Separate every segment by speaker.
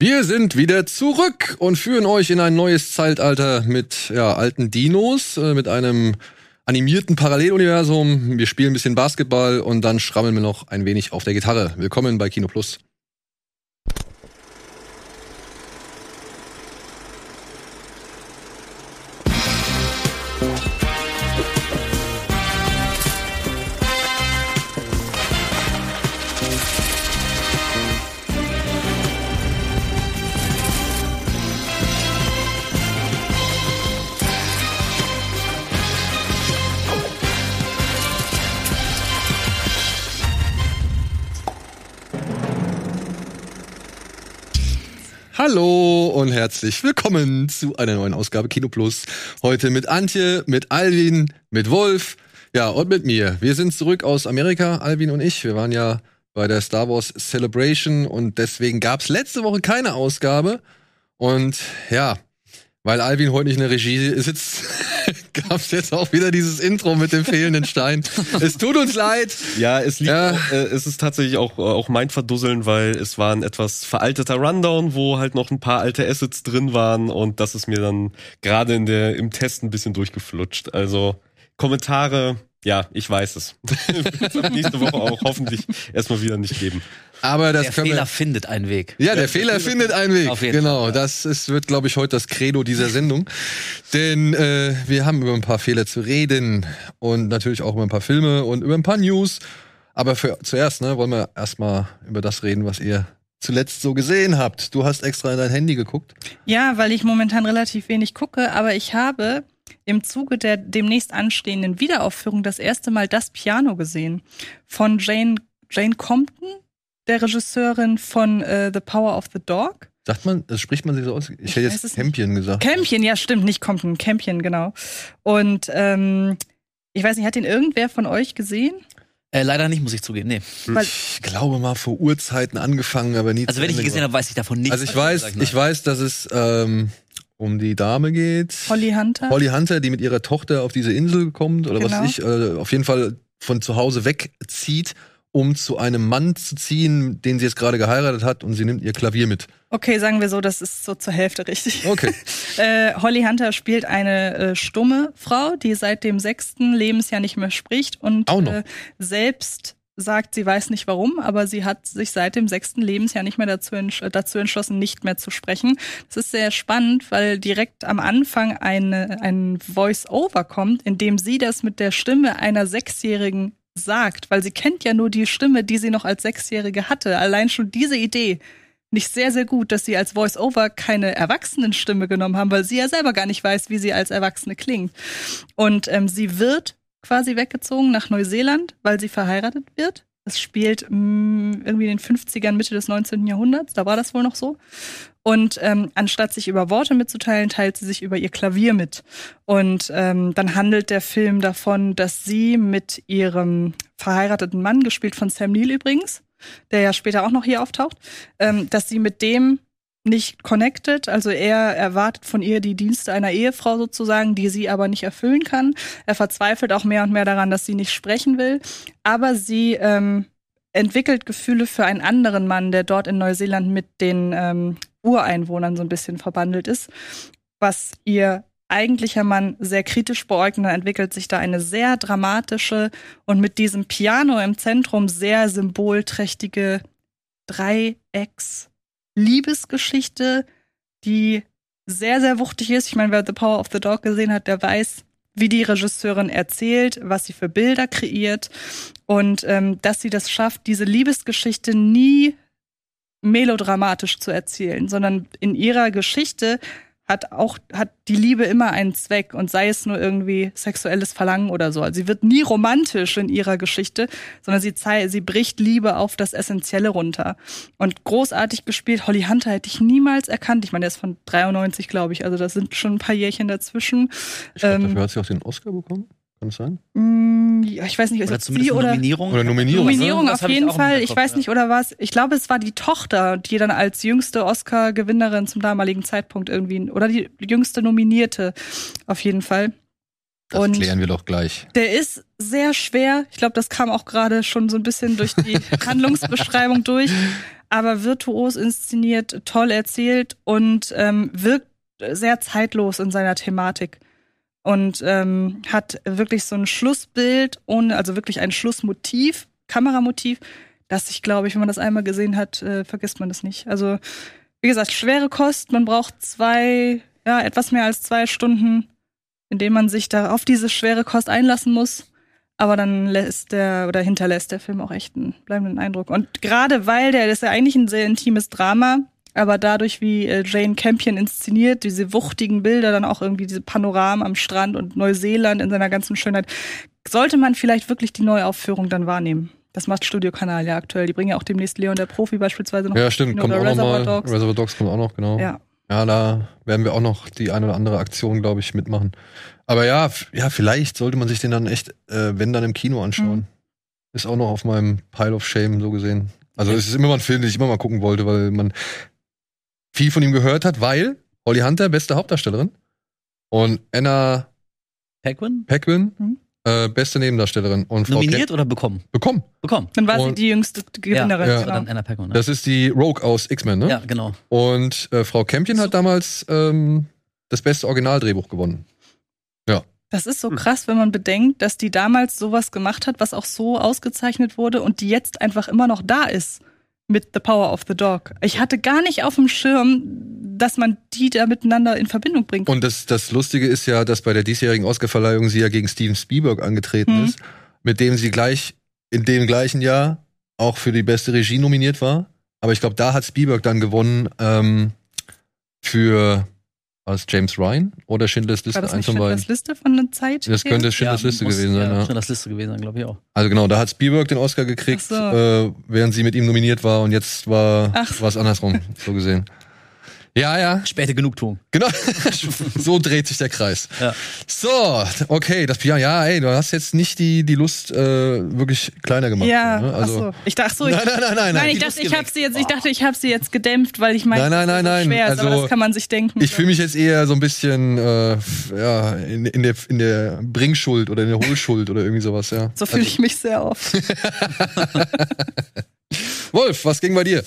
Speaker 1: Wir sind wieder zurück und führen euch in ein neues Zeitalter mit ja, alten Dinos, äh, mit einem animierten Paralleluniversum. Wir spielen ein bisschen Basketball und dann schrammeln wir noch ein wenig auf der Gitarre. Willkommen bei Kino Plus. Herzlich willkommen zu einer neuen Ausgabe Kino Plus. Heute mit Antje, mit Alvin, mit Wolf, ja und mit mir. Wir sind zurück aus Amerika, Alvin und ich. Wir waren ja bei der Star Wars Celebration und deswegen gab's letzte Woche keine Ausgabe. Und ja, weil Alvin heute nicht in der Regie sitzt, gab es jetzt auch wieder dieses Intro mit dem fehlenden Stein. es tut uns leid.
Speaker 2: Ja, es liegt, ja. Auch, äh, es ist tatsächlich auch, auch mein Verdusseln, weil es war ein etwas veralteter Rundown, wo halt noch ein paar alte Assets drin waren und das ist mir dann gerade in der, im Test ein bisschen durchgeflutscht. Also Kommentare, ja, ich weiß es. Nächste Woche auch hoffentlich erstmal wieder nicht geben.
Speaker 1: Aber das
Speaker 3: der Fehler wir, findet einen Weg.
Speaker 1: Ja, der, der Fehler findet einen Weg. Auf jeden genau, Fall, ja. das ist, wird, glaube ich, heute das Credo dieser Sendung. Denn äh, wir haben über ein paar Fehler zu reden und natürlich auch über ein paar Filme und über ein paar News. Aber für, zuerst ne, wollen wir erstmal über das reden, was ihr zuletzt so gesehen habt. Du hast extra in dein Handy geguckt.
Speaker 4: Ja, weil ich momentan relativ wenig gucke, aber ich habe im Zuge der demnächst anstehenden Wiederaufführung das erste Mal das Piano gesehen von Jane, Jane Compton, der Regisseurin von äh, The Power of the Dog.
Speaker 1: Sagt man, das spricht man sich so aus? Ich, ich hätte jetzt Campion gesagt.
Speaker 4: Campion, ja, stimmt, nicht Compton, Campion, genau. Und ähm, ich weiß nicht, hat den irgendwer von euch gesehen?
Speaker 3: Äh, leider nicht, muss ich zugeben. Nee.
Speaker 1: Weil ich glaube mal vor Urzeiten angefangen, aber nie.
Speaker 3: Also wenn ich ihn gesehen habe, weiß ich davon nichts.
Speaker 1: Also ich weiß, ich weiß, dass es ähm, um die Dame geht.
Speaker 4: Holly Hunter.
Speaker 1: Holly Hunter, die mit ihrer Tochter auf diese Insel kommt oder genau. was ich, äh, auf jeden Fall von zu Hause wegzieht, um zu einem Mann zu ziehen, den sie jetzt gerade geheiratet hat und sie nimmt ihr Klavier mit.
Speaker 4: Okay, sagen wir so, das ist so zur Hälfte richtig.
Speaker 1: Okay.
Speaker 4: äh, Holly Hunter spielt eine äh, stumme Frau, die seit dem sechsten Lebensjahr nicht mehr spricht und äh, selbst sagt, sie weiß nicht warum, aber sie hat sich seit dem sechsten Lebensjahr nicht mehr dazu, entsch dazu entschlossen, nicht mehr zu sprechen. Das ist sehr spannend, weil direkt am Anfang eine, ein Voice-Over kommt, in dem sie das mit der Stimme einer Sechsjährigen sagt, weil sie kennt ja nur die Stimme, die sie noch als Sechsjährige hatte. Allein schon diese Idee nicht sehr, sehr gut, dass sie als Voice-Over keine Erwachsenenstimme genommen haben, weil sie ja selber gar nicht weiß, wie sie als Erwachsene klingt. Und ähm, sie wird quasi weggezogen nach Neuseeland, weil sie verheiratet wird. Das spielt mh, mm, irgendwie in den 50ern, Mitte des 19. Jahrhunderts, da war das wohl noch so. Und ähm, anstatt sich über Worte mitzuteilen, teilt sie sich über ihr Klavier mit. Und ähm, dann handelt der Film davon, dass sie mit ihrem verheirateten Mann, gespielt von Sam Neill übrigens, der ja später auch noch hier auftaucht, ähm, dass sie mit dem nicht connected. Also er erwartet von ihr die Dienste einer Ehefrau sozusagen, die sie aber nicht erfüllen kann. Er verzweifelt auch mehr und mehr daran, dass sie nicht sprechen will. Aber sie ähm, entwickelt Gefühle für einen anderen Mann, der dort in Neuseeland mit den ähm, Ureinwohnern so ein bisschen verbandelt ist, was ihr eigentlicher Mann sehr kritisch beäugt dann entwickelt sich da eine sehr dramatische und mit diesem Piano im Zentrum sehr symbolträchtige Dreiecks Liebesgeschichte, die sehr, sehr wuchtig ist. Ich meine, wer The Power of the Dog gesehen hat, der weiß, wie die Regisseurin erzählt, was sie für Bilder kreiert und ähm, dass sie das schafft, diese Liebesgeschichte nie melodramatisch zu erzählen, sondern in ihrer Geschichte hat auch, hat die Liebe immer einen Zweck und sei es nur irgendwie sexuelles Verlangen oder so. Also sie wird nie romantisch in ihrer Geschichte, sondern sie, sie bricht Liebe auf das Essentielle runter. Und großartig gespielt, Holly Hunter hätte ich niemals erkannt. Ich meine, der ist von 93, glaube ich. Also das sind schon ein paar Jährchen dazwischen.
Speaker 1: Ich glaube, ähm, dafür hat sie auch den Oscar bekommen. Kann das sein?
Speaker 4: Mm, ja, ich weiß nicht,
Speaker 3: oder zumindest
Speaker 4: sie oder
Speaker 3: Nominierung.
Speaker 1: Oder Nominierung.
Speaker 4: Nominierung auf jeden ich Fall. Ich weiß nicht, oder was. Ich glaube, es war die Tochter, die dann als jüngste Oscar-Gewinnerin zum damaligen Zeitpunkt irgendwie, oder die jüngste Nominierte auf jeden Fall.
Speaker 1: Das
Speaker 4: Und
Speaker 1: klären wir doch gleich.
Speaker 4: Der ist sehr schwer. Ich glaube, das kam auch gerade schon so ein bisschen durch die Handlungsbeschreibung durch. Aber virtuos inszeniert, toll erzählt und ähm, wirkt sehr zeitlos in seiner Thematik. Und ähm, hat wirklich so ein Schlussbild ohne, also wirklich ein Schlussmotiv, Kameramotiv, das ich glaube ich, wenn man das einmal gesehen hat, äh, vergisst man das nicht. Also, wie gesagt, schwere Kost. Man braucht zwei, ja, etwas mehr als zwei Stunden indem man sich da auf diese schwere Kost einlassen muss. Aber dann lässt der oder hinterlässt der Film auch echt einen bleibenden Eindruck. Und gerade weil der, das ist ja eigentlich ein sehr intimes Drama, aber dadurch, wie äh, Jane Campion inszeniert, diese wuchtigen Bilder, dann auch irgendwie diese Panoramen am Strand und Neuseeland in seiner ganzen Schönheit, sollte man vielleicht wirklich die Neuaufführung dann wahrnehmen. Das macht Studio Kanal ja aktuell. Die bringen ja auch demnächst Leon der Profi beispielsweise noch.
Speaker 1: Ja, stimmt, kommt auch noch mal.
Speaker 4: Dogs.
Speaker 1: Reservoir Dogs kommt auch noch, genau.
Speaker 4: Ja.
Speaker 1: Ja, da werden wir auch noch die eine oder andere Aktion, glaube ich, mitmachen. Aber ja, ja, vielleicht sollte man sich den dann echt, äh, wenn dann im Kino anschauen.
Speaker 4: Mhm.
Speaker 1: Ist auch noch auf meinem Pile of Shame so gesehen. Also es ist immer mal ein Film, den ich immer mal gucken wollte, weil man viel von ihm gehört hat, weil Holly Hunter, beste Hauptdarstellerin. Und Anna
Speaker 3: Paquin?
Speaker 1: Paquin,
Speaker 4: Mhm.
Speaker 1: äh, beste Nebendarstellerin. Und Frau
Speaker 3: Nominiert oder bekommen?
Speaker 1: Bekommen.
Speaker 3: Bekommen.
Speaker 4: Dann war sie
Speaker 1: Und-
Speaker 4: die jüngste Gewinnerin.
Speaker 1: Ja.
Speaker 4: Genau.
Speaker 3: dann Anna Paquin, ne?
Speaker 1: Das ist die Rogue aus X-Men, ne?
Speaker 3: Ja, genau.
Speaker 1: Und äh, Frau Campion hat damals ähm, das beste Originaldrehbuch gewonnen.
Speaker 4: Das ist so krass, wenn man bedenkt, dass die damals sowas gemacht hat, was auch so ausgezeichnet wurde und die jetzt einfach immer noch da ist mit The Power of the Dog. Ich hatte gar nicht auf dem Schirm, dass man die da miteinander in Verbindung bringt.
Speaker 1: Und das, das Lustige ist ja, dass bei der diesjährigen Oscarverleihung sie ja gegen Steven Spielberg angetreten
Speaker 4: Mhm.
Speaker 1: ist, mit dem sie gleich in dem gleichen Jahr auch für die beste Regie nominiert war. Aber ich glaube, da hat Spielberg dann gewonnen ähm, für war es James Ryan oder Schindlers
Speaker 4: War
Speaker 1: Liste,
Speaker 4: das
Speaker 1: eins
Speaker 4: nicht. Schindlers Liste von der Zeit?
Speaker 1: Das könnte Schindlers
Speaker 3: Ja,
Speaker 1: Liste
Speaker 3: muss-
Speaker 1: gewesen sein,
Speaker 3: ja.
Speaker 1: ja.
Speaker 3: Schindlers Liste gewesen sein, glaube ich auch.
Speaker 1: Also genau, da hat Spielberg den Oscar gekriegt,
Speaker 4: so.
Speaker 1: äh, während sie mit ihm nominiert war und jetzt war war es andersrum, so gesehen. Ja, ja,
Speaker 3: Späte Genugtuung.
Speaker 1: genau. so dreht sich der Kreis.
Speaker 3: Ja.
Speaker 1: So, okay, das Piano, ja, ey, du hast jetzt nicht die, die Lust äh, wirklich kleiner gemacht.
Speaker 4: Ja,
Speaker 1: ne?
Speaker 4: ach
Speaker 1: also,
Speaker 4: so. Ich dachte so, ich,
Speaker 1: Nein, nein, nein, nein, nein.
Speaker 4: ich dachte, ich habe sie jetzt, ich dachte, ich habe sie jetzt gedämpft, weil ich meine,
Speaker 1: Nein, nein, nein, nein.
Speaker 4: schwer ist, aber
Speaker 1: Also,
Speaker 4: das kann man sich denken.
Speaker 1: Ich fühle mich jetzt eher so ein bisschen äh, ja, in, in, der, in der Bringschuld oder in der Hohlschuld oder irgendwie sowas, ja.
Speaker 4: so fühle ich mich sehr oft.
Speaker 1: Wolf, was ging bei dir?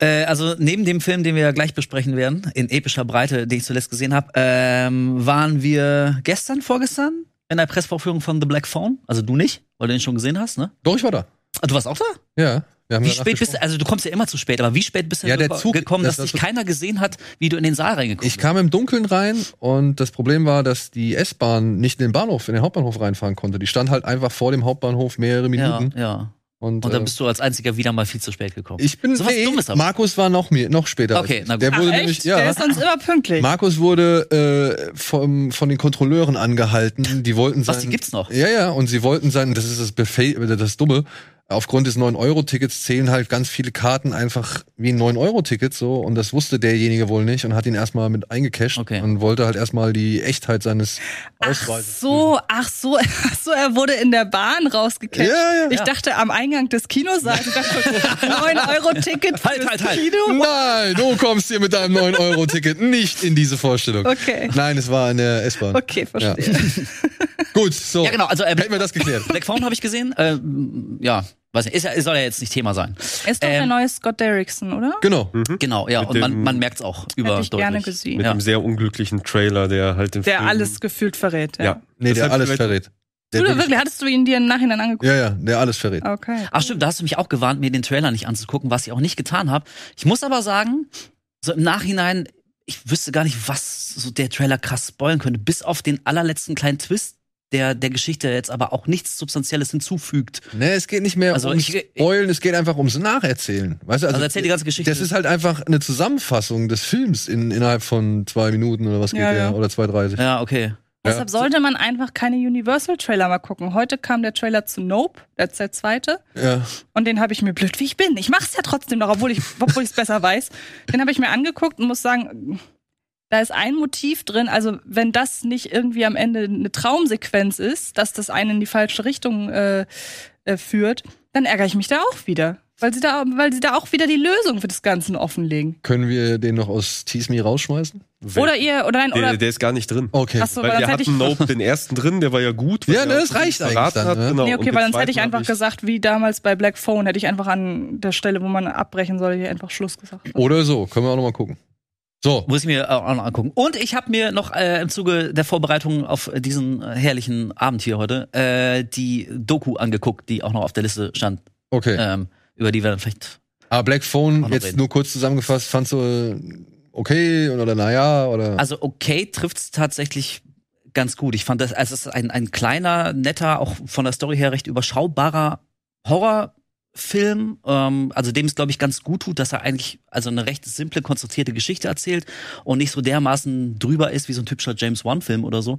Speaker 3: Äh, also neben dem Film, den wir ja gleich besprechen werden, in epischer Breite, den ich zuletzt gesehen habe, ähm, waren wir gestern, vorgestern in der Pressvorführung von The Black Phone. Also du nicht, weil du den schon gesehen hast, ne?
Speaker 1: Doch, ich war da.
Speaker 3: Ah, Du warst auch da?
Speaker 1: Ja.
Speaker 3: Wie spät bist du? Also du kommst ja immer zu spät, aber wie spät bist du
Speaker 1: Ja,
Speaker 3: denn
Speaker 1: der Zug-
Speaker 3: gekommen,
Speaker 1: das-
Speaker 3: dass
Speaker 1: das
Speaker 3: dich keiner gesehen hat, wie du in den Saal reingekommen
Speaker 1: Ich kam im Dunkeln rein und das Problem war, dass die S-Bahn nicht in den Bahnhof, in den Hauptbahnhof reinfahren konnte. Die stand halt einfach vor dem Hauptbahnhof mehrere
Speaker 3: Ja,
Speaker 1: Minuten.
Speaker 3: ja.
Speaker 1: Und,
Speaker 3: Und dann
Speaker 1: äh,
Speaker 3: bist du als einziger wieder mal viel zu spät gekommen.
Speaker 1: ich bin
Speaker 3: So was
Speaker 1: nee,
Speaker 3: Dummes aber.
Speaker 1: Markus war noch mir noch später.
Speaker 3: Okay, na gut.
Speaker 1: Der
Speaker 4: Ach,
Speaker 1: wurde
Speaker 4: echt?
Speaker 1: nämlich
Speaker 4: Der
Speaker 1: ja.
Speaker 4: ist sonst immer pünktlich.
Speaker 1: Markus wurde äh, vom, von den Kontrolleuren angehalten. Die wollten sein,
Speaker 3: Was, die gibt's noch?
Speaker 1: Ja, ja, und sie wollten sein, das ist das äh, das Dumme. Aufgrund des 9-Euro-Tickets zählen halt ganz viele Karten einfach wie ein 9-Euro-Ticket so und das wusste derjenige wohl nicht und hat ihn erstmal mit eingecasht
Speaker 3: Okay.
Speaker 1: und wollte halt erstmal die Echtheit seines
Speaker 4: Ach
Speaker 1: Ausweises.
Speaker 4: so, ach so, ach so, er wurde in der Bahn rausgecatcht.
Speaker 1: Ja, ja.
Speaker 4: Ich
Speaker 3: Ja.
Speaker 4: dachte am Eingang des Kinosaals. Ich dachte, 9 Euro Ticket
Speaker 3: Halt,
Speaker 4: fürs
Speaker 3: halt, halt.
Speaker 4: Kino.
Speaker 1: Nein, du kommst hier mit deinem 9-Euro-Ticket nicht in diese Vorstellung.
Speaker 4: Okay.
Speaker 1: Nein, es war in der S-Bahn.
Speaker 4: Okay, verstehe.
Speaker 1: Gut, so.
Speaker 3: Ja, genau. Also äh,
Speaker 1: Hätten wir das geklärt.
Speaker 3: Black Phone habe ich gesehen. Äh, ja, weiß nicht, ist, ja- soll ja jetzt nicht Thema sein.
Speaker 4: Er ist doch der
Speaker 3: Ähm,
Speaker 4: neue Scott Derrickson, oder?
Speaker 1: Genau.
Speaker 3: Genau, ja.
Speaker 2: Mit
Speaker 3: Und man, man merkt's auch
Speaker 4: Hätte
Speaker 3: überdeutlich.
Speaker 4: ich gerne gesehen.
Speaker 2: Mit
Speaker 3: Ja.
Speaker 2: dem sehr unglücklichen Trailer, der halt den
Speaker 4: Der
Speaker 2: Film,
Speaker 4: alles gefühlt verrät. Ja.
Speaker 2: Ja.
Speaker 1: Nee, der
Speaker 2: Deshalb
Speaker 1: alles verrät. Der
Speaker 4: Du,
Speaker 1: wirklich-
Speaker 4: wirklich, hattest du ihn dir im Nachhinein angeguckt?
Speaker 1: ja, ja, der alles verrät.
Speaker 4: Okay.
Speaker 3: Ach stimmt, da hast du mich auch gewarnt, mir den Trailer nicht anzugucken, was ich auch nicht getan habe. Ich muss aber sagen, so im Nachhinein, ich wüsste gar nicht, was so der Trailer krass spoilen könnte, bis auf den allerletzten kleinen Twist, der der Geschichte jetzt aber auch nichts Substanzielles hinzufügt.
Speaker 1: Nee, es geht nicht mehr
Speaker 3: Also
Speaker 1: ums
Speaker 3: ich-
Speaker 1: Spoilen, es geht einfach ums Nacherzählen. Weißt du,
Speaker 3: Also erzähl die ganze Geschichte.
Speaker 1: Das ist halt einfach eine Zusammenfassung des Films in, innerhalb von zwei Minuten oder was geht
Speaker 4: Ja,
Speaker 1: der?
Speaker 4: ja.
Speaker 1: Oder 2,30.
Speaker 3: Ja, okay.
Speaker 4: Deshalb sollte man einfach keine Universal-Trailer mal gucken. Heute kam der Trailer zu Nope, der ist der zweite.
Speaker 1: Ja.
Speaker 4: Und den habe ich mir blöd, wie ich bin. Ich mach's ja trotzdem noch, obwohl ich obwohl ich's besser weiß. Den habe ich mir angeguckt und muss sagen, da ist ein Motiv drin. Also wenn das nicht irgendwie am Ende eine Traumsequenz ist, dass das einen in die falsche Richtung äh, äh, führt, dann ärgere ich mich da auch wieder. Weil sie, da, weil sie da auch wieder die Lösung für das Ganze offenlegen.
Speaker 1: Können wir den noch aus Tease Me rausschmeißen?
Speaker 4: Oder ihr, oder nein, oder.
Speaker 2: Der, der ist gar nicht drin.
Speaker 1: Okay.
Speaker 4: Achso,
Speaker 2: Weil
Speaker 4: weil
Speaker 2: wir
Speaker 4: ich.
Speaker 2: hatten Nope den ersten drin, der war ja gut.
Speaker 1: Ja, ne, das reicht eigentlich dann,
Speaker 2: hat,
Speaker 1: ne?
Speaker 2: genau.
Speaker 4: Nee, okay, weil sonst hätte ich einfach gesagt, wie damals bei Black Phone, hätte ich einfach an der Stelle, wo man abbrechen soll, hier einfach Schluss gesagt.
Speaker 1: Oder so, können wir auch noch mal gucken. So,
Speaker 3: Muss ich mir auch noch angucken. Und ich habe mir noch äh, im Zuge der Vorbereitung auf diesen herrlichen Abend hier heute äh, die Doku angeguckt, die auch noch auf der Liste stand,
Speaker 1: okay.
Speaker 3: ähm, über die wir dann vielleicht.
Speaker 1: Aber Black Phone, jetzt
Speaker 3: reden.
Speaker 1: nur kurz zusammengefasst, fandst du äh, okay oder naja oder?
Speaker 3: Also okay trifft's tatsächlich ganz gut. Ich fand das, also es ist ein, ein kleiner, netter, auch von der Story her recht überschaubarer Horrorfilm, ähm, also dem es, glaube ich, ganz gut tut, dass er eigentlich also eine recht simple, konstruierte Geschichte erzählt und nicht so dermaßen drüber ist wie so ein typischer James Wan-Film oder so.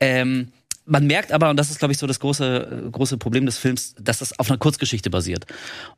Speaker 3: Ähm, man merkt aber, und das ist, glaube ich, so das große, äh, große Problem des Films, dass das auf einer Kurzgeschichte basiert.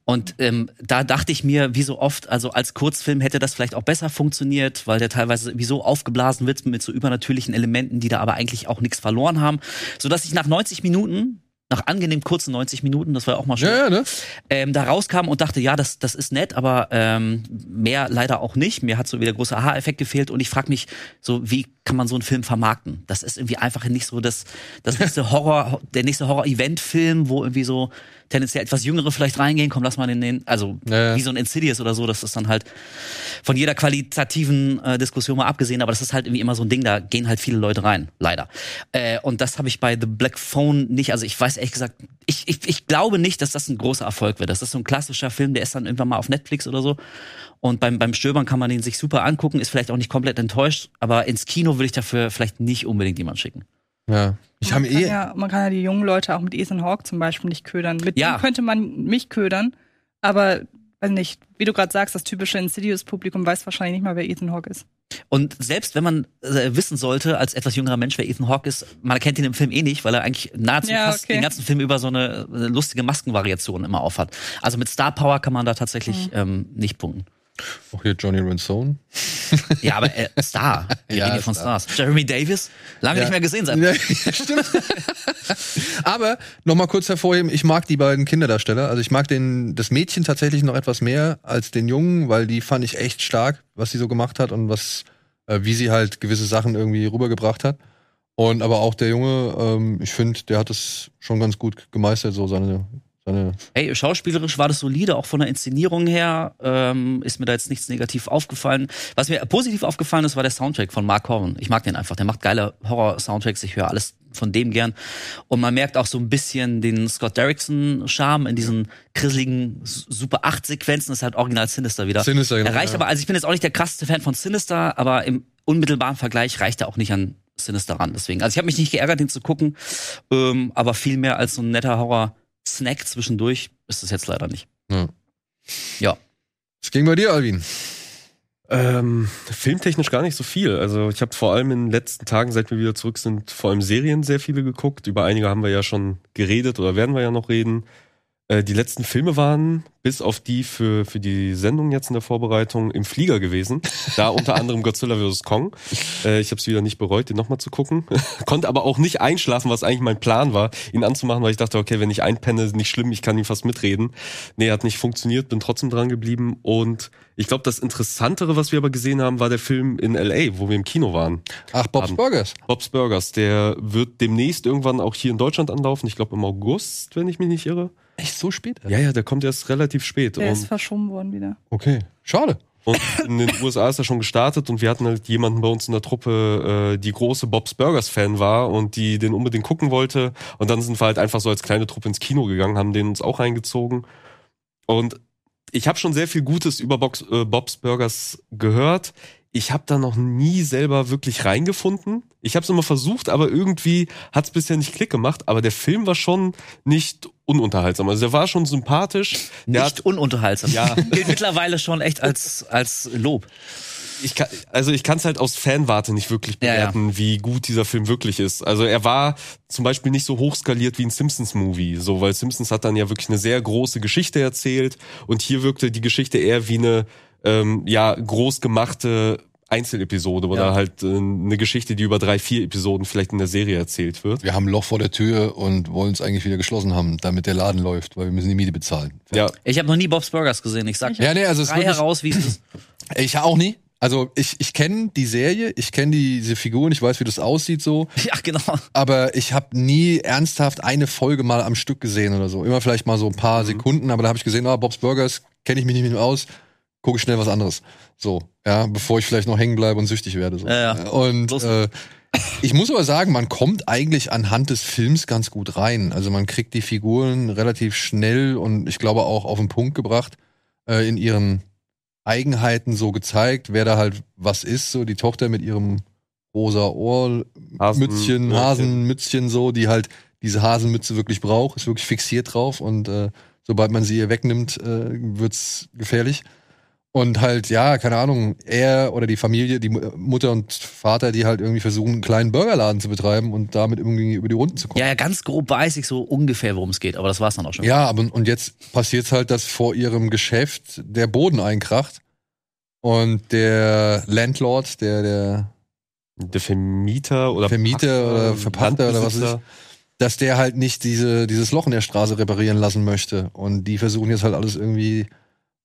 Speaker 3: Und ähm, da dachte ich mir, wie so oft, also als Kurzfilm hätte das vielleicht auch besser funktioniert, weil der teilweise wie so aufgeblasen wird mit so übernatürlichen Elementen, die da aber eigentlich auch nichts verloren haben. Sodass ich nach 90 Minuten, nach angenehm kurzen 90 Minuten, das war auch mal schön,
Speaker 1: ja, ne?
Speaker 3: ähm, da rauskam und dachte, ja, das, das ist nett, aber ähm, mehr leider auch nicht. Mir hat so wieder großer Aha-Effekt gefehlt und ich frage mich so, wie kann man so einen Film vermarkten? Das ist irgendwie einfach nicht so das, das nächste Horror, der nächste Horror-Event-Film, wo irgendwie so tendenziell etwas Jüngere vielleicht reingehen, komm, lass mal in den, also
Speaker 1: Ja, ja.
Speaker 3: wie so ein Insidious oder so, das ist dann halt von jeder qualitativen äh, Diskussion mal abgesehen, aber das ist halt irgendwie immer so ein Ding, da gehen halt viele Leute rein, leider. Äh, und das habe ich bei The Black Phone nicht, also ich weiß ehrlich gesagt, ich, ich, ich glaube nicht, dass das ein großer Erfolg wird. Das ist so ein klassischer Film, der ist dann irgendwann mal auf Netflix oder so. Und beim, beim Stöbern kann man den sich super angucken, ist vielleicht auch nicht komplett enttäuscht, aber ins Kino würde ich dafür vielleicht nicht unbedingt jemand schicken.
Speaker 1: Ja. Ich habe
Speaker 4: man, kann
Speaker 1: eh.
Speaker 4: ja, man kann ja die jungen Leute auch mit Ethan Hawke zum Beispiel nicht ködern. Mit
Speaker 3: Ja.
Speaker 4: dem könnte man mich ködern, aber weiß nicht, wie du gerade sagst, das typische Insidious-Publikum weiß wahrscheinlich nicht mal, wer Ethan Hawke ist.
Speaker 3: Und selbst wenn man äh, wissen sollte, als etwas jüngerer Mensch, wer Ethan Hawke ist, man erkennt ihn im Film eh nicht, weil er eigentlich nahezu
Speaker 4: Ja,
Speaker 3: fast
Speaker 4: okay.
Speaker 3: den ganzen Film über so eine, äh, lustige Maskenvariation immer aufhat. Also mit Star Power kann man da tatsächlich ähm, nicht punkten.
Speaker 1: Auch hier Johnny Ransone.
Speaker 3: Ja, aber äh, Star. Wir
Speaker 1: Ja,
Speaker 3: reden hier von
Speaker 1: Star.
Speaker 3: Stars. Jeremy Davis, lange
Speaker 1: Ja.
Speaker 3: nicht mehr gesehen seit.
Speaker 1: Ja, stimmt. Aber noch mal kurz hervorheben, ich mag die beiden Kinderdarsteller. Also ich mag den, das Mädchen tatsächlich noch etwas mehr als den Jungen, weil die fand ich echt stark, was sie so gemacht hat und was, äh, wie sie halt gewisse Sachen irgendwie rübergebracht hat. Und aber auch der Junge, ähm, ich finde, der hat es schon ganz gut gemeistert, so seine, seine.
Speaker 3: Hey, schauspielerisch war das solide, auch von der Inszenierung her ähm, ist mir da jetzt nichts negativ aufgefallen. Was mir positiv aufgefallen ist, war der Soundtrack von Mark Horn. Ich mag den einfach. Der macht geile Horror-Soundtracks. Ich höre alles von dem gern. Und man merkt auch so ein bisschen den Scott Derrickson-Charme in diesen grisseligen Super 8-Sequenzen. Das ist halt original Sinister wieder.
Speaker 1: Sinister, genau,
Speaker 3: Er reicht
Speaker 1: ja.
Speaker 3: aber, also ich bin jetzt auch nicht der krasseste Fan von Sinister, aber im unmittelbaren Vergleich reicht er auch nicht an Sinister ran. Deswegen, also ich habe mich nicht geärgert, den zu gucken, ähm, aber viel mehr als so ein netter Horror-Snack zwischendurch ist es jetzt leider nicht.
Speaker 1: Ja.
Speaker 3: Ja.
Speaker 1: Was ging bei dir, Alvin?
Speaker 2: Ähm, filmtechnisch gar nicht so viel. Also ich habe vor allem in den letzten Tagen, seit wir wieder zurück sind, vor allem Serien sehr viele geguckt. Über einige haben wir ja schon geredet oder werden wir ja noch reden. Äh, die letzten Filme waren, bis auf die für, für die Sendung jetzt in der Vorbereitung, im Flieger gewesen. Da unter anderem Godzilla vs. Kong. Äh, ich habe es wieder nicht bereut, den nochmal zu gucken. Konnte aber auch nicht einschlafen, was eigentlich mein Plan war, ihn anzumachen, weil ich dachte, okay, wenn ich einpenne, ist nicht schlimm, ich kann ihn fast mitreden. Nee, hat nicht funktioniert, bin trotzdem dran geblieben. Und ich glaube, das Interessantere, was wir aber gesehen haben, war der Film in L.A., wo wir im Kino waren.
Speaker 1: Ach, Bob's
Speaker 2: Abend.
Speaker 1: Burgers.
Speaker 2: Bob's Burgers, der wird demnächst irgendwann auch hier in Deutschland anlaufen. Ich glaube im August, wenn ich mich nicht irre.
Speaker 1: Echt so spät?
Speaker 2: Ja, ja, der kommt erst relativ spät.
Speaker 4: Der ist verschoben worden wieder.
Speaker 1: Okay. Schade.
Speaker 2: und in den USA ist er schon gestartet und wir hatten halt jemanden bei uns in der Truppe, äh, die große Bob's Burgers Fan war und die den unbedingt gucken wollte. Und dann sind wir halt einfach so als kleine Truppe ins Kino gegangen, haben den uns auch reingezogen. Und ich habe schon sehr viel Gutes über Box, äh, Bob's Burgers gehört. Ich habe da noch nie selber wirklich reingefunden. Ich habe es immer versucht, aber irgendwie hat es bisher nicht Klick gemacht. Aber der Film war schon nicht ununterhaltsam. Also der war schon sympathisch. Der
Speaker 3: Nicht
Speaker 2: hat,
Speaker 3: ununterhaltsam.
Speaker 2: Ja.
Speaker 3: Gilt mittlerweile schon echt als, als Lob.
Speaker 2: ich kann, also ich kann es halt aus Fanwarte nicht wirklich
Speaker 3: Ja, ja.
Speaker 2: bewerten, wie gut dieser Film wirklich ist. Also er war zum Beispiel nicht so hochskaliert wie ein Simpsons-Movie, so weil Simpsons hat dann ja wirklich eine sehr große Geschichte erzählt und hier wirkte die Geschichte eher wie eine ähm, ja groß gemachte Einzelepisode oder ja. halt äh, eine Geschichte, die über drei, vier Episoden vielleicht in der Serie erzählt wird.
Speaker 1: Wir haben ein Loch vor der Tür und wollen es eigentlich wieder geschlossen haben, damit der Laden läuft, weil wir müssen die Miete bezahlen.
Speaker 3: Ja. Ich habe noch nie Bob's Burgers gesehen. Ich sag
Speaker 1: ja, nee, also
Speaker 3: frei heraus, wie es ist.
Speaker 1: Ich auch nie. Also ich, ich kenne die Serie, ich kenne die, diese Figuren, ich weiß, wie das aussieht so.
Speaker 3: Ja, genau.
Speaker 1: Aber ich habe nie ernsthaft eine Folge mal am Stück gesehen oder so. Immer vielleicht mal so ein paar mhm. Sekunden, aber da habe ich gesehen, ah, Bob's Burgers kenne ich mich nicht mehr aus, gucke ich schnell was anderes. So, ja, bevor ich vielleicht noch hängen bleibe und süchtig werde. So.
Speaker 3: Ja, ja.
Speaker 1: Und äh, ich muss aber sagen, man kommt eigentlich anhand des Films ganz gut rein. Also man kriegt die Figuren relativ schnell und ich glaube auch auf den Punkt gebracht äh, in ihren Eigenheiten so gezeigt, wer da halt was ist. So die Tochter mit ihrem rosa Ohrmützchen, Hasen, Hasenmützchen so, die halt diese Hasenmütze wirklich braucht, ist wirklich fixiert drauf und äh, sobald man sie ihr wegnimmt, äh, wird's gefährlich. Und halt, ja, keine Ahnung, er oder die Familie, die Mutter und Vater, die halt irgendwie versuchen, einen kleinen Burgerladen zu betreiben und damit irgendwie über die Runden zu kommen.
Speaker 3: Ja, ja ganz grob weiß ich so ungefähr, worum es geht, aber das war's dann auch schon.
Speaker 1: Ja, aber und jetzt passiert halt, dass vor ihrem Geschäft der Boden einkracht und der Landlord, der, der
Speaker 2: der Vermieter oder
Speaker 1: Vermieter Pachter, oder Verpachter oder was ist, dass der halt nicht diese, dieses Loch in der Straße reparieren lassen möchte. Und die versuchen jetzt halt alles irgendwie,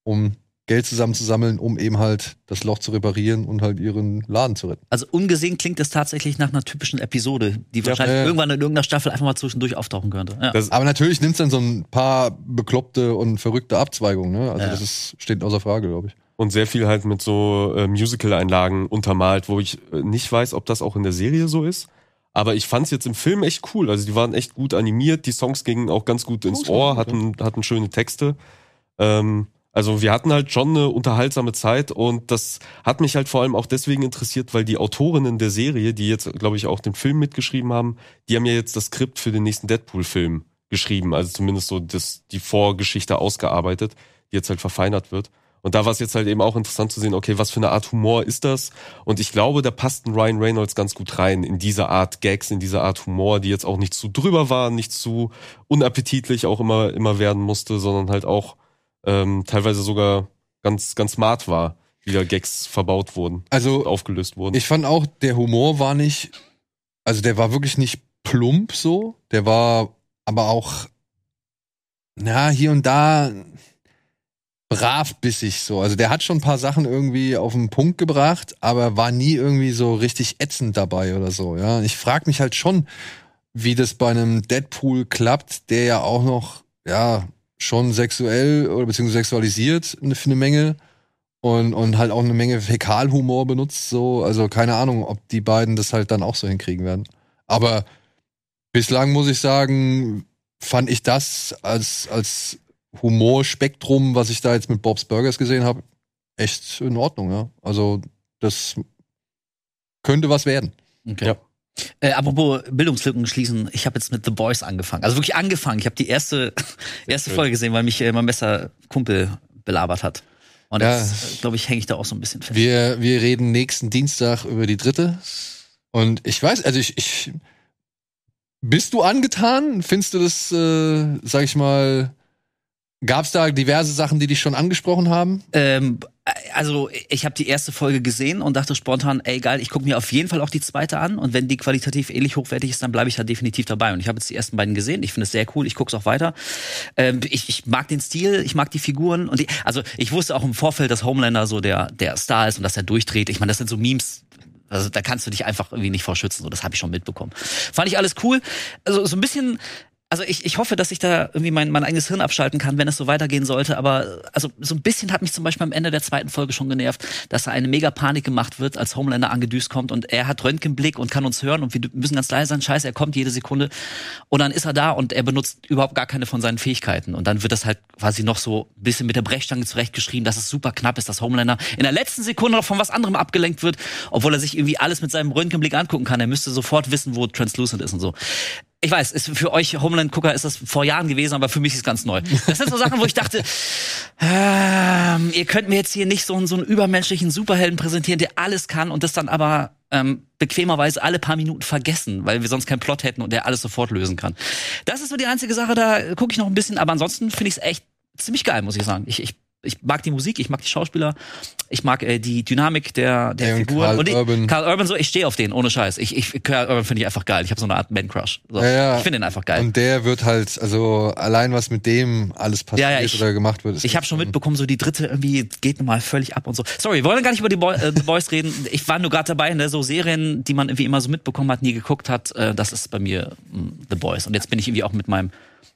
Speaker 1: um Geld zusammenzusammeln, um eben halt das Loch zu reparieren und halt ihren Laden zu retten.
Speaker 3: Also ungesehen klingt es tatsächlich nach einer typischen Episode, die wahrscheinlich ja, irgendwann in irgendeiner Staffel einfach mal zwischendurch auftauchen könnte. Ja.
Speaker 1: Das, aber natürlich nimmt es dann so ein paar bekloppte und verrückte Abzweigungen. Ne? Also ja. das ist, steht außer Frage, glaube ich.
Speaker 2: Und sehr viel halt mit so äh, Musical-Einlagen untermalt, wo ich äh, nicht weiß, ob das auch in der Serie so ist. Aber ich fand's jetzt im Film echt cool. Also die waren echt gut animiert, die Songs gingen auch ganz gut ins Ohr, hatten, hatten schöne Texte. Ähm, also wir hatten halt schon eine unterhaltsame Zeit und das hat mich halt vor allem auch deswegen interessiert, weil die Autorinnen der Serie, die jetzt, glaube ich, auch den Film mitgeschrieben haben, die haben ja jetzt das Skript für den nächsten Deadpool-Film geschrieben, also zumindest so das, die Vorgeschichte ausgearbeitet, die jetzt halt verfeinert wird. Und da war es jetzt halt eben auch interessant zu sehen, okay, was für eine Art Humor ist das? Und ich glaube, da passt ein Ryan Reynolds ganz gut rein in diese Art Gags, in diese Art Humor, die jetzt auch nicht zu drüber waren, nicht zu unappetitlich auch immer, immer werden musste, sondern halt auch ähm, teilweise sogar ganz, ganz smart war, wie da Gags verbaut wurden,
Speaker 1: also
Speaker 2: aufgelöst wurden.
Speaker 1: Ich fand auch, der Humor war nicht, also der war wirklich nicht plump so, der war aber auch, na, hier und da brav bissig so. Also der hat schon ein paar Sachen irgendwie auf den Punkt gebracht, aber war nie irgendwie so richtig ätzend dabei oder so, ja. Ich frag mich halt schon, wie das bei einem Deadpool klappt, der ja auch noch, ja, schon sexuell oder beziehungsweise sexualisiert eine Menge und, und halt auch eine Menge Fäkalhumor benutzt, so. Also keine Ahnung, ob die beiden das halt dann auch so hinkriegen werden. Aber bislang muss ich sagen, fand ich das als, als Humorspektrum, was ich da jetzt mit Bob's Burgers gesehen habe, echt in Ordnung, ja. Also das könnte was werden.
Speaker 3: Okay. Ja. Äh, apropos Bildungslücken schließen, ich habe jetzt mit The Boys angefangen. Also wirklich angefangen. Ich habe die erste, erste Folge gesehen, weil mich äh, mein bester Kumpel belabert hat. Und ja. jetzt, glaube ich, hänge ich da auch so ein bisschen fest.
Speaker 1: Wir, wir reden nächsten Dienstag über die dritte. Und ich weiß, also ich, ich bist du angetan? Findest du das, äh, sag ich mal, Gab es da diverse Sachen, die dich schon angesprochen haben?
Speaker 3: Ähm, also ich habe die erste Folge gesehen und dachte spontan, ey geil, ich gucke mir auf jeden Fall auch die zweite an und wenn die qualitativ ähnlich hochwertig ist, dann bleibe ich da definitiv dabei. Und ich habe jetzt die ersten beiden gesehen, ich finde es sehr cool, ich gucke es auch weiter. Ähm, ich, ich mag den Stil, ich mag die Figuren und die, also ich wusste auch im Vorfeld, dass Homelander so der der Star ist und dass er durchdreht. Ich meine, das sind so Memes, also da kannst du dich einfach irgendwie nicht vorschützen. So, das habe ich schon mitbekommen. Fand ich alles cool. Also so ein bisschen also ich, ich hoffe, dass ich da irgendwie mein, mein eigenes Hirn abschalten kann, wenn es so weitergehen sollte. Aber also so ein bisschen hat mich zum Beispiel am Ende der zweiten Folge schon genervt, dass da eine mega Panik gemacht wird, als Homelander angedüst kommt und er hat Röntgenblick und kann uns hören und wir müssen ganz leise sein. Scheiße, er kommt jede Sekunde und dann ist er da und er benutzt überhaupt gar keine von seinen Fähigkeiten und dann wird das halt quasi noch so ein bisschen mit der Brechstange zurechtgeschrieben, dass es super knapp ist, dass Homelander in der letzten Sekunde noch von was anderem abgelenkt wird, obwohl er sich irgendwie alles mit seinem Röntgenblick angucken kann. Er müsste sofort wissen, wo Translucent ist und so ich weiß, ist für euch Homeland-Gucker ist das vor Jahren gewesen, aber für mich ist es ganz neu. Das sind so Sachen, wo ich dachte, ähm, ihr könnt mir jetzt hier nicht so einen, so einen übermenschlichen Superhelden präsentieren, der alles kann und das dann aber ähm, bequemerweise alle paar Minuten vergessen, weil wir sonst keinen Plot hätten und der alles sofort lösen kann. Das ist so die einzige Sache, da gucke ich noch ein bisschen, aber ansonsten finde ich es echt ziemlich geil, muss ich sagen. Ich, ich Ich mag die Musik, ich mag die Schauspieler, ich mag äh, die Dynamik der, der
Speaker 1: Ey, und
Speaker 3: Figur.
Speaker 1: Karl
Speaker 3: und ich,
Speaker 1: Urban.
Speaker 3: Karl Urban, so, ich stehe auf den, ohne Scheiß. Ich, ich, Karl Urban finde ich einfach geil. Ich habe so eine Art Man-Crush. So.
Speaker 1: Ja, ja.
Speaker 3: Ich finde den einfach geil.
Speaker 1: Und der wird halt, also allein was mit dem alles passiert
Speaker 3: Ja, ich-
Speaker 1: oder gemacht wird. ist
Speaker 3: Ich habe schon mitbekommen, so die dritte irgendwie geht nochmal völlig ab und so. Sorry, wir wollen gar nicht über die Boy, äh, The Boys reden. Ich war nur gerade dabei, ne, so Serien, die man irgendwie immer so mitbekommen hat, nie geguckt hat. Äh, das ist bei mir mh, The Boys. Und jetzt bin ich irgendwie auch mit meinem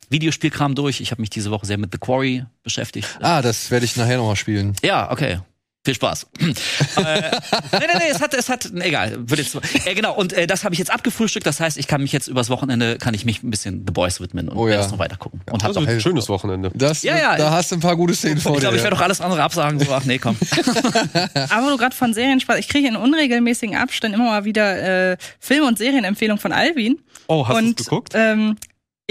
Speaker 3: Videospielkram durch. Ich habe mich diese Woche sehr mit The Quarry beschäftigt.
Speaker 1: Ah, das werde ich nachher nochmal spielen.
Speaker 3: Ja, okay. Viel Spaß. äh, nee, nee, nee, es hat, es hat, egal, wird jetzt, äh, genau, und äh, das habe ich jetzt abgefrühstückt, das heißt, ich kann mich jetzt übers Wochenende, kann ich mich ein bisschen The Boys widmen und
Speaker 1: Oh ja.
Speaker 3: das noch weiter gucken. Und hab
Speaker 2: Also
Speaker 3: doch,
Speaker 2: ein schönes Wochenende.
Speaker 1: Das,
Speaker 3: Ja, ja.
Speaker 1: da hast du ein paar gute Szenen vor
Speaker 3: ich glaube, ich
Speaker 1: dir.
Speaker 3: werde doch alles andere absagen, so, ach nee, komm.
Speaker 4: Aber du gerade von Serien sprachst, ich kriege in unregelmäßigen Abständen immer mal wieder äh, Film- und Serienempfehlungen von Alvin.
Speaker 2: Oh, hast du
Speaker 4: und
Speaker 2: es geguckt?
Speaker 4: Ähm,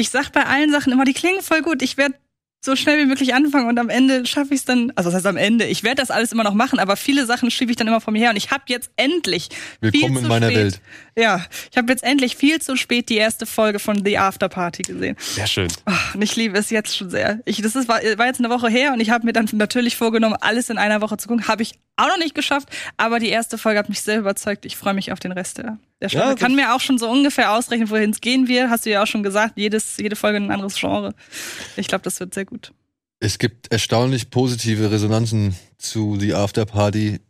Speaker 4: ich sag bei allen Sachen immer, die klingen voll gut. Ich werde so schnell wie möglich anfangen und am Ende schaffe ich es dann, also das heißt am Ende, ich werde das alles immer noch machen, aber viele Sachen schiebe ich dann immer vor mir her und ich habe jetzt endlich
Speaker 1: Willkommen
Speaker 4: viel
Speaker 1: in
Speaker 4: zu
Speaker 1: meiner
Speaker 4: spät,
Speaker 1: Welt.
Speaker 4: Ja, ich habe jetzt endlich viel zu spät die erste Folge von The After Party gesehen.
Speaker 2: Sehr schön.
Speaker 4: Ach, und ich liebe es jetzt schon sehr. Ich, das ist, war, war jetzt eine Woche her und ich habe mir dann natürlich vorgenommen, alles in einer Woche zu gucken. Habe ich auch noch nicht geschafft, aber die erste Folge hat mich sehr überzeugt. Ich freue mich auf den Rest der, der Staffel.
Speaker 2: Ja,
Speaker 4: Kann mir auch schon so ungefähr ausrechnen, wohin es gehen wird. Hast du ja auch schon gesagt, jedes, jede Folge ein anderes Genre. Ich glaube, das wird sehr gut.
Speaker 1: Es gibt erstaunlich positive Resonanzen zu The After Party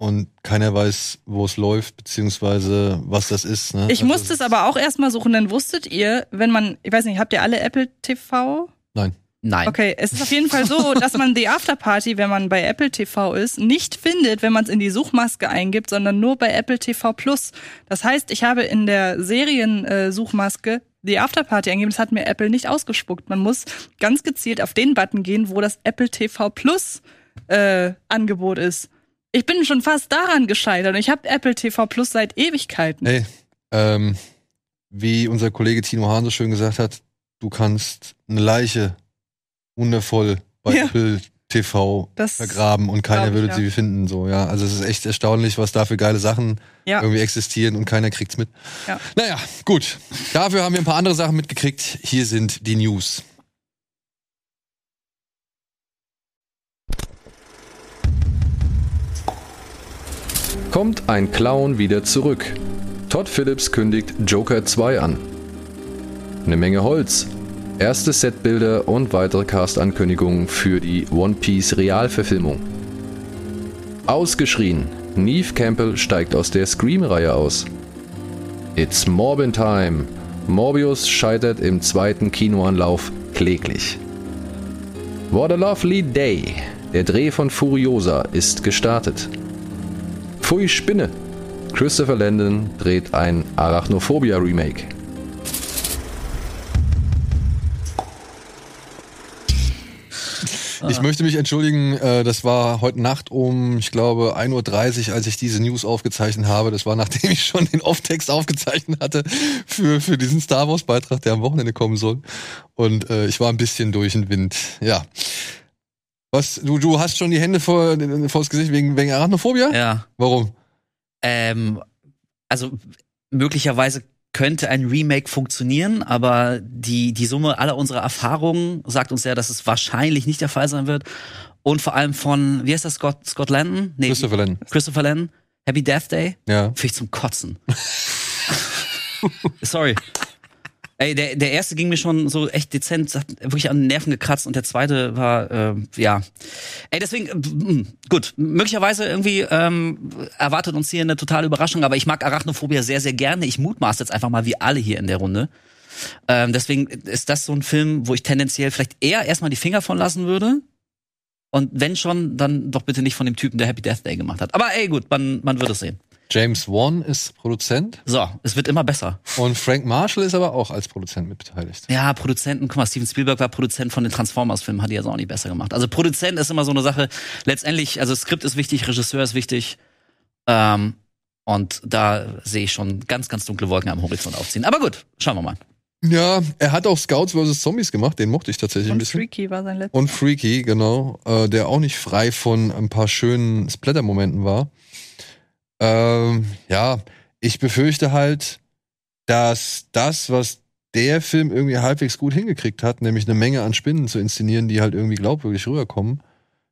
Speaker 1: und keiner weiß, wo es läuft, beziehungsweise was das ist. Ne?
Speaker 4: Ich
Speaker 1: Also
Speaker 4: musste es aber auch erstmal suchen, denn wusstet ihr, wenn man, ich weiß nicht, habt ihr alle Apple TV?
Speaker 1: Nein.
Speaker 3: Nein.
Speaker 4: Okay, es ist auf jeden Fall so, dass man die Afterparty, wenn man bei Apple TV ist, nicht findet, wenn man es in die Suchmaske eingibt, sondern nur bei Apple TV Plus. Das heißt, ich habe in der Serien-Suchmaske die Afterparty eingegeben, das hat mir Apple nicht ausgespuckt. Man muss ganz gezielt auf den Button gehen, wo das Apple TV Plus äh, Angebot ist. Ich bin schon fast daran gescheitert und ich habe Apple TV Plus seit Ewigkeiten.
Speaker 1: Ey, ähm, wie unser Kollege Tino Hahn so schön gesagt hat, du kannst eine Leiche wundervoll bei
Speaker 4: Ja.
Speaker 1: Apple TV
Speaker 4: Das
Speaker 1: vergraben und keiner
Speaker 4: ich,
Speaker 1: würde
Speaker 4: ja.
Speaker 1: sie finden. So, ja. Also es ist echt erstaunlich, was da für geile Sachen
Speaker 4: Ja.
Speaker 1: irgendwie existieren und keiner kriegt's mit.
Speaker 4: Ja.
Speaker 1: Naja, gut. Dafür haben wir ein paar andere Sachen mitgekriegt. Hier sind die News.
Speaker 5: Kommt ein Clown wieder zurück? Todd Phillips kündigt Joker 2 an. Eine Menge Holz. Erste Setbilder und weitere Cast-Ankündigungen für die One Piece Realverfilmung. Ausgeschrien. Neve Campbell steigt aus der Scream-Reihe aus. It's Morbin Time. Morbius scheitert im zweiten Kinoanlauf kläglich. What a lovely day. Der Dreh von Furiosa ist gestartet. Pfui Spinne. Christopher Landon dreht ein Arachnophobia Remake.
Speaker 1: Ich möchte mich entschuldigen, äh, das war heute Nacht um, ich glaube, 1.30 Uhr, als ich diese News aufgezeichnet habe. Das war, nachdem ich schon den Off-Text aufgezeichnet hatte für, für diesen Star Wars-Beitrag, der am Wochenende kommen soll. Und äh, ich war ein bisschen durch den Wind. Ja. Was, du, du hast schon die Hände vor, vor das Gesicht wegen, wegen Arachnophobia?
Speaker 3: Ja.
Speaker 1: Warum?
Speaker 3: Ähm, also möglicherweise könnte ein Remake funktionieren, aber die, die Summe aller unserer Erfahrungen sagt uns ja, dass es wahrscheinlich nicht der Fall sein wird. Und vor allem von, wie heißt das, Scott, Scott Landon? Nee,
Speaker 1: Christopher Landon.
Speaker 3: Christopher Landon. Happy Death Day.
Speaker 1: Ja.
Speaker 3: Finde ich zum Kotzen. Sorry. Ey, der, der erste ging mir schon so echt dezent, hat wirklich an den Nerven gekratzt und der zweite war, äh, ja. Ey, deswegen, äh, mh, gut, möglicherweise irgendwie ähm, erwartet uns hier eine totale Überraschung, aber ich mag Arachnophobia sehr, sehr gerne. Ich mutmaße jetzt einfach mal wie alle hier in der Runde. Ähm, deswegen ist das so ein Film, wo ich tendenziell vielleicht eher erstmal die Finger von lassen würde. Und wenn schon, dann doch bitte nicht von dem Typen, der Happy Death Day gemacht hat. Aber ey, gut, man, man wird es sehen.
Speaker 1: James Wan ist Produzent
Speaker 3: So, es wird immer besser.
Speaker 1: und Frank Marshall ist aber auch als Produzent mit beteiligt.
Speaker 3: Ja, Produzenten, guck mal, Steven Spielberg war Produzent von den Transformers-Filmen, hat die jetzt auch nicht besser gemacht. Also Produzent ist immer so eine Sache. Letztendlich, also Skript ist wichtig, Regisseur ist wichtig. Ähm, und da sehe ich schon ganz, ganz dunkle Wolken am Horizont aufziehen. Aber gut, schauen wir mal.
Speaker 1: Ja, er hat auch Scouts vs. Zombies gemacht, den mochte ich tatsächlich ein
Speaker 4: Und
Speaker 1: bisschen.
Speaker 4: Freaky war sein letzter.
Speaker 1: Und Freaky, genau, äh, der auch nicht frei von ein paar schönen Splatter-Momenten war. Ähm, ja, ich befürchte halt, dass das, was der Film irgendwie halbwegs gut hingekriegt hat, nämlich eine Menge an Spinnen zu inszenieren, die halt irgendwie glaubwürdig rüberkommen,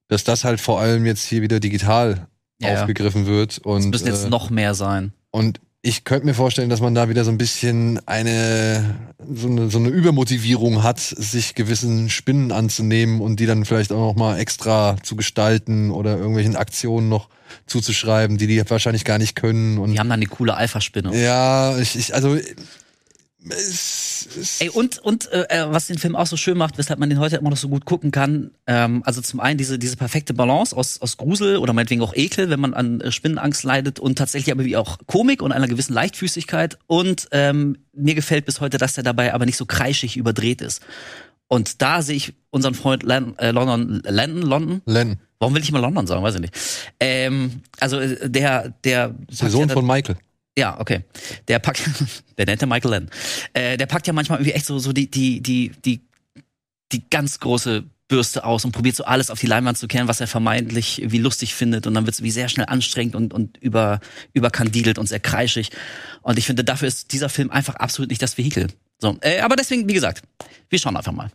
Speaker 1: dass das halt vor allem jetzt hier wieder digital
Speaker 3: Ja,
Speaker 1: aufgegriffen wird. Und,
Speaker 3: Es müssen jetzt
Speaker 1: äh,
Speaker 3: noch mehr sein.
Speaker 1: und ich könnte mir vorstellen, dass man da wieder so ein bisschen eine so, eine so eine Übermotivierung hat, sich gewissen Spinnen anzunehmen und die dann vielleicht auch noch mal extra zu gestalten oder irgendwelchen Aktionen noch zuzuschreiben, die die wahrscheinlich gar nicht können. Und
Speaker 3: Die haben dann eine coole Alpha-Spinne.
Speaker 1: ja, ich, ich also es, es,
Speaker 3: Ey, und, und äh, äh, was den Film auch so schön macht, weshalb man den heute immer noch so gut gucken kann, ähm, also zum einen diese, diese perfekte Balance aus, aus Grusel oder meinetwegen auch Ekel, wenn man an äh, Spinnenangst leidet und tatsächlich aber wie auch Komik und einer gewissen Leichtfüßigkeit. Und ähm, mir gefällt bis heute, dass der dabei aber nicht so kreischig überdreht ist. Und da sehe ich unseren Freund Lan äh, London, Landon, London.
Speaker 1: Len,
Speaker 3: Warum will ich immer London sagen? Weiß ich nicht. Ähm, also äh, der, der,
Speaker 1: der
Speaker 3: ja
Speaker 1: Sohn
Speaker 3: dann-
Speaker 1: von Michael.
Speaker 3: Ja, okay. Der packt, der nennt er Michael Lenn. Äh, der packt ja manchmal irgendwie echt so, so die, die, die, die, die ganz große Bürste aus und probiert so alles auf die Leinwand zu kehren, was er vermeintlich wie lustig findet. Und dann wird es wie sehr schnell anstrengend und, und über, überkandidelt und sehr kreischig. Und ich finde, dafür ist dieser Film einfach absolut nicht das Vehikel. So, äh, aber deswegen, wie gesagt, wir schauen einfach mal.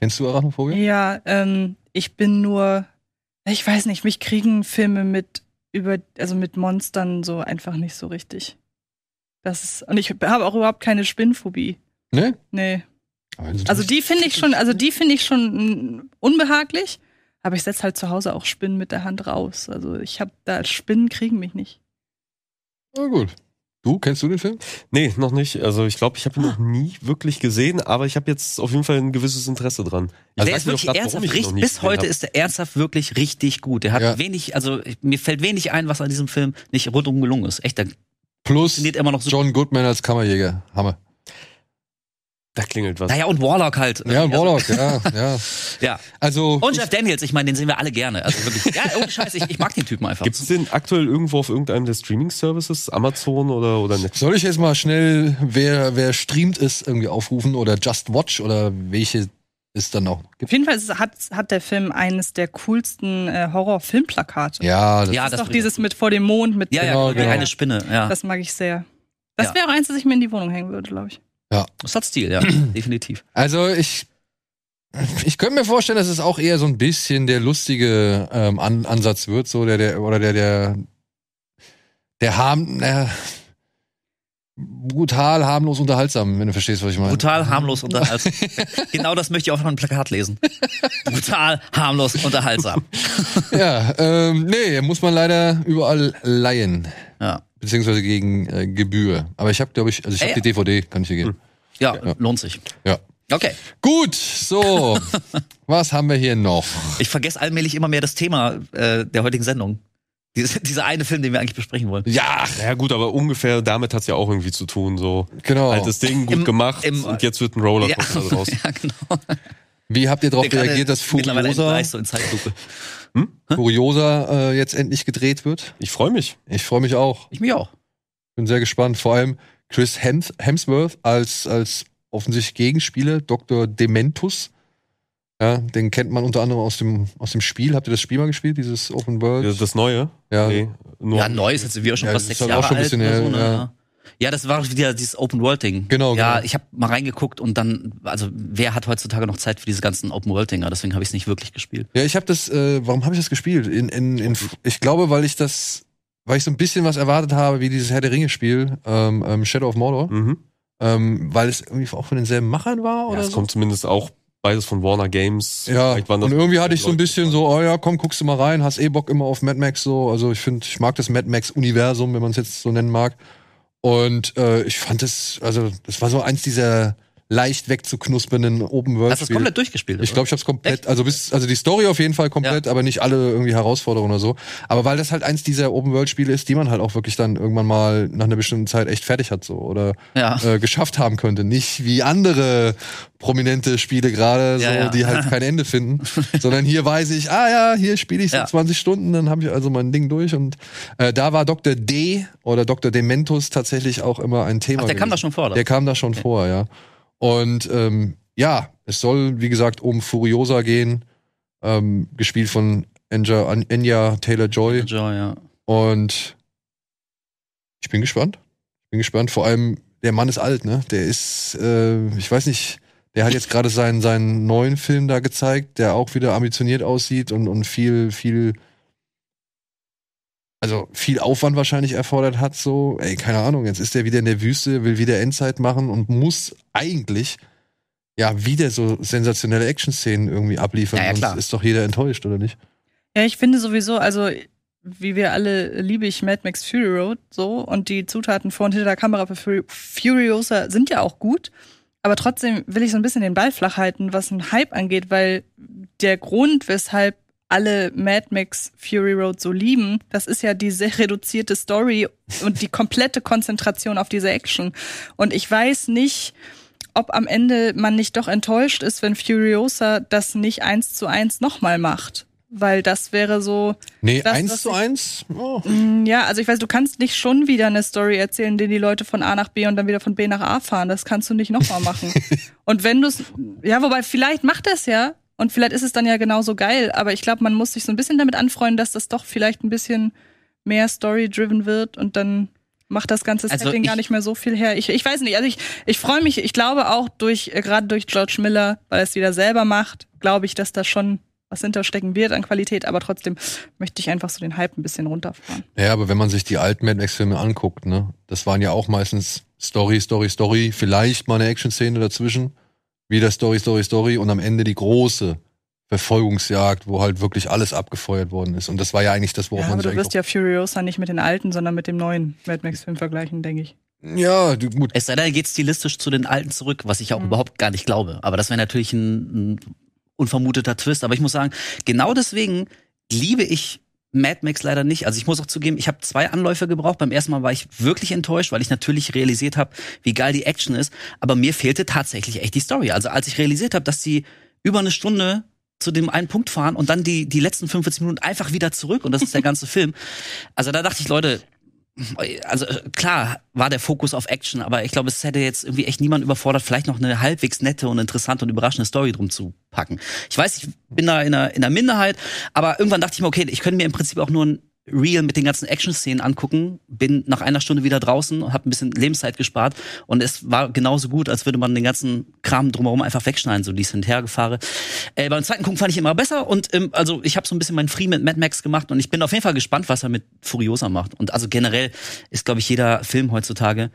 Speaker 1: Kennst du Arachnophobie?
Speaker 4: Ja, ähm, ich bin nur, ich weiß nicht, mich kriegen Filme mit über, also mit Monstern so einfach nicht so richtig. Das ist, und ich habe auch überhaupt keine Spinnphobie.
Speaker 1: Ne?
Speaker 4: Nee. Also die finde ich schon, also die finde ich schon mm, unbehaglich, aber ich setze halt zu Hause auch Spinnen mit der Hand raus. Also ich habe da Spinnen kriegen mich nicht.
Speaker 1: Na gut. Du, kennst du den Film?
Speaker 2: Nee, noch nicht. Also ich glaube, ich habe ihn noch nie wirklich gesehen, aber ich habe jetzt auf jeden Fall ein gewisses Interesse dran. Ich
Speaker 3: der ist wirklich
Speaker 2: grad,
Speaker 3: ernsthaft, richtig, bis heute
Speaker 2: hab.
Speaker 3: ist er ernsthaft wirklich richtig gut. Der hat
Speaker 1: Ja.
Speaker 3: wenig, also mir fällt wenig ein, was an diesem Film nicht rundum gelungen ist. Echt, der
Speaker 1: Plus
Speaker 3: funktioniert immer noch so.
Speaker 1: John Goodman als Kammerjäger. Hammer.
Speaker 2: Da klingelt was.
Speaker 3: Naja, und Warlock halt.
Speaker 1: Ja,
Speaker 3: Also,
Speaker 1: Warlock, ja, ja.
Speaker 3: Ja.
Speaker 1: Also,
Speaker 3: Und Jeff Daniels, ich meine, den sehen wir alle gerne. Also wirklich. Ja, ohne Scheiß, ich, ich mag den Typen einfach.
Speaker 2: Gibt es den aktuell irgendwo auf irgendeinem der Streaming-Services, Amazon oder, oder Netflix?
Speaker 1: soll ich jetzt mal schnell, wer, wer streamt ist, irgendwie aufrufen oder Just Watch oder welche es dann auch
Speaker 4: Auf jeden Fall ist, hat, hat der Film eines der coolsten äh, Horror-Filmplakate.
Speaker 1: Ja, das,
Speaker 3: ja,
Speaker 4: das ist doch dieses mit vor dem Mond, mit
Speaker 3: Ja, ja,
Speaker 1: Genau,
Speaker 3: genau, eine Spinne. Ja. Das,
Speaker 4: das mag ich sehr. Das
Speaker 3: Ja.
Speaker 4: wäre auch eins, das ich mir in die Wohnung hängen würde, glaube ich.
Speaker 3: Hat Stil, ja, definitiv.
Speaker 1: also ich, ich könnte mir vorstellen, dass es auch eher so ein bisschen der lustige ähm, An Ansatz wird, so der, der, oder der, der, der harm, äh, brutal, harmlos, unterhaltsam, wenn du verstehst, was ich meine.
Speaker 3: Brutal, harmlos, unterhaltsam. genau das möchte ich auf einem Plakat lesen. Brutal, harmlos, unterhaltsam.
Speaker 1: Ja, ähm, nee, muss man leider überall leihen.
Speaker 3: Ja.
Speaker 1: Beziehungsweise gegen äh, Gebühr. Aber ich habe, glaube ich, also ich habe
Speaker 3: Ey.
Speaker 1: die DVD, kann ich dir geben.
Speaker 3: Ja, lohnt sich.
Speaker 1: Ja.
Speaker 3: Okay.
Speaker 1: Gut, so. was haben wir hier noch?
Speaker 3: Ich vergesse allmählich immer mehr das Thema äh, der heutigen Sendung. Diese, dieser eine Film, den wir eigentlich besprechen wollen.
Speaker 1: Ja,
Speaker 2: Ja gut, aber ungefähr damit hat's ja auch irgendwie zu tun. So
Speaker 1: genau.
Speaker 2: altes Ding, gut
Speaker 3: Im-
Speaker 2: gemacht
Speaker 3: im-
Speaker 2: und jetzt wird ein Rollercoaster draus.
Speaker 3: ja, genau.
Speaker 1: Wie habt ihr darauf reagiert, dass
Speaker 3: mittlerweile
Speaker 1: Furiosa,
Speaker 3: entgleist so in Zeitlupe.
Speaker 1: Furiosa äh, jetzt endlich gedreht wird?
Speaker 2: Ich freue mich.
Speaker 1: Ich freue mich auch.
Speaker 3: Ich mich auch.
Speaker 1: Bin sehr gespannt. Vor allem Chris Hems Hemsworth als, als offensichtlich Gegenspieler, Dr. Dementus. Ja, den kennt man unter anderem aus dem, aus dem Spiel. Habt ihr das Spiel mal gespielt, dieses Open World?
Speaker 2: Das, das Neue?
Speaker 1: ja,
Speaker 2: Nee, nur
Speaker 3: Ja, neu ist jetzt wieder schon
Speaker 1: Ja,
Speaker 3: fast
Speaker 1: das ist
Speaker 3: sechs
Speaker 1: auch
Speaker 3: Jahre
Speaker 1: schon ein
Speaker 3: alt
Speaker 1: her,
Speaker 3: so, ne?
Speaker 1: ja.
Speaker 3: Ja, das war wieder dieses Open World Ding.
Speaker 1: Genau,
Speaker 3: Ja,
Speaker 1: genau.
Speaker 3: ich habe mal reingeguckt und dann, also wer hat heutzutage noch Zeit für diese ganzen Open World Dinger? Deswegen habe ich es nicht wirklich gespielt.
Speaker 1: Ja, ich habe das, äh, warum habe ich das gespielt? In, in, in, ich glaube, weil ich das, weil ich so ein bisschen was erwartet habe, wie dieses Herr der Ringe-Spiel, ähm, ähm, Shadow of Mordor,
Speaker 2: Mhm.
Speaker 1: ähm, weil es irgendwie auch von denselben Machern war
Speaker 2: Ja,
Speaker 1: oder
Speaker 2: es
Speaker 1: so.
Speaker 2: kommt zumindest auch beides von Warner Games.
Speaker 1: Ja,
Speaker 2: Vielleicht waren das
Speaker 1: und irgendwie hatte ich so ein bisschen so, oh ja, komm, guckst du mal rein, hast eh Bock immer auf Mad Max so. Also ich finde, ich mag das Mad Max-Universum, wenn man es jetzt so nennen mag. Und äh, ich fand es, also das war so eins dieser leicht wegzuknuspernden Open World.
Speaker 3: Hast du das komplett durchgespielt?
Speaker 1: Ich glaube, ich habe es komplett, also bis, also die Story auf jeden Fall komplett, aber nicht alle irgendwie Herausforderungen oder so. Aber weil das halt eins dieser Open World Spiele ist, die man halt auch wirklich dann irgendwann mal nach einer bestimmten Zeit echt fertig hat so oder
Speaker 3: Ja.
Speaker 1: äh, geschafft haben könnte, nicht wie andere prominente Spiele gerade, so
Speaker 3: Ja, ja.
Speaker 1: die halt kein Ende finden, sondern hier weiß ich, ah ja, hier spiele ich so
Speaker 3: Ja.
Speaker 1: 20 Stunden, dann habe ich also mein Ding durch und äh, da war Dr. D oder Dr. Dementus tatsächlich auch immer ein Thema.
Speaker 3: Ach, der kam
Speaker 1: gewesen.
Speaker 3: da schon vor, oder?
Speaker 1: Der kam da schon vor, ja. Und ähm, ja, es soll, wie gesagt, um Furiosa gehen, ähm, gespielt von Enya, Enya Taylor-Joy.
Speaker 3: Joy, ja.
Speaker 1: Und ich bin gespannt. Ich bin gespannt. Vor allem, der Mann ist alt, ne? Der ist, äh, ich weiß nicht, Der hat jetzt gerade seinen, seinen neuen Film da gezeigt, der auch wieder ambitioniert aussieht und, und viel, viel, also viel Aufwand wahrscheinlich erfordert hat, so, ey, keine Ahnung, jetzt ist er wieder in der Wüste, will wieder Endzeit machen und muss eigentlich ja wieder so sensationelle Action-Szenen irgendwie abliefern.
Speaker 3: Ja, ja, klar.
Speaker 1: Sonst ist doch jeder enttäuscht, oder nicht?
Speaker 4: Ja, ich finde sowieso, also wie wir alle liebe ich Mad Max Fury Road so und die Zutaten vor und hinter der Kamera für Furiosa sind ja auch gut. Aber trotzdem will ich so ein bisschen den Ball flach halten, was ein Hype angeht, weil der Grund, weshalb alle Mad Max Fury Road so lieben, das ist ja diese reduzierte Story und die komplette Konzentration auf diese Action. Und ich weiß nicht, ob am Ende man nicht doch enttäuscht ist, wenn Furiosa das nicht eins zu eins nochmal macht. Weil das wäre so.
Speaker 1: Nee,
Speaker 4: das,
Speaker 1: eins zu
Speaker 4: ich-
Speaker 1: eins? Oh.
Speaker 4: Mm, Ja, also ich weiß, du kannst nicht schon wieder eine Story erzählen, den die Leute von A nach B und dann wieder von B nach A fahren. Das kannst du nicht nochmal machen. und wenn du es, ja, wobei vielleicht macht das ja und vielleicht ist es dann ja genauso geil, aber ich glaube, man muss sich so ein bisschen damit anfreunden, dass das doch vielleicht ein bisschen mehr Story-driven wird und dann macht das ganze
Speaker 3: Also
Speaker 4: Setting gar nicht mehr so viel her. Ich, ich weiß nicht, also ich, ich freue mich, ich glaube auch durch, äh, gerade durch George Miller, weil er es wieder selber macht, glaube ich, dass da schon was hinterstecken wird an Qualität, aber trotzdem möchte ich einfach so den Hype ein bisschen runterfahren.
Speaker 1: Ja, aber wenn man sich die alten Mad Max-Filme anguckt, ne, das waren ja auch meistens Story, Story, Story, vielleicht mal eine Action-Szene dazwischen, wieder Story, Story, Story und am Ende die große Verfolgungsjagd, wo halt wirklich alles abgefeuert worden ist. Und das war ja eigentlich das, worauf
Speaker 4: Ja,
Speaker 1: man
Speaker 4: aber
Speaker 1: sich
Speaker 4: du wirst ja Furiosa nicht mit den alten, sondern mit dem neuen Mad Max-Film vergleichen, denke ich.
Speaker 1: ja, gut.
Speaker 3: Es sei denn, er geht stilistisch zu den alten zurück, was ich auch
Speaker 4: Mhm.
Speaker 3: überhaupt gar nicht glaube. Aber das wäre natürlich ein, ein unvermuteter Twist. Aber ich muss sagen, genau deswegen liebe ich Mad Max leider nicht. Also ich muss auch zugeben, ich habe zwei Anläufe gebraucht. Beim ersten Mal war ich wirklich enttäuscht, weil ich natürlich realisiert habe, wie geil die Action ist. Aber mir fehlte tatsächlich echt die Story. Also als ich realisiert habe, dass sie über eine Stunde zu dem einen Punkt fahren und dann die, die letzten 45 Minuten einfach wieder zurück und das ist der ganze Film. Also da dachte ich, Leute, also äh, klar war der Fokus auf Action, aber ich glaube, es hätte jetzt irgendwie echt niemand überfordert, vielleicht noch eine halbwegs nette und interessante und überraschende Story drum zu packen. Ich weiß, ich bin da in einer, in einer Minderheit, aber irgendwann dachte ich mir, okay, ich könnte mir im Prinzip auch nur ein Reel mit den ganzen Action-Szenen angucken, bin nach einer Stunde wieder draußen und habe ein bisschen Lebenszeit gespart und es war genauso gut, als würde man den ganzen Kram drumherum einfach wegschneiden, so dies und hergefahre. Äh, beim zweiten gucken fand ich immer besser und ähm, also ich habe so ein bisschen meinen Free mit Mad Max gemacht und ich bin auf jeden Fall gespannt, was er mit Furiosa macht. Und also generell ist, glaube ich, jeder Film heutzutage,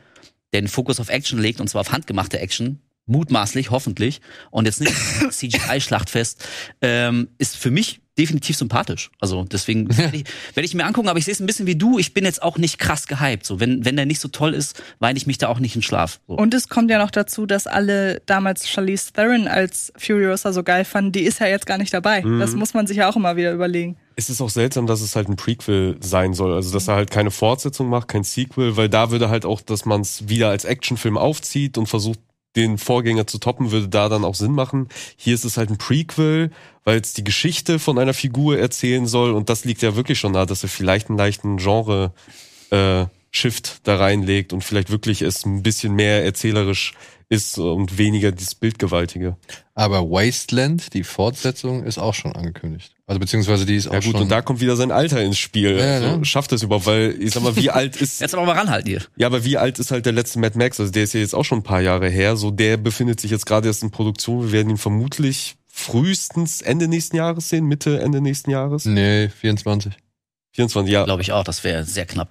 Speaker 3: der den Fokus auf Action legt und zwar auf handgemachte Action, mutmaßlich, hoffentlich, und jetzt nicht CGI-Schlachtfest, ähm, ist für mich definitiv sympathisch. Also deswegen werde ich, werd ich mir angucken, aber ich sehe es ein bisschen wie du. Ich bin jetzt auch nicht krass gehypt. So, wenn, wenn der nicht so toll ist, weine ich mich da auch nicht in Schlaf. So.
Speaker 4: Und es kommt ja noch dazu, dass alle damals Charlize Theron als Furiosa so geil fanden. Die ist ja jetzt gar nicht dabei. Das muss man sich ja auch immer wieder überlegen.
Speaker 2: Es ist auch seltsam, dass es halt ein Prequel sein soll. Also, dass er halt keine Fortsetzung macht, kein Sequel, weil da würde halt auch, dass man es wieder als Actionfilm aufzieht und versucht, den Vorgänger zu toppen, würde da dann auch Sinn machen. Hier ist es halt ein Prequel, weil es die Geschichte von einer Figur erzählen soll und das liegt ja wirklich schon nahe, dass er vielleicht einen leichten Genre äh, Shift da reinlegt und vielleicht wirklich es ein bisschen mehr erzählerisch ist und weniger dieses Bildgewaltige.
Speaker 1: Aber Wasteland, die Fortsetzung, ist auch schon angekündigt. Also beziehungsweise die ist auch
Speaker 2: Ja gut,
Speaker 1: schon.
Speaker 2: und da kommt wieder sein Alter ins Spiel.
Speaker 1: Ja,
Speaker 2: also,
Speaker 1: ne?
Speaker 2: Schafft es überhaupt, weil ich sag mal, wie alt ist
Speaker 3: Jetzt aber mal ranhalten hier.
Speaker 2: Ja, aber wie alt ist halt der letzte Mad Max? Also der ist ja jetzt auch schon ein paar Jahre her. So, der befindet sich jetzt gerade erst in Produktion. Wir werden ihn vermutlich frühestens Ende nächsten Jahres sehen, Mitte, Ende nächsten Jahres.
Speaker 1: nee, 24.
Speaker 2: 24, ja.
Speaker 3: Glaube ich auch, das wäre sehr knapp.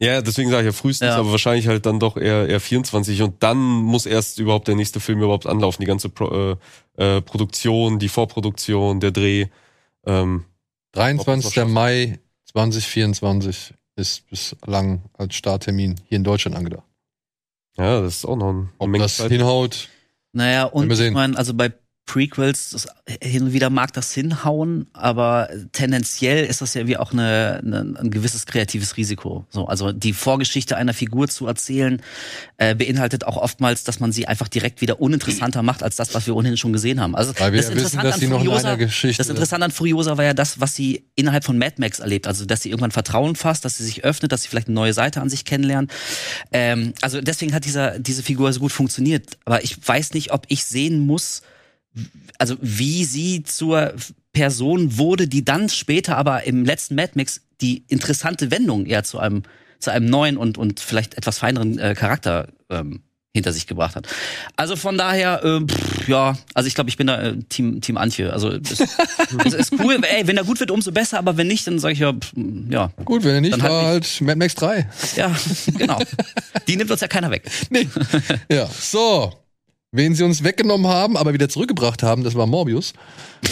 Speaker 2: Ja, deswegen sage ich ja frühestens,
Speaker 3: Ja.
Speaker 2: aber wahrscheinlich halt dann doch eher, eher 24. Und dann muss erst überhaupt der nächste Film überhaupt anlaufen. Die ganze Pro, äh, äh, Produktion, die Vorproduktion, der Dreh. Ähm,
Speaker 1: 23.
Speaker 2: schaffen.
Speaker 1: Mai 2024 ist bislang als Starttermin hier in Deutschland angedacht.
Speaker 2: ja, das ist auch noch ein,
Speaker 1: Ob
Speaker 2: Menge
Speaker 1: das
Speaker 2: Zeit.
Speaker 1: hinhaut,
Speaker 3: Naja, und
Speaker 1: wir
Speaker 3: ich
Speaker 1: sehen.
Speaker 3: meine, also bei Prequels, das, hin und wieder mag das hinhauen, aber tendenziell ist das ja wie auch eine, eine, ein gewisses kreatives Risiko. So, also die Vorgeschichte einer Figur zu erzählen, äh, beinhaltet auch oftmals, dass man sie einfach direkt wieder uninteressanter macht als das, was wir ohnehin schon gesehen haben. Also
Speaker 1: weil wir
Speaker 3: das
Speaker 1: ja wissen,
Speaker 3: Interessante
Speaker 1: dass
Speaker 3: an
Speaker 1: sie noch in
Speaker 3: Furiosa-
Speaker 1: einer Geschichte.
Speaker 3: das Interessante an Furiosa war ja das, was sie innerhalb von Mad Max erlebt. Also, dass sie irgendwann Vertrauen fasst, dass sie sich öffnet, dass sie vielleicht eine neue Seite an sich kennenlernt. Ähm, also, deswegen hat dieser, diese Figur so gut funktioniert. Aber ich weiß nicht, ob ich sehen muss, also, wie sie zur Person wurde, die dann später aber im letzten Mad Max die interessante Wendung eher zu einem, zu einem neuen und, und vielleicht etwas feineren äh, Charakter ähm, hinter sich gebracht hat. Also von daher, äh, pff, ja, also ich glaube, ich bin da äh, Team Team Antje. Also es, es ist cool, ey, wenn er gut wird, umso besser, aber wenn nicht, dann sage ich ja, pff, ja.
Speaker 1: Gut, wenn er nicht,
Speaker 3: Dann
Speaker 1: war
Speaker 3: halt
Speaker 1: halt Mad Max 3.
Speaker 3: Ja, genau. Die nimmt uns ja keiner weg.
Speaker 1: Nee. ja, so. Wen sie uns weggenommen haben, aber wieder zurückgebracht haben, das war Morbius.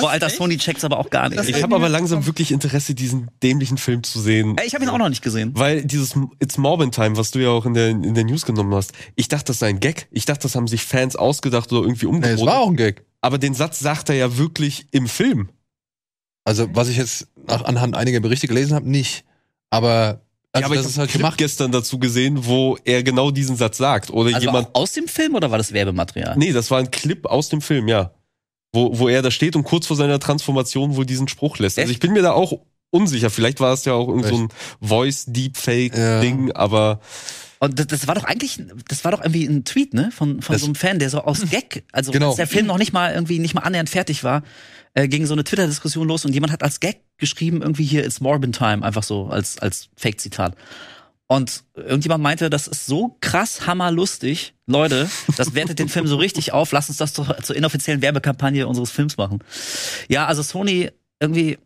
Speaker 3: Boah, alter, Sony checkt's aber auch gar nicht.
Speaker 2: Ich habe aber langsam wirklich Interesse, diesen dämlichen Film zu sehen.
Speaker 3: ich habe ihn auch noch nicht gesehen.
Speaker 2: Weil dieses It's Morbin Time, was du ja auch in der, in der News genommen hast, ich dachte, das sei ein Gag. Ich dachte, das haben sich Fans ausgedacht oder irgendwie
Speaker 1: Nee, es war auch ein Gag.
Speaker 2: aber den Satz sagt er ja wirklich im Film.
Speaker 1: Also, was ich jetzt nach, anhand einiger Berichte gelesen habe, nicht. Aber, also
Speaker 2: ja, aber
Speaker 1: das
Speaker 2: ich
Speaker 1: ist
Speaker 2: habe
Speaker 1: halt
Speaker 2: Clip
Speaker 1: gemacht.
Speaker 2: gestern dazu gesehen, wo er genau diesen Satz sagt. Oder
Speaker 3: Also
Speaker 2: jemand.
Speaker 3: aus dem Film oder war das Werbematerial?
Speaker 2: Nee, das war ein Clip aus dem Film, ja. Wo, wo er da steht und kurz vor seiner Transformation wohl diesen Spruch lässt. Also
Speaker 3: Echt?
Speaker 2: ich bin mir da auch unsicher. Vielleicht war es ja auch irgend so ein Voice-Deepfake-Ding, aber
Speaker 3: Und das, das war doch eigentlich, das war doch irgendwie ein Tweet, ne, von, von
Speaker 1: Das-
Speaker 3: so einem Fan, der so aus Gag, also
Speaker 1: Genau.
Speaker 3: als der Film noch nicht mal irgendwie nicht mal annähernd fertig war, äh, ging so eine Twitter-Diskussion los und jemand hat als Gag geschrieben, irgendwie hier It's Morbin Time, einfach so als, als Fake-Zitat. Und irgendjemand meinte, das ist so krass hammerlustig. Leute, das wertet den Film so richtig auf. Lass uns das zur, zur inoffiziellen Werbekampagne unseres Films machen. Ja, also Sony irgendwie,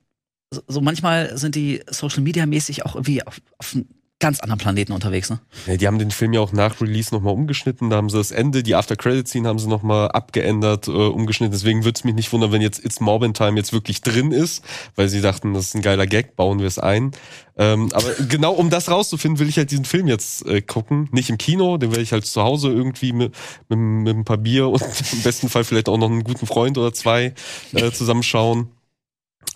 Speaker 3: so, manchmal sind die Social Media mäßig auch irgendwie auf, auf ganz anderen Planeten unterwegs, ne?
Speaker 2: Ja, die haben den Film ja auch nach Release nochmal umgeschnitten. Da haben sie das Ende, die After-Credit-Scene haben sie nochmal abgeändert, äh, umgeschnitten. Deswegen würde es mich nicht wundern, wenn jetzt It's Morbin Time jetzt wirklich drin ist, weil sie dachten, das ist ein geiler Gag, bauen wir es ein. Ähm, aber genau um das rauszufinden, will ich halt diesen Film jetzt äh, gucken. Nicht im Kino, den werde ich halt zu Hause irgendwie mit, mit, mit ein paar Bier und im besten Fall vielleicht auch noch einen guten Freund oder zwei äh, zusammenschauen.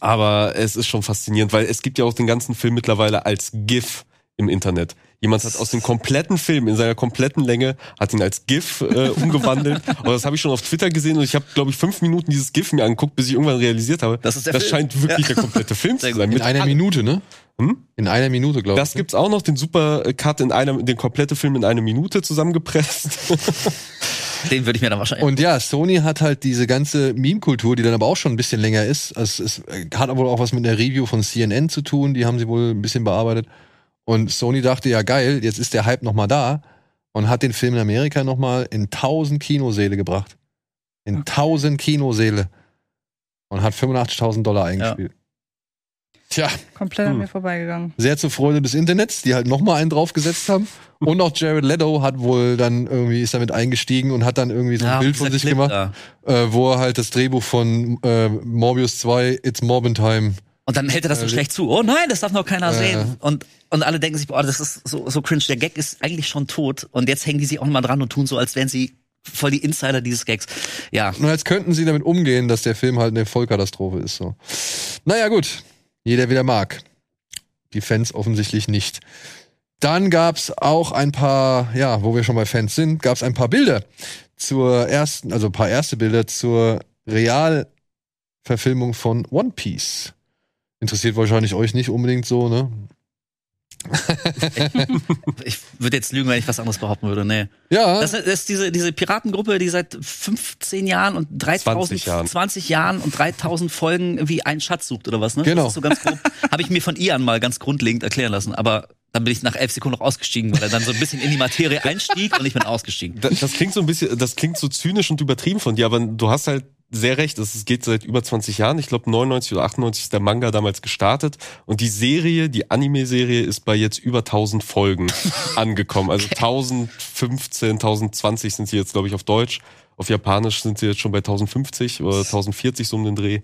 Speaker 2: Aber es ist schon faszinierend, weil es gibt ja auch den ganzen Film mittlerweile als GIF im Internet. Jemand hat aus dem kompletten Film in seiner kompletten Länge hat ihn als GIF äh, umgewandelt. Und das habe ich schon auf Twitter gesehen und ich habe, glaube ich, fünf Minuten dieses GIF mir angeguckt, bis ich irgendwann realisiert habe,
Speaker 3: Das ist der
Speaker 2: das
Speaker 3: Film.
Speaker 2: scheint wirklich der komplette Film zu sein.
Speaker 1: In
Speaker 2: Mit
Speaker 1: einer
Speaker 2: all-
Speaker 1: Minute, ne?
Speaker 2: Hm?
Speaker 1: In einer Minute, glaube ich.
Speaker 2: Das gibt's auch noch, den Super Cut in einer, den komplette Film in eine Minute zusammengepresst.
Speaker 3: Den würde ich mir dann wahrscheinlich.
Speaker 1: Und ja, Sony hat halt diese ganze Meme-Kultur, die dann aber auch schon ein bisschen länger ist. Also es hat wohl auch was mit einer Review von CNN zu tun, die haben sie wohl ein bisschen bearbeitet. Und Sony dachte, ja geil, jetzt ist der Hype noch mal da und hat den Film in Amerika noch mal in 1000 Kinoseele gebracht. In 1000 Kinoseele. Und hat 85.000 Dollar eingespielt. Tja,
Speaker 4: Komplett an
Speaker 2: Hm.
Speaker 4: mir vorbeigegangen.
Speaker 1: sehr zur Freude des Internets, die halt noch mal einen draufgesetzt haben. Und auch Jared Leto hat wohl dann irgendwie, ist damit eingestiegen und hat dann irgendwie so ein
Speaker 3: Ja,
Speaker 1: Bild von sich
Speaker 3: Clip
Speaker 1: gemacht äh, wo er halt das Drehbuch von äh, Morbius 2, It's Morbin Time.
Speaker 3: Und dann hält er das so schlecht zu. Oh nein, das darf noch keiner sehen. Und, und alle denken sich, boah, das ist so, so cringe. Der Gag ist eigentlich schon tot. Und jetzt hängen die sich auch noch mal dran und tun so, als wären sie voll die Insider dieses Gags. Ja.
Speaker 1: Und als könnten sie damit umgehen, dass der Film halt eine Vollkatastrophe ist. So. Naja, gut. Jeder wie der mag. Die Fans offensichtlich nicht. Dann gab's auch ein paar, ja, wo wir schon bei Fans sind, gab's ein paar Bilder zur ersten, also ein paar erste Bilder zur Realverfilmung von One Piece. Interessiert wahrscheinlich euch nicht unbedingt so, ne?
Speaker 3: Ich würde jetzt lügen, wenn ich was anderes behaupten würde. Nee.
Speaker 1: Ja.
Speaker 3: Das ist- diese, diese Piratengruppe, die seit 15 Jahren und 3000,
Speaker 2: 20 Jahren.
Speaker 3: 20 Jahren und 3000 Folgen irgendwie einen Schatz sucht oder was, ne?
Speaker 1: Genau.
Speaker 3: Das ist so ganz grob. Habe ich mir von Ian mal ganz grundlegend erklären lassen. Aber dann bin ich nach elf Sekunden noch ausgestiegen, weil er dann so ein bisschen in die Materie einstieg und ich bin ausgestiegen.
Speaker 2: Das, das klingt so ein bisschen, das klingt so zynisch und übertrieben von dir, aber du hast halt sehr recht. Es geht seit über 20 Jahren. Ich glaube 99 oder 98 ist der Manga damals gestartet und die Serie, die Anime-Serie ist bei jetzt über 1000 Folgen angekommen. Also 1015, 1020 sind sie jetzt glaube ich auf Deutsch. Auf Japanisch sind sie jetzt schon bei 1050 oder 1040 so um den Dreh.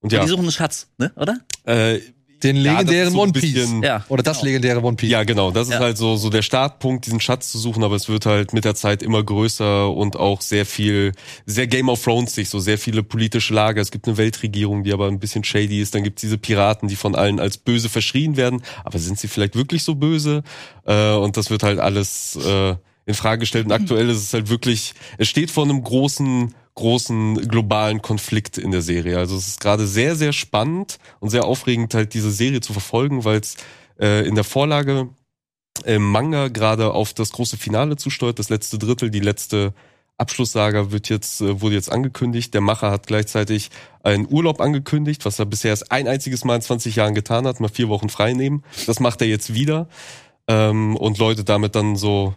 Speaker 2: Und
Speaker 3: Ja.
Speaker 2: ja,
Speaker 3: Die suchen einen Schatz, ne? Oder?
Speaker 2: äh,
Speaker 1: den
Speaker 2: ja,
Speaker 1: legendären
Speaker 2: ist so
Speaker 1: One Piece.
Speaker 2: bisschen-
Speaker 3: Ja.
Speaker 1: Oder das
Speaker 3: genau.
Speaker 1: legendäre One Piece.
Speaker 2: Ja, genau. Das
Speaker 3: Ja.
Speaker 2: ist halt so, so der Startpunkt, diesen Schatz zu suchen, aber es wird halt mit der Zeit immer größer und auch sehr viel, sehr Game of Thrones sich, so sehr viele politische Lager. Es gibt eine Weltregierung, die aber ein bisschen shady ist. Dann gibt es diese Piraten, die von allen als böse verschrien werden. Aber sind sie vielleicht wirklich so böse? Äh, und das wird halt alles äh, in Frage gestellt. Und aktuell ist es halt wirklich, es steht vor einem großen großen globalen Konflikt in der Serie. Also es ist gerade sehr, sehr spannend und sehr aufregend, halt diese Serie zu verfolgen, weil es äh, in der Vorlage im Manga gerade auf das große Finale zusteuert, das letzte Drittel, die letzte Abschlusssaga wird jetzt, äh, wurde jetzt angekündigt. Der Macher hat gleichzeitig einen Urlaub angekündigt, was er bisher erst ein einziges Mal in 20 Jahren getan hat, mal vier Wochen frei nehmen. Das macht er jetzt wieder. Ähm, und Leute damit dann so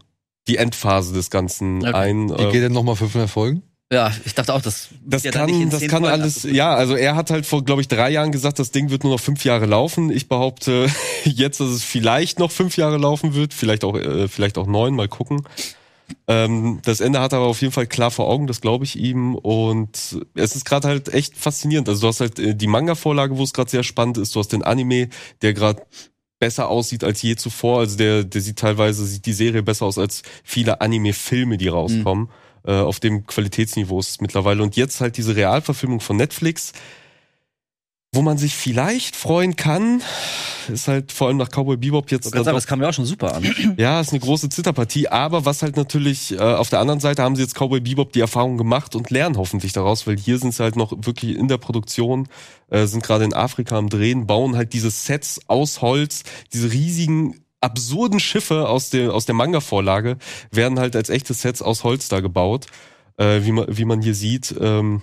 Speaker 2: die Endphase des Ganzen
Speaker 3: Okay.
Speaker 2: ein.
Speaker 1: Die
Speaker 2: Äh,
Speaker 1: geht dann nochmal 500 Folgen?
Speaker 3: Ja, ich dachte auch, das,
Speaker 2: das
Speaker 3: ja
Speaker 2: kann, das kann
Speaker 3: Folgen
Speaker 2: alles, ja, also er hat halt vor, glaube ich, drei Jahren gesagt, das Ding wird nur noch fünf Jahre laufen. Ich behaupte jetzt, dass es vielleicht noch fünf Jahre laufen wird, vielleicht auch, äh, vielleicht auch neun, mal gucken. Ähm, das Ende hat er aber auf jeden Fall klar vor Augen, das glaube ich ihm. Und es ist gerade halt echt faszinierend. Also du hast halt äh, die Manga-Vorlage, wo es gerade sehr spannend ist. Du hast den Anime, der gerade besser aussieht als je zuvor. Also der, der sieht teilweise, sieht die Serie besser aus als viele Anime-Filme, die rauskommen. Äh, auf dem Qualitätsniveau ist es mittlerweile. Und jetzt halt diese Realverfilmung von Netflix, wo man sich vielleicht freuen kann, ist halt vor allem nach Cowboy Bebop jetzt
Speaker 3: sagen, das kam mir auch schon super an.
Speaker 2: ja, ist eine große Zitterpartie, aber was halt natürlich, äh, auf der anderen Seite haben sie jetzt Cowboy Bebop die Erfahrung gemacht und lernen hoffentlich daraus, weil hier sind sie halt noch wirklich in der Produktion, äh, sind gerade in Afrika am Drehen, bauen halt diese Sets aus Holz, diese riesigen absurden Schiffe aus der, aus der Manga-Vorlage werden halt als echte Sets aus Holz da gebaut, äh, wie, man, wie man hier sieht. Ähm,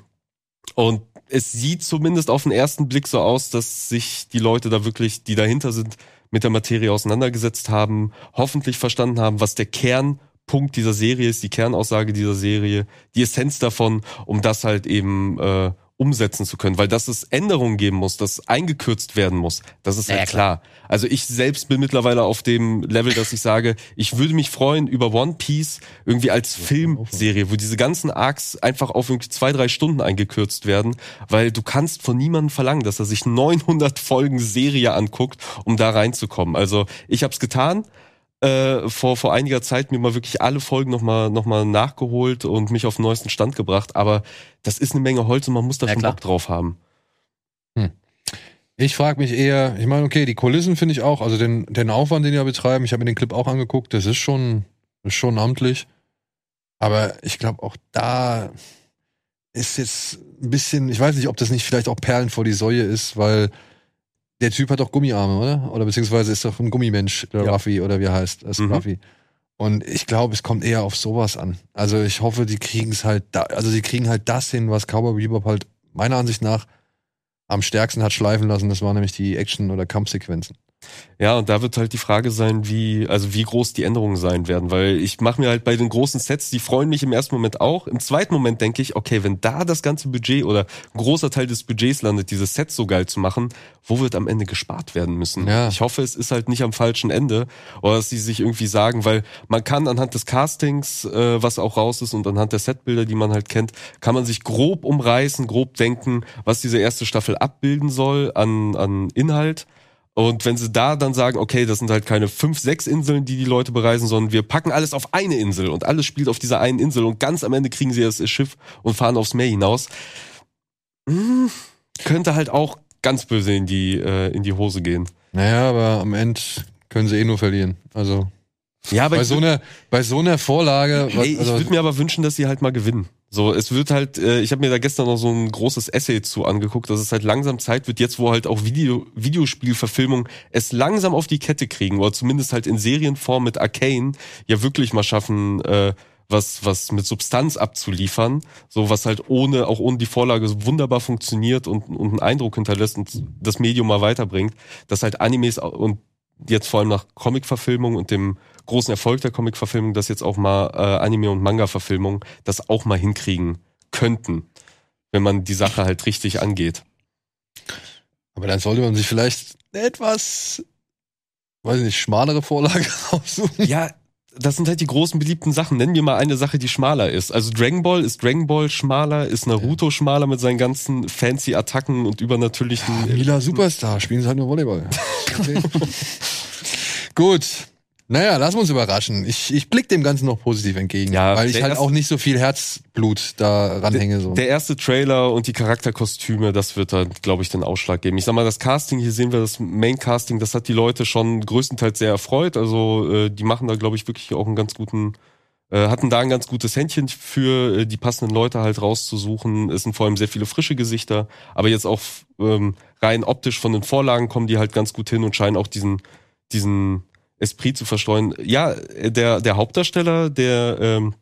Speaker 2: und es sieht zumindest auf den ersten Blick so aus, dass sich die Leute da wirklich, die dahinter sind, mit der Materie auseinandergesetzt haben, hoffentlich verstanden haben, was der Kernpunkt dieser Serie ist, die Kernaussage dieser Serie, die Essenz davon, um das halt eben äh, umsetzen zu können, weil dass es Änderungen geben muss, dass eingekürzt werden muss, das ist
Speaker 3: Ja,
Speaker 2: halt
Speaker 3: ja,
Speaker 2: klar. Also ich selbst bin mittlerweile auf dem Level, dass ich sage, ich würde mich freuen über One Piece irgendwie als Filmserie, wo diese ganzen Arcs einfach auf irgendwie zwei, drei Stunden eingekürzt werden, weil du kannst von niemandem verlangen, dass er sich 900 Folgen Serie anguckt, um da reinzukommen. Also ich habe es getan, äh, vor, vor einiger Zeit mir mal wirklich alle Folgen nochmal noch mal nachgeholt und mich auf den neuesten Stand gebracht. Aber das ist eine Menge Holz und man muss da
Speaker 3: Ja,
Speaker 2: schon
Speaker 3: klar.
Speaker 2: Bock drauf haben.
Speaker 1: Ich frage mich eher, ich meine, okay, die Kulissen finde ich auch, also den, den Aufwand, den die da betreiben, ich habe mir den Clip auch angeguckt, das ist schon, ist schon amtlich. Aber ich glaube, auch da ist jetzt ein bisschen, ich weiß nicht, ob das nicht vielleicht auch Perlen vor die Säue ist, weil der Typ hat doch Gummiarme, oder? Oder beziehungsweise ist doch ein Gummimensch, der
Speaker 2: Ja.
Speaker 1: Ruffy, oder wie er heißt, das
Speaker 2: Mhm.
Speaker 1: Ruffy. Und ich glaube, es kommt eher auf sowas an. Also ich hoffe, die kriegen es halt da, also die kriegen halt das hin, was Cowboy Bebop halt meiner Ansicht nach am stärksten hat schleifen lassen. Das waren nämlich die Action- oder Kampfsequenzen.
Speaker 2: Ja, und da wird halt die Frage sein, wie, also wie groß die Änderungen sein werden, weil ich mache mir halt bei den großen Sets, die freuen mich im ersten Moment auch. Im zweiten Moment denke ich, okay, wenn da das ganze Budget oder ein großer Teil des Budgets landet, dieses Set so geil zu machen, wo wird am Ende gespart werden müssen?
Speaker 1: Ja.
Speaker 2: Ich hoffe, es ist halt nicht am falschen Ende oder dass sie sich irgendwie sagen, weil man kann anhand des Castings, äh, was auch raus ist und anhand der Setbilder, die man halt kennt, kann man sich grob umreißen, grob denken, was diese erste Staffel abbilden soll an, an Inhalt. Und wenn sie da dann sagen, okay, das sind halt keine fünf, sechs Inseln, die die Leute bereisen, sondern wir packen alles auf eine Insel und alles spielt auf dieser einen Insel und ganz am Ende kriegen sie das Schiff und fahren aufs Meer hinaus, hm, könnte halt auch ganz böse in die, äh, in die Hose gehen.
Speaker 1: Naja, aber am Ende können sie eh nur verlieren. Also
Speaker 2: Ja,
Speaker 1: bei so einer, bei so einer Vorlage, was,
Speaker 2: Ey, ich
Speaker 1: also,
Speaker 2: würde mir aber wünschen, dass sie halt mal gewinnen. So, es wird halt, äh, ich habe mir da gestern noch so ein großes Essay zu angeguckt, dass es halt langsam Zeit wird, jetzt wo halt auch Video, Videospielverfilmung es langsam auf die Kette kriegen, oder zumindest halt in Serienform mit Arcane ja wirklich mal schaffen, äh, was, was mit Substanz abzuliefern, so was halt ohne, auch ohne die Vorlage wunderbar funktioniert und, und einen Eindruck hinterlässt und das Medium mal weiterbringt, dass halt Animes und jetzt vor allem nach Comic-Verfilmung und dem großen Erfolg der Comic-Verfilmung, dass jetzt auch mal äh, Anime- und Manga-Verfilmung das auch mal hinkriegen könnten, wenn man die Sache halt richtig angeht.
Speaker 1: aber dann sollte man sich vielleicht eine etwas, weiß ich nicht, schmalere Vorlage raussuchen.
Speaker 2: Ja, das sind halt die großen beliebten Sachen. Nennen wir mal eine Sache, die schmaler ist. Also Dragon Ball ist Dragon Ball schmaler, ist Naruto schmaler mit seinen ganzen fancy Attacken und übernatürlichen.
Speaker 1: Mila Superstar, spielen sie halt nur Volleyball. Okay. Gut. Naja, wir uns überraschen. Ich, ich blick dem Ganzen noch positiv entgegen,
Speaker 2: Ja,
Speaker 1: weil ich halt auch nicht so viel Herzblut da ranhänge. So.
Speaker 2: Der erste Trailer und die Charakterkostüme, das wird dann, glaube ich, den Ausschlag geben. Ich sag mal, das Casting, hier sehen wir das Main-Casting, das hat die Leute schon größtenteils sehr erfreut. Also äh, die machen da, glaube ich, wirklich auch einen ganz guten, äh, hatten da ein ganz gutes Händchen für äh, die passenden Leute halt rauszusuchen. Es sind vor allem sehr viele frische Gesichter, aber jetzt auch ähm, rein optisch von den Vorlagen kommen die halt ganz gut hin und scheinen auch diesen, diesen Esprit zu verstreuen. Ja, der, der Hauptdarsteller, der ähm,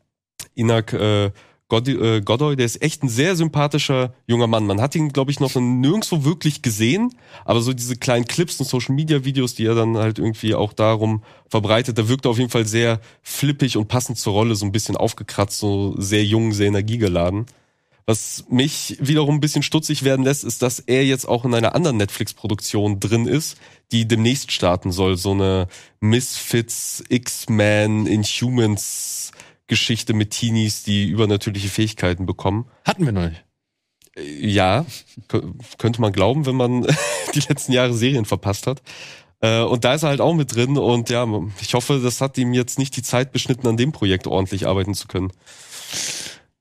Speaker 2: Inak äh, äh, Godoy, der ist echt ein sehr sympathischer junger Mann. Man hat ihn, glaube ich, noch nirgendwo wirklich gesehen, aber so diese kleinen Clips und Social Media Videos, die er dann halt irgendwie auch darum verbreitet, da wirkt er auf jeden Fall sehr flippig und passend zur Rolle, so ein bisschen aufgekratzt, so sehr jung, sehr energiegeladen. Was mich wiederum ein bisschen stutzig werden lässt, ist, dass er jetzt auch in einer anderen Netflix-Produktion drin ist, die demnächst starten soll. So eine Misfits, X-Men, Inhumans Geschichte mit Teenies, die übernatürliche Fähigkeiten bekommen.
Speaker 1: Hatten wir noch nicht.
Speaker 2: Äh, ja, könnte man glauben, wenn man die letzten Jahre Serien verpasst hat. Äh, und da ist er halt auch mit drin und ja, ich hoffe, das hat ihm jetzt nicht die Zeit beschnitten, an dem Projekt ordentlich arbeiten zu können.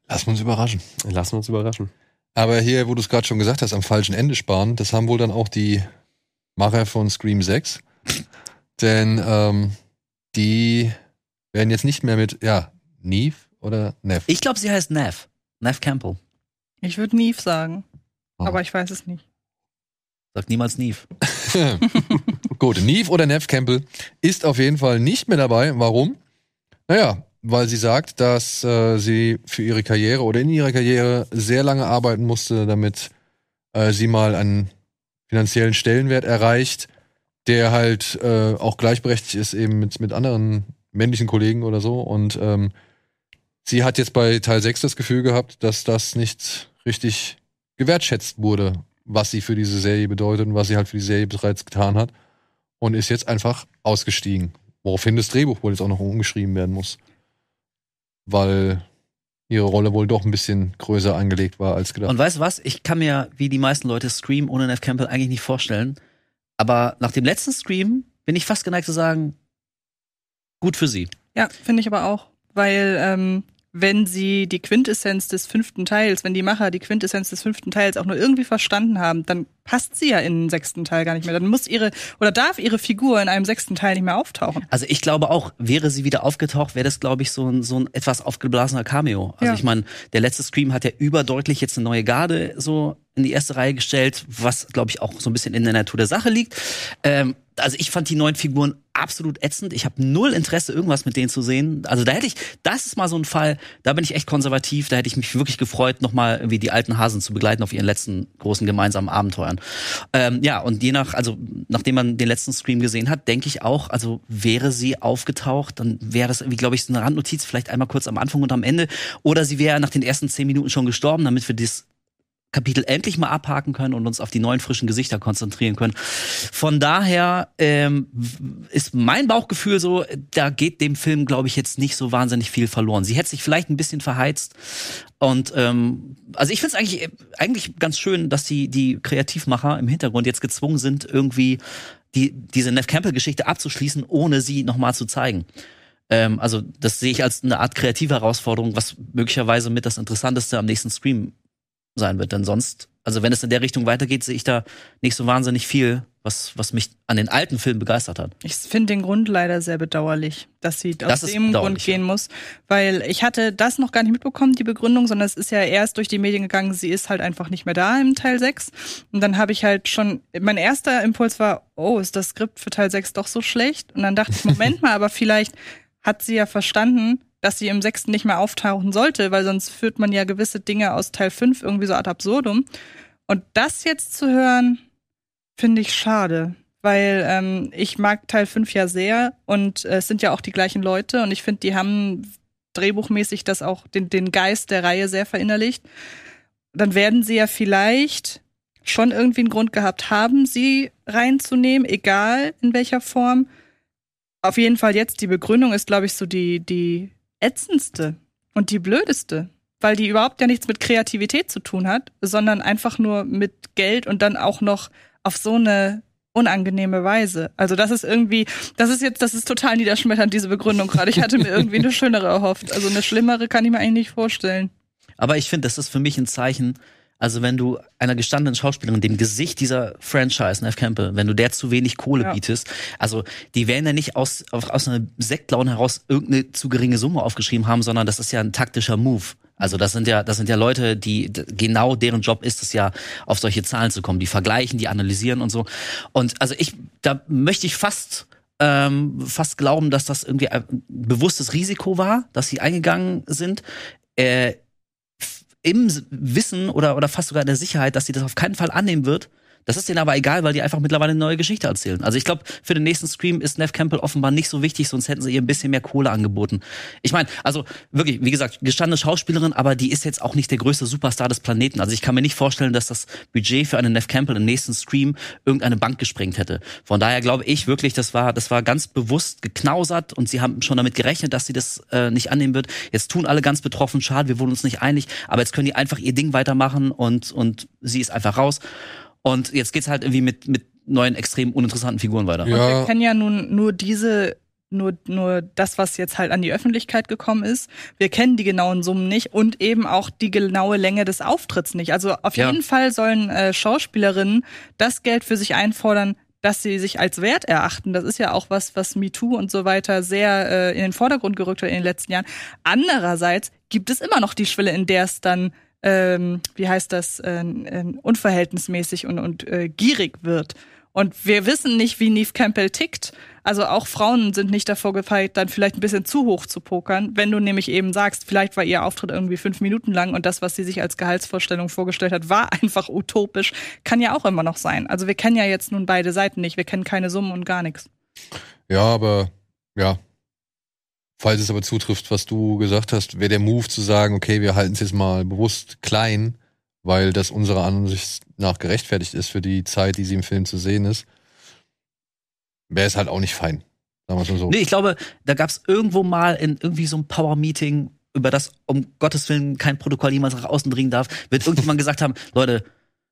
Speaker 1: Lassen wir uns überraschen.
Speaker 2: Lassen wir uns überraschen.
Speaker 1: Aber hier, wo du es gerade schon gesagt hast, am falschen Ende sparen, das haben wohl dann auch die Macher von Scream 6. Denn ähm, die werden jetzt nicht mehr mit, ja, Neve oder Nev?
Speaker 3: Ich glaube, sie heißt Nev. Nev Campbell.
Speaker 4: Ich würde Neve sagen. Oh. Aber ich weiß es nicht.
Speaker 3: Sag niemals Neve.
Speaker 1: Gut, Neve oder Nev Campbell ist auf jeden Fall nicht mehr dabei. Warum? Naja, weil sie sagt, dass äh, sie für ihre Karriere oder in ihrer Karriere sehr lange arbeiten musste, damit äh, sie mal einen finanziellen Stellenwert erreicht, der halt äh, auch gleichberechtigt ist eben mit, mit anderen männlichen Kollegen oder so. Und ähm, sie hat jetzt bei Teil 6 das Gefühl gehabt, dass das nicht richtig gewertschätzt wurde, was sie für diese Serie bedeutet und was sie halt für die Serie bereits getan hat. Und ist jetzt einfach ausgestiegen. Woraufhin das Drehbuch wohl jetzt auch noch umgeschrieben werden muss weil ihre Rolle wohl doch ein bisschen größer angelegt war als gedacht.
Speaker 3: Und weißt du was? Ich kann mir, wie die meisten Leute, Scream ohne Nev Campbell eigentlich nicht vorstellen. Aber nach dem letzten Scream bin ich fast geneigt zu sagen, gut für sie.
Speaker 4: Ja, finde ich aber auch. Weil ähm, wenn sie die Quintessenz des fünften Teils, wenn die Macher die Quintessenz des fünften Teils auch nur irgendwie verstanden haben, dann passt sie ja in den sechsten Teil gar nicht mehr. Dann muss ihre oder darf ihre Figur in einem sechsten Teil nicht mehr auftauchen.
Speaker 3: Also ich glaube auch, wäre sie wieder aufgetaucht, wäre das, glaube ich, so ein, so ein etwas aufgeblasener Cameo. Also ja. ich meine, der letzte Scream hat ja überdeutlich jetzt eine neue Garde so in die erste Reihe gestellt, was, glaube ich, auch so ein bisschen in der Natur der Sache liegt. Ähm, also ich fand die neuen Figuren absolut ätzend. Ich habe null Interesse, irgendwas mit denen zu sehen. Also da hätte ich, das ist mal so ein Fall, da bin ich echt konservativ, da hätte ich mich wirklich gefreut, nochmal irgendwie die alten Hasen zu begleiten auf ihren letzten großen gemeinsamen Abenteuern. Ähm, ja, und je nach, also nachdem man den letzten Scream gesehen hat, denke ich auch, also wäre sie aufgetaucht, dann wäre das irgendwie, glaube ich, so eine Randnotiz, vielleicht einmal kurz am Anfang und am Ende. Oder sie wäre nach den ersten zehn Minuten schon gestorben, damit wir das Kapitel endlich mal abhaken können und uns auf die neuen frischen Gesichter konzentrieren können. Von daher ähm, ist mein Bauchgefühl so, da geht dem Film, glaube ich, jetzt nicht so wahnsinnig viel verloren. Sie hätte sich vielleicht ein bisschen verheizt. Und ähm, also ich finde es eigentlich, eigentlich ganz schön, dass die, die Kreativmacher im Hintergrund jetzt gezwungen sind, irgendwie die, diese Neff Campbell-Geschichte abzuschließen, ohne sie nochmal zu zeigen. Ähm, also das sehe ich als eine Art kreative Herausforderung, was möglicherweise mit das Interessanteste am nächsten Stream sein wird. Denn sonst, also wenn es in der Richtung weitergeht, sehe ich da nicht so wahnsinnig viel, was, was mich an den alten Filmen begeistert hat.
Speaker 4: Ich finde den Grund leider sehr bedauerlich, dass sie das aus dem Grund gehen ja. muss. Weil ich hatte das noch gar nicht mitbekommen, die Begründung, sondern es ist ja erst durch die Medien gegangen, sie ist halt einfach nicht mehr da im Teil 6. Und dann habe ich halt schon, mein erster Impuls war, oh, ist das Skript für Teil 6 doch so schlecht? Und dann dachte ich, Moment mal, aber vielleicht hat sie ja verstanden, dass sie im sechsten nicht mehr auftauchen sollte, weil sonst führt man ja gewisse Dinge aus Teil 5 irgendwie so ad absurdum. Und das jetzt zu hören, finde ich schade, weil ähm, ich mag Teil 5 ja sehr und äh, es sind ja auch die gleichen Leute und ich finde, die haben drehbuchmäßig das auch, den, den Geist der Reihe sehr verinnerlicht. Dann werden sie ja vielleicht schon irgendwie einen Grund gehabt haben, sie reinzunehmen, egal in welcher Form. Auf jeden Fall jetzt die Begründung ist, glaube ich, so die, die ätzendste und die blödeste, weil die überhaupt ja nichts mit Kreativität zu tun hat, sondern einfach nur mit Geld und dann auch noch auf so eine unangenehme Weise. Also das ist irgendwie, das ist jetzt, das ist total niederschmetternd, diese Begründung gerade. Ich hatte mir irgendwie eine schönere erhofft. Also eine schlimmere kann ich mir eigentlich nicht vorstellen.
Speaker 3: Aber ich finde, das ist für mich ein Zeichen, also wenn du einer gestandenen Schauspielerin, dem Gesicht dieser Franchise, Nev Campbell, wenn du der zu wenig Kohle ja. bietest, also die werden ja nicht aus, aus einer Sektlaune heraus irgendeine zu geringe Summe aufgeschrieben haben, sondern das ist ja ein taktischer Move. Also das sind ja, das sind ja Leute, die genau deren Job ist es ja, auf solche Zahlen zu kommen. Die vergleichen, die analysieren und so. Und also ich, da möchte ich fast ähm, fast glauben, dass das irgendwie ein bewusstes Risiko war, dass sie eingegangen sind. Äh, im Wissen oder, oder fast sogar in der Sicherheit, dass sie das auf keinen Fall annehmen wird. Das ist denen aber egal, weil die einfach mittlerweile eine neue Geschichte erzählen. Also ich glaube, für den nächsten Scream ist Nev Campbell offenbar nicht so wichtig, sonst hätten sie ihr ein bisschen mehr Kohle angeboten. Ich meine, also wirklich, wie gesagt, gestandene Schauspielerin, aber die ist jetzt auch nicht der größte Superstar des Planeten. Also ich kann mir nicht vorstellen, dass das Budget für eine Nev Campbell im nächsten Scream irgendeine Bank gesprengt hätte. Von daher glaube ich wirklich, das war, das war ganz bewusst geknausert und sie haben schon damit gerechnet, dass sie das äh, nicht annehmen wird. Jetzt tun alle ganz betroffen, schade, wir wurden uns nicht einig, aber jetzt können die einfach ihr Ding weitermachen und, und sie ist einfach raus. Und jetzt geht's halt irgendwie mit, mit neuen, extrem uninteressanten Figuren weiter.
Speaker 4: Ja. Und wir kennen ja nun nur diese nur, nur das, was jetzt halt an die Öffentlichkeit gekommen ist. Wir kennen die genauen Summen nicht und eben auch die genaue Länge des Auftritts nicht. Also auf ja. jeden Fall sollen äh, Schauspielerinnen das Geld für sich einfordern, dass sie sich als wert erachten. Das ist ja auch was, was MeToo und so weiter sehr äh, in den Vordergrund gerückt hat in den letzten Jahren. Andererseits gibt es immer noch die Schwelle, in der es dann ähm, wie heißt das, äh, äh, unverhältnismäßig und, und äh, gierig wird. Und wir wissen nicht, wie Neve Campbell tickt. Also auch Frauen sind nicht davor gefeit, dann vielleicht ein bisschen zu hoch zu pokern. Wenn du nämlich eben sagst, vielleicht war ihr Auftritt irgendwie fünf Minuten lang und das, was sie sich als Gehaltsvorstellung vorgestellt hat, war einfach utopisch, kann ja auch immer noch sein. Also wir kennen ja jetzt nun beide Seiten nicht. Wir kennen keine Summen und gar nichts.
Speaker 1: Ja, aber ja, Falls es aber zutrifft, was du gesagt hast, wäre der Move zu sagen, okay, wir halten es jetzt mal bewusst klein, weil das unserer Ansicht nach gerechtfertigt ist für die Zeit, die sie im Film zu sehen ist, wäre es halt auch nicht fein.
Speaker 3: Sagen wir mal so. Nee, ich glaube, da gab es irgendwo mal in irgendwie so einem Power-Meeting, über das um Gottes Willen kein Protokoll jemals nach außen dringen darf, wird irgendjemand gesagt haben, Leute,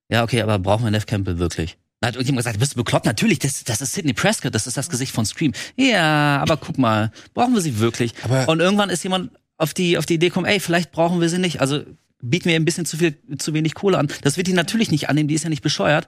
Speaker 3: ja, okay, aber brauchen wir Neff Campbell wirklich? Da hat irgendjemand gesagt, bist du bekloppt? Natürlich, das, das ist Sidney Prescott, das ist das Gesicht von Scream. Ja, aber guck mal, brauchen wir sie wirklich? Aber und irgendwann ist jemand auf die, auf die Idee gekommen, ey, vielleicht brauchen wir sie nicht. Also bieten wir ein bisschen zu viel, zu wenig Kohle an. Das wird die natürlich nicht annehmen, die ist ja nicht bescheuert.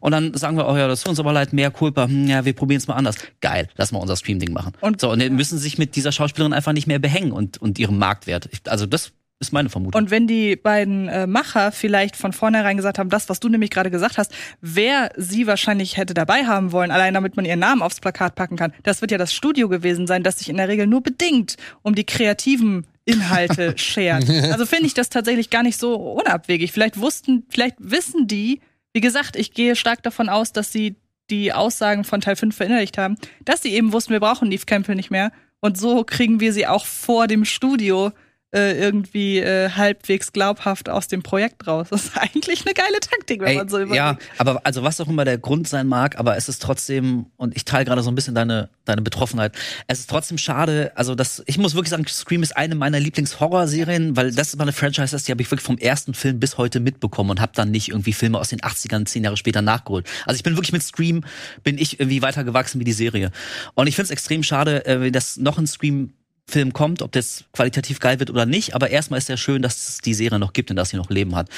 Speaker 3: Und dann sagen wir, oh ja, das ist uns aber leid, mehr Culpa, hm, ja, wir probieren es mal anders. Geil, lass mal unser Stream-Ding machen. Und so, und dann müssen sich mit dieser Schauspielerin einfach nicht mehr behängen und, und ihrem Marktwert. Ich, also das ist meine Vermutung.
Speaker 4: Und wenn die beiden äh, Macher vielleicht von vornherein gesagt haben, das, was du nämlich gerade gesagt hast, wer sie wahrscheinlich hätte dabei haben wollen, allein damit man ihren Namen aufs Plakat packen kann, das wird ja das Studio gewesen sein, das sich in der Regel nur bedingt um die kreativen Inhalte schert. Also finde ich das tatsächlich gar nicht so unabwegig. Vielleicht wussten, vielleicht wissen die, wie gesagt, ich gehe stark davon aus, dass sie die Aussagen von Teil 5 verinnerlicht haben, dass sie eben wussten, wir brauchen Neve Campbell nicht mehr. Und so kriegen wir sie auch vor dem Studio äh, irgendwie äh, halbwegs glaubhaft aus dem Projekt raus. Das ist eigentlich eine geile Taktik, wenn Ey, man so überlegt.
Speaker 3: Ja, aber also was auch immer der Grund sein mag, aber es ist trotzdem, und ich teile gerade so ein bisschen deine, deine Betroffenheit, es ist trotzdem schade, also das, ich muss wirklich sagen, Scream ist eine meiner Lieblings-Horror-Serien, weil das ist mal eine Franchise ist, die habe ich wirklich vom ersten Film bis heute mitbekommen und habe dann nicht irgendwie Filme aus den 80ern zehn Jahre später nachgeholt. Also ich bin wirklich mit Scream, bin ich irgendwie weiter gewachsen wie die Serie. Und ich finde es extrem schade, äh, dass noch ein Scream Film kommt, ob das qualitativ geil wird oder nicht, aber erstmal ist ja schön, dass es die Serie noch gibt und dass sie noch Leben hat.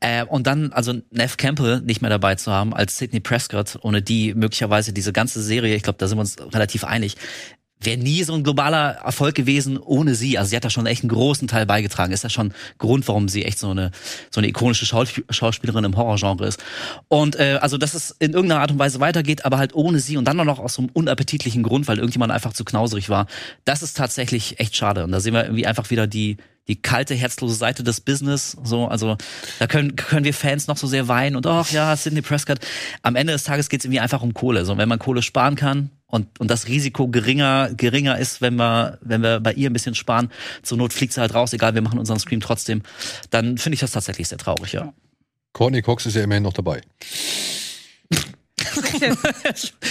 Speaker 3: Äh, und dann also Neff Campbell nicht mehr dabei zu haben als Sidney Prescott, ohne die möglicherweise diese ganze Serie, ich glaube, da sind wir uns relativ einig, wäre nie so ein globaler Erfolg gewesen ohne sie. Also sie hat da schon echt einen großen Teil beigetragen. Ist ja schon Grund, warum sie echt so eine so eine ikonische Schauspielerin im Horrorgenre ist. Und äh, also dass es in irgendeiner Art und Weise weitergeht, aber halt ohne sie und dann noch aus so einem unappetitlichen Grund, weil irgendjemand einfach zu knauserig war. Das ist tatsächlich echt schade. Und da sehen wir irgendwie einfach wieder die die kalte, herzlose Seite des Business. So, also da können, können wir Fans noch so sehr weinen und ach ja, Sidney Prescott. Am Ende des Tages geht es irgendwie einfach um Kohle. So, wenn man Kohle sparen kann, und, und das Risiko geringer, geringer ist, wenn wir, wenn wir bei ihr ein bisschen sparen, zur Not fliegt sie halt raus, egal, wir machen unseren Scream trotzdem, dann finde ich das tatsächlich sehr traurig, ja.
Speaker 1: Courtney Cox ist ja immerhin noch dabei.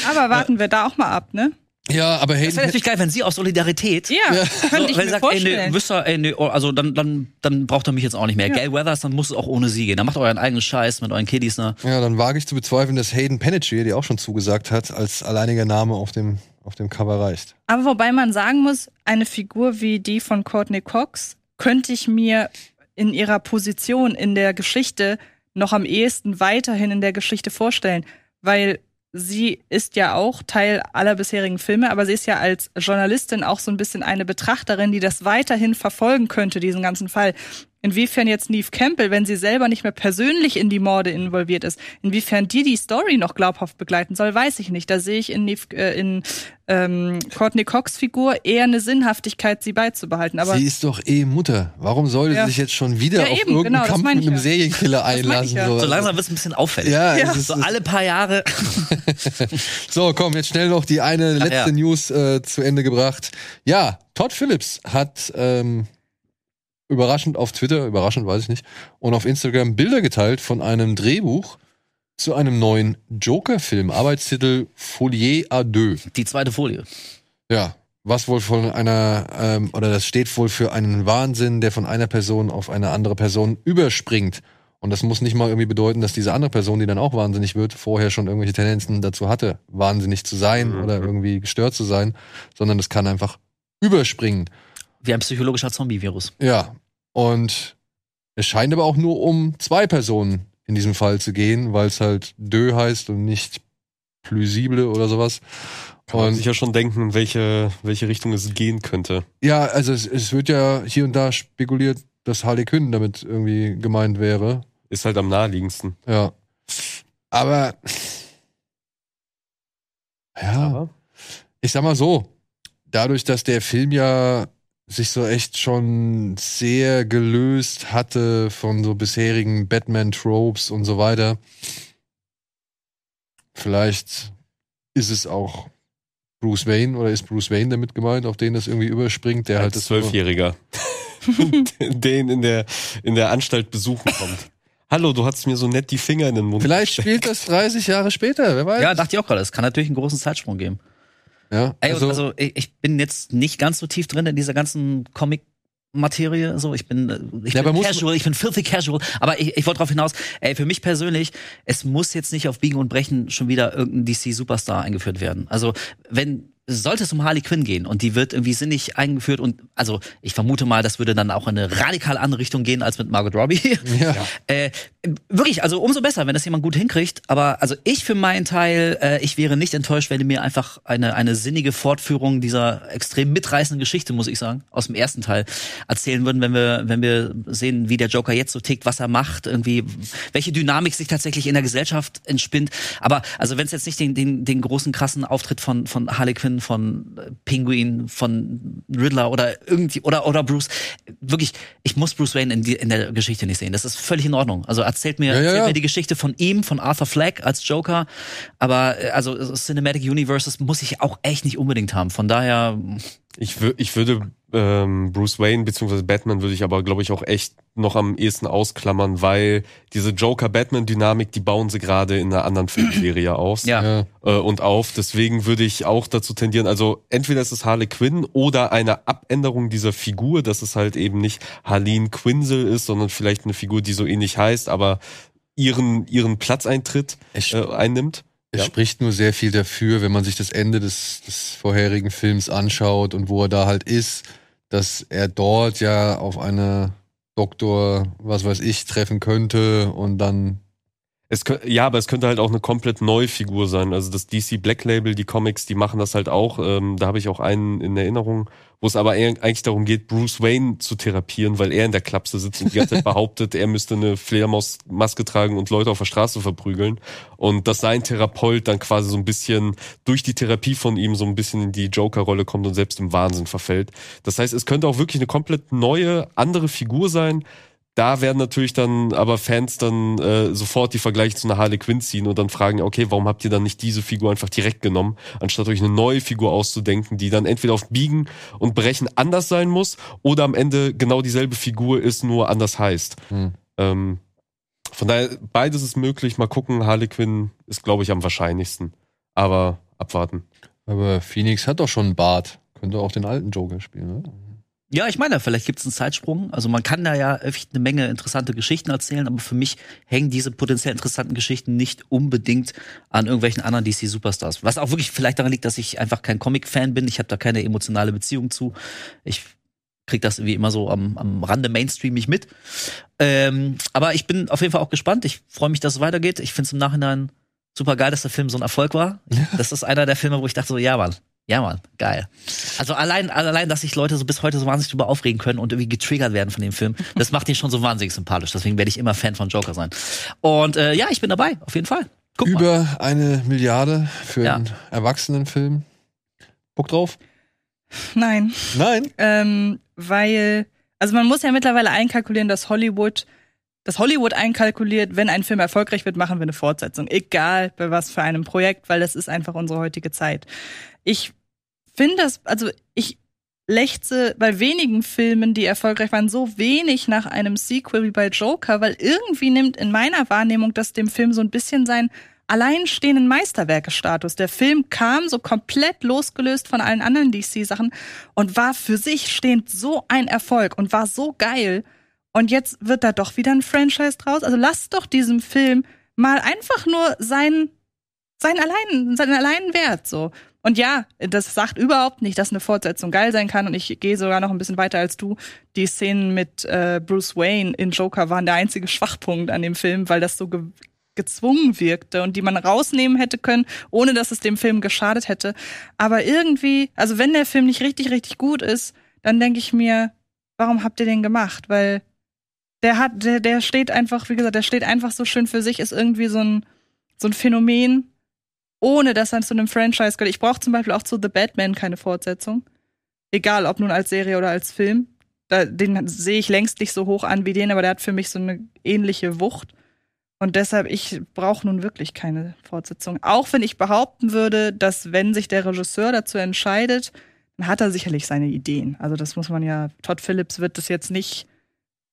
Speaker 4: Aber warten wir da auch mal ab, ne?
Speaker 1: Ja, aber
Speaker 3: Hayden. Das wäre natürlich geil, wenn sie aus Solidarität.
Speaker 4: Ja, ja. könnte ich wenn mir sagt, vorstellen.
Speaker 3: ey, nee, ihr, ey, nee, oh, also dann, dann, dann braucht er mich jetzt auch nicht mehr. Ja. Gail Weathers, dann muss es auch ohne sie gehen. Dann macht euren eigenen Scheiß mit euren Kiddies, ne?
Speaker 1: Ja, dann wage ich zu bezweifeln, dass Hayden Panettiere, die auch schon zugesagt hat, als alleiniger Name auf dem, auf dem Cover reicht.
Speaker 4: Aber wobei man sagen muss, eine Figur wie die von Courtney Cox könnte ich mir in ihrer Position in der Geschichte noch am ehesten weiterhin in der Geschichte vorstellen. Weil sie ist ja auch Teil aller bisherigen Filme, aber sie ist ja als Journalistin auch so ein bisschen eine Betrachterin, die das weiterhin verfolgen könnte, diesen ganzen Fall. Inwiefern jetzt Neve Campbell, wenn sie selber nicht mehr persönlich in die Morde involviert ist, inwiefern die die Story noch glaubhaft begleiten soll, weiß ich nicht. Da sehe ich in, Neve, äh, in ähm, Courtney Cox Figur eher eine Sinnhaftigkeit, sie beizubehalten. Aber
Speaker 1: sie ist doch eh Mutter. Warum sollte ja. sie sich jetzt schon wieder ja, auf eben, irgendeinen genau, Kampf mit einem ja. Serienkiller einlassen?
Speaker 3: So. so. langsam wird es ein bisschen auffällig.
Speaker 1: Ja, ja. Ist,
Speaker 3: so alle paar Jahre.
Speaker 1: so, komm, jetzt schnell noch die eine letzte News äh, zu Ende gebracht. Ja, Todd Phillips hat ähm, überraschend auf Twitter, überraschend weiß ich nicht, und auf Instagram Bilder geteilt von einem Drehbuch zu einem neuen Joker-Film. Arbeitstitel Folie à deux.
Speaker 3: Die zweite Folie.
Speaker 1: Ja, was wohl von einer, ähm, oder das steht wohl für einen Wahnsinn, der von einer Person auf eine andere Person überspringt. Und das muss nicht mal irgendwie bedeuten, dass diese andere Person, die dann auch wahnsinnig wird, vorher schon irgendwelche Tendenzen dazu hatte, wahnsinnig zu sein mhm. oder irgendwie gestört zu sein, sondern das kann einfach überspringen.
Speaker 3: Wie ein psychologischer Zombie-Virus.
Speaker 1: Ja. Und es scheint aber auch nur um zwei Personen in diesem Fall zu gehen, weil es halt Dö heißt und nicht plausible oder sowas.
Speaker 2: Kann man sich ja schon denken, welche, welche Richtung es gehen könnte.
Speaker 1: Ja, also es, es wird ja hier und da spekuliert, dass Harley Quinn damit irgendwie gemeint wäre.
Speaker 2: Ist halt am naheliegendsten.
Speaker 1: Ja. Aber ja, Aber? ich sag mal so, dadurch, dass der Film ja sich so echt schon sehr gelöst hatte von so bisherigen Batman-Tropes und so weiter. Vielleicht ist es auch Bruce Wayne oder ist Bruce Wayne damit gemeint, auf den das irgendwie überspringt, der Als halt
Speaker 2: das Zwölfjähriger, den in der in der Anstalt besuchen kommt. Hallo, du hattest mir so nett die Finger in den Mund.
Speaker 1: Vielleicht spielt das 30 Jahre später, wer weiß.
Speaker 3: Ja, dachte ich auch gerade. Es kann natürlich einen großen Zeitsprung geben.
Speaker 1: Ja,
Speaker 3: also, also ich bin jetzt nicht ganz so tief drin in dieser ganzen Comic Materie, so ich bin äh, ich ja, bin casual, ich bin filthy casual, aber ich, ich wollte darauf hinaus, ey, für mich persönlich, es muss jetzt nicht auf Biegen und Brechen schon wieder irgendein DC Superstar eingeführt werden. Also, wenn sollte es um Harley Quinn gehen und die wird irgendwie sinnig eingeführt und also ich vermute mal, das würde dann auch in eine radikal andere Richtung gehen als mit Margot Robbie. Ja. Äh, wirklich, also umso besser, wenn das jemand gut hinkriegt. Aber also ich für meinen Teil, äh, ich wäre nicht enttäuscht, wenn mir einfach eine eine sinnige Fortführung dieser extrem mitreißenden Geschichte, muss ich sagen, aus dem ersten Teil erzählen würden, wenn wir wenn wir sehen, wie der Joker jetzt so tickt, was er macht, irgendwie welche Dynamik sich tatsächlich in der Gesellschaft entspinnt. Aber also wenn es jetzt nicht den den den großen krassen Auftritt von von Harley Quinn von Penguin, von Riddler oder irgendwie oder oder Bruce. Wirklich, ich muss Bruce Wayne in, die, in der Geschichte nicht sehen. Das ist völlig in Ordnung. Also erzählt mir, ja, ja, erzählt mir die Geschichte von ihm, von Arthur Fleck als Joker. Aber äh, also Cinematic Universes muss ich auch echt nicht unbedingt haben. Von daher.
Speaker 2: Ich, ich würde ähm, Bruce Wayne bzw. Batman würde ich aber, glaube ich, auch echt noch am ehesten ausklammern, weil diese Joker-Batman-Dynamik, die bauen sie gerade in einer anderen Filmserie aus
Speaker 3: ja.
Speaker 2: äh, und auf. Deswegen würde ich auch dazu tendieren, also entweder ist es Harley Quinn oder eine Abänderung dieser Figur, dass es halt eben nicht Harleen Quinzel ist, sondern vielleicht eine Figur, die so ähnlich heißt, aber ihren, ihren Platzeintritt äh, einnimmt.
Speaker 1: Es ja. spricht nur sehr viel dafür, wenn man sich das Ende des, des vorherigen Films anschaut und wo er da halt ist dass er dort ja auf eine Doktor, was weiß ich, treffen könnte und dann.
Speaker 2: Es, ja, aber es könnte halt auch eine komplett neue Figur sein. Also das DC Black Label, die Comics, die machen das halt auch. Ähm, da habe ich auch einen in Erinnerung, wo es aber eigentlich darum geht, Bruce Wayne zu therapieren, weil er in der Klapse sitzt und die ganze Zeit behauptet, er müsste eine Fledermausmaske tragen und Leute auf der Straße verprügeln. Und dass sein Therapeut dann quasi so ein bisschen durch die Therapie von ihm so ein bisschen in die Joker-Rolle kommt und selbst im Wahnsinn verfällt. Das heißt, es könnte auch wirklich eine komplett neue, andere Figur sein, da werden natürlich dann aber Fans dann äh, sofort die Vergleiche zu einer Harley Quinn ziehen und dann fragen, okay, warum habt ihr dann nicht diese Figur einfach direkt genommen, anstatt euch eine neue Figur auszudenken, die dann entweder auf Biegen und Brechen anders sein muss oder am Ende genau dieselbe Figur ist, nur anders heißt. Hm. Ähm, von daher, beides ist möglich. Mal gucken, Harley Quinn ist, glaube ich, am wahrscheinlichsten. Aber abwarten.
Speaker 1: Aber Phoenix hat doch schon einen Bart. Könnte auch den alten Joker spielen, ne?
Speaker 3: Ja, ich meine, vielleicht gibt es einen Zeitsprung. Also man kann da ja echt eine Menge interessante Geschichten erzählen, aber für mich hängen diese potenziell interessanten Geschichten nicht unbedingt an irgendwelchen anderen DC-Superstars. Was auch wirklich vielleicht daran liegt, dass ich einfach kein Comic-Fan bin. Ich habe da keine emotionale Beziehung zu. Ich krieg das wie immer so am, am Rande Mainstream nicht mit. Ähm, aber ich bin auf jeden Fall auch gespannt. Ich freue mich, dass es weitergeht. Ich finde es im Nachhinein super geil, dass der Film so ein Erfolg war. Das ist einer der Filme, wo ich dachte so, ja, Mann, Ja, Mann, geil. Also allein, allein, dass sich Leute so bis heute so wahnsinnig drüber aufregen können und irgendwie getriggert werden von dem Film, das macht ihn schon so wahnsinnig sympathisch. Deswegen werde ich immer Fan von Joker sein. Und äh, ja, ich bin dabei, auf jeden Fall.
Speaker 1: Guck Über mal. eine Milliarde für ja. einen Erwachsenenfilm. Bock drauf?
Speaker 4: Nein.
Speaker 1: Nein?
Speaker 4: Ähm, weil, also man muss ja mittlerweile einkalkulieren, dass Hollywood dass Hollywood einkalkuliert, wenn ein Film erfolgreich wird, machen wir eine Fortsetzung. Egal bei was für einem Projekt, weil das ist einfach unsere heutige Zeit. Ich finde das, also ich lechze bei wenigen Filmen, die erfolgreich waren, so wenig nach einem Sequel wie bei Joker, weil irgendwie nimmt in meiner Wahrnehmung das dem Film so ein bisschen sein alleinstehenden Meisterwerkestatus. Der Film kam so komplett losgelöst von allen anderen DC-Sachen und war für sich stehend so ein Erfolg und war so geil. Und jetzt wird da doch wieder ein Franchise draus. Also lasst doch diesem Film mal einfach nur sein, sein allein, seinen alleinen Wert, so. Und ja, das sagt überhaupt nicht, dass eine Fortsetzung geil sein kann. Und ich gehe sogar noch ein bisschen weiter als du. Die Szenen mit äh, Bruce Wayne in Joker waren der einzige Schwachpunkt an dem Film, weil das so ge gezwungen wirkte und die man rausnehmen hätte können, ohne dass es dem Film geschadet hätte. Aber irgendwie, also wenn der Film nicht richtig, richtig gut ist, dann denke ich mir, warum habt ihr den gemacht? Weil der hat, der, der steht einfach, wie gesagt, der steht einfach so schön für sich, ist irgendwie so ein, so ein Phänomen, ohne dass er zu einem Franchise gehört. Ich brauche zum Beispiel auch zu The Batman keine Fortsetzung. Egal, ob nun als Serie oder als Film. Da, den sehe ich längst nicht so hoch an wie den, aber der hat für mich so eine ähnliche Wucht. Und deshalb, ich brauche nun wirklich keine Fortsetzung. Auch wenn ich behaupten würde, dass wenn sich der Regisseur dazu entscheidet, dann hat er sicherlich seine Ideen. Also das muss man ja, Todd Phillips wird das jetzt nicht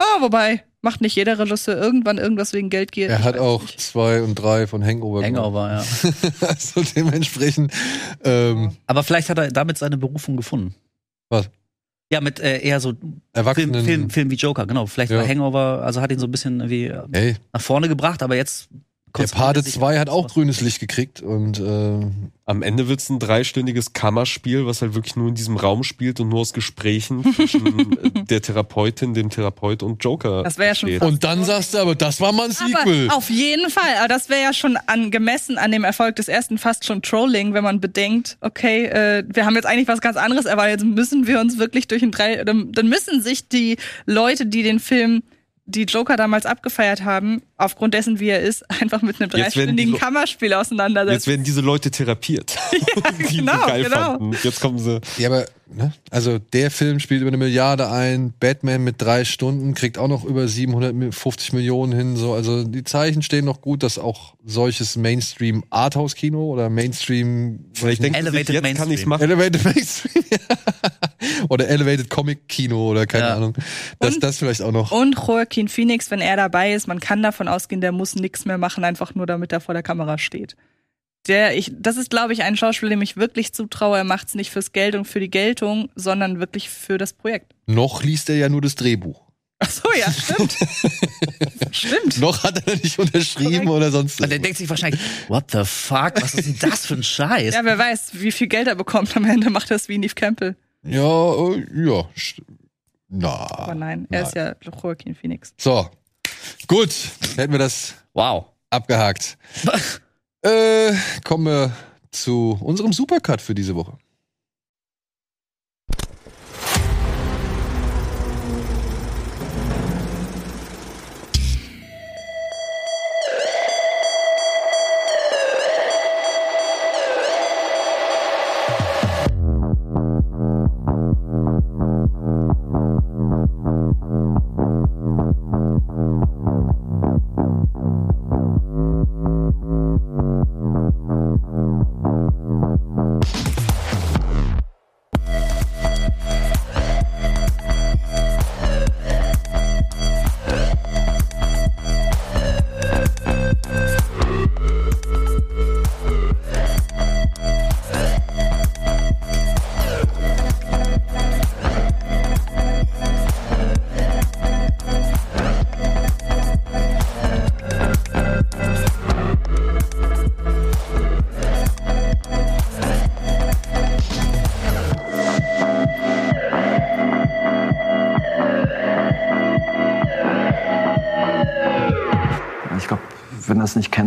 Speaker 4: Oh, wobei, macht nicht jeder Regisseur irgendwann irgendwas wegen Geld geht.
Speaker 1: Er hat auch nicht. zwei und drei von Hangover
Speaker 3: Hangover, ja.
Speaker 1: also dementsprechend. Ähm,
Speaker 3: Aber vielleicht hat er damit seine Berufung gefunden.
Speaker 1: Was?
Speaker 3: Ja, mit äh, eher so
Speaker 1: Erwachsenen.
Speaker 3: Film, Film, Film wie Joker, genau. Vielleicht ja. war Hangover, also hat ihn so ein bisschen wie hey. nach vorne gebracht, aber jetzt
Speaker 1: der Pate 2 hat auch grünes Licht gekriegt und äh,
Speaker 2: am Ende wird's ein dreistündiges Kammerspiel, was halt wirklich nur in diesem Raum spielt und nur aus Gesprächen zwischen der Therapeutin, dem Therapeut und Joker.
Speaker 4: Das wäre ja schon.
Speaker 1: Und dann sagst du, aber das war mal ein Sequel.
Speaker 4: Aber auf jeden Fall. Aber das wäre ja schon angemessen an dem Erfolg des ersten fast schon Trolling, wenn man bedenkt, okay, äh, wir haben jetzt eigentlich was ganz anderes erwartet. Jetzt müssen wir uns wirklich durch ein drei, dann, dann müssen sich die Leute, die den Film die Joker damals abgefeiert haben, aufgrund dessen, wie er ist, einfach mit einem dreistündigen Kammerspiel auseinandersetzen.
Speaker 2: Jetzt werden diese Leute therapiert.
Speaker 4: ja, die genau, geil genau.
Speaker 2: Fanden. Jetzt kommen sie.
Speaker 1: Ja, aber, ne? Also, der Film spielt über eine Milliarde ein, Batman mit drei Stunden kriegt auch noch über 750 Millionen hin, so. Also, die Zeichen stehen noch gut, dass auch solches Mainstream Arthouse-Kino oder Mainstream,
Speaker 2: vielleicht denke ich, jetzt Mainstream. kann ich's machen.
Speaker 1: Elevated Mainstream. oder Elevated Comic Kino oder keine ja. Ahnung. Das, und, das vielleicht auch noch.
Speaker 4: Und Joaquin Phoenix, wenn er dabei ist, man kann davon ausgehen, der muss nichts mehr machen, einfach nur damit er vor der Kamera steht. Der, ich, das ist, glaube ich, ein Schauspieler, dem ich wirklich zutraue. Er macht es nicht fürs Geld und für die Geltung, sondern wirklich für das Projekt.
Speaker 1: Noch liest er ja nur das Drehbuch.
Speaker 4: Ach so, ja, stimmt. stimmt.
Speaker 1: Noch hat er nicht unterschrieben Korrekt. oder sonst.
Speaker 3: Und der denkt sich wahrscheinlich, what the fuck, was ist denn das für ein Scheiß?
Speaker 4: Ja, wer weiß, wie viel Geld er bekommt. Am Ende macht er es wie Neve Campbell.
Speaker 1: Ja, äh, ja. Na.
Speaker 4: Aber nein, er nein. ist ja Joaquin Phoenix.
Speaker 1: So. Gut, hätten wir das
Speaker 3: wow.
Speaker 1: abgehakt. äh, kommen wir zu unserem Supercut für diese Woche.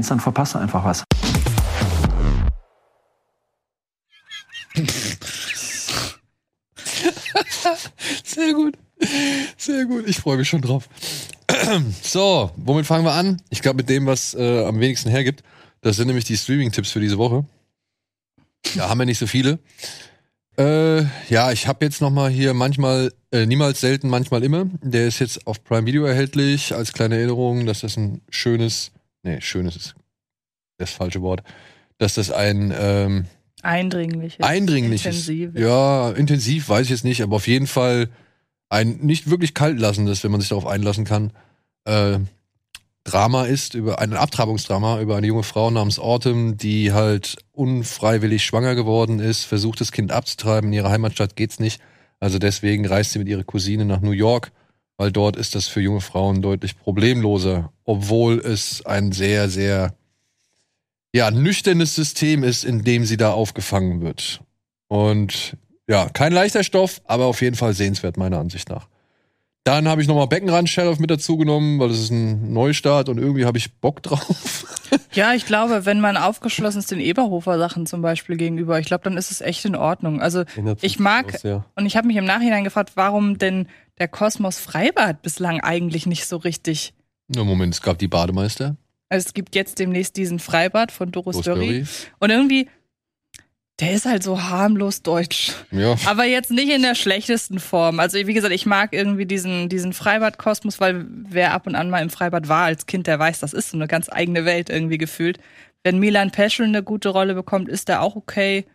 Speaker 6: Dann verpasst du einfach was.
Speaker 1: Sehr gut. Sehr gut. Ich freue mich schon drauf. So, womit fangen wir an? Ich glaube, mit dem, was äh, am wenigsten hergibt. Das sind nämlich die Streaming-Tipps für diese Woche. Ja, haben wir nicht so viele. Äh, ja, ich habe jetzt noch mal hier manchmal, äh, niemals selten, manchmal immer. Der ist jetzt auf Prime Video erhältlich als kleine Erinnerung, dass das ein schönes, nee, schönes ist das falsche Wort, dass das ein ähm,
Speaker 4: eindringliches,
Speaker 1: eindringliches, intensiv. ja, intensiv weiß ich jetzt nicht, aber auf jeden Fall ein nicht wirklich kalt lassendes, wenn man sich darauf einlassen kann, äh, Drama ist, über ein Abtrabungsdrama über eine junge Frau namens Autumn, die halt unfreiwillig schwanger geworden ist, versucht das Kind abzutreiben, in ihrer Heimatstadt geht's nicht. Also deswegen reist sie mit ihrer Cousine nach New York, weil dort ist das für junge Frauen deutlich problemloser, obwohl es ein sehr, sehr ja, nüchternes System ist, in dem sie da aufgefangen wird. Und ja, kein leichter Stoff, aber auf jeden Fall sehenswert, meiner Ansicht nach. Dann habe ich nochmal Beckenrand Sheriff mit dazu genommen, weil das ist ein Neustart und irgendwie habe ich Bock drauf.
Speaker 4: ja, ich glaube, wenn man aufgeschlossen ist den Eberhofer Sachen zum Beispiel gegenüber, ich glaube, dann ist es echt in Ordnung. Also ich mag aus, ja. und ich habe mich im Nachhinein gefragt, warum denn der Kosmos Freibad bislang eigentlich nicht so richtig.
Speaker 1: Na Moment, es gab die Bademeister.
Speaker 4: Also es gibt jetzt demnächst diesen Freibad von Doris Dörri. Und irgendwie der ist halt so harmlos deutsch. Ja. Aber jetzt nicht in der schlechtesten Form. Also, wie gesagt, ich mag irgendwie diesen, diesen Freibadkosmos, weil wer ab und an mal im Freibad war als Kind, der weiß, das ist so eine ganz eigene Welt irgendwie gefühlt. Wenn Milan Peschel eine gute Rolle bekommt, ist der auch okay.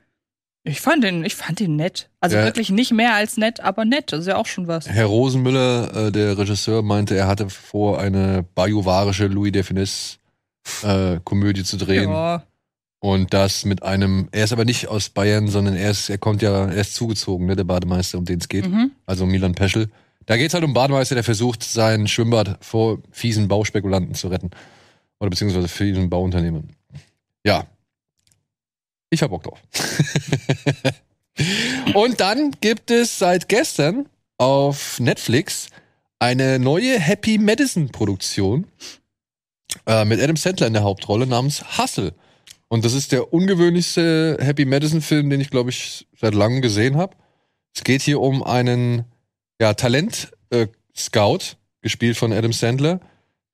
Speaker 4: Ich fand ihn, ich fand ihn nett. Also ja. wirklich nicht mehr als nett, aber nett. Das ist ja auch schon was.
Speaker 1: Herr Rosenmüller, äh, der Regisseur, meinte, er hatte vor, eine bajuwarische Louis de Finesse äh, Komödie zu drehen. Ja. Und das mit einem, er ist aber nicht aus Bayern, sondern er ist, er kommt ja, er ist zugezogen, ne, der Bademeister, um den es geht. Mhm. Also Milan Peschel. Da geht's halt um Bademeister, der versucht, sein Schwimmbad vor fiesen Bauspekulanten zu retten. Oder beziehungsweise fiesen Bauunternehmen. Ja. Ich hab Bock drauf. Und dann gibt es seit gestern auf Netflix eine neue Happy Medicine Produktion äh, mit Adam Sandler in der Hauptrolle namens Hustle. Und das ist der ungewöhnlichste Happy Madison Film, den ich, glaube ich, seit langem gesehen habe. Es geht hier um einen ja, Talent-Scout, äh, gespielt von Adam Sandler,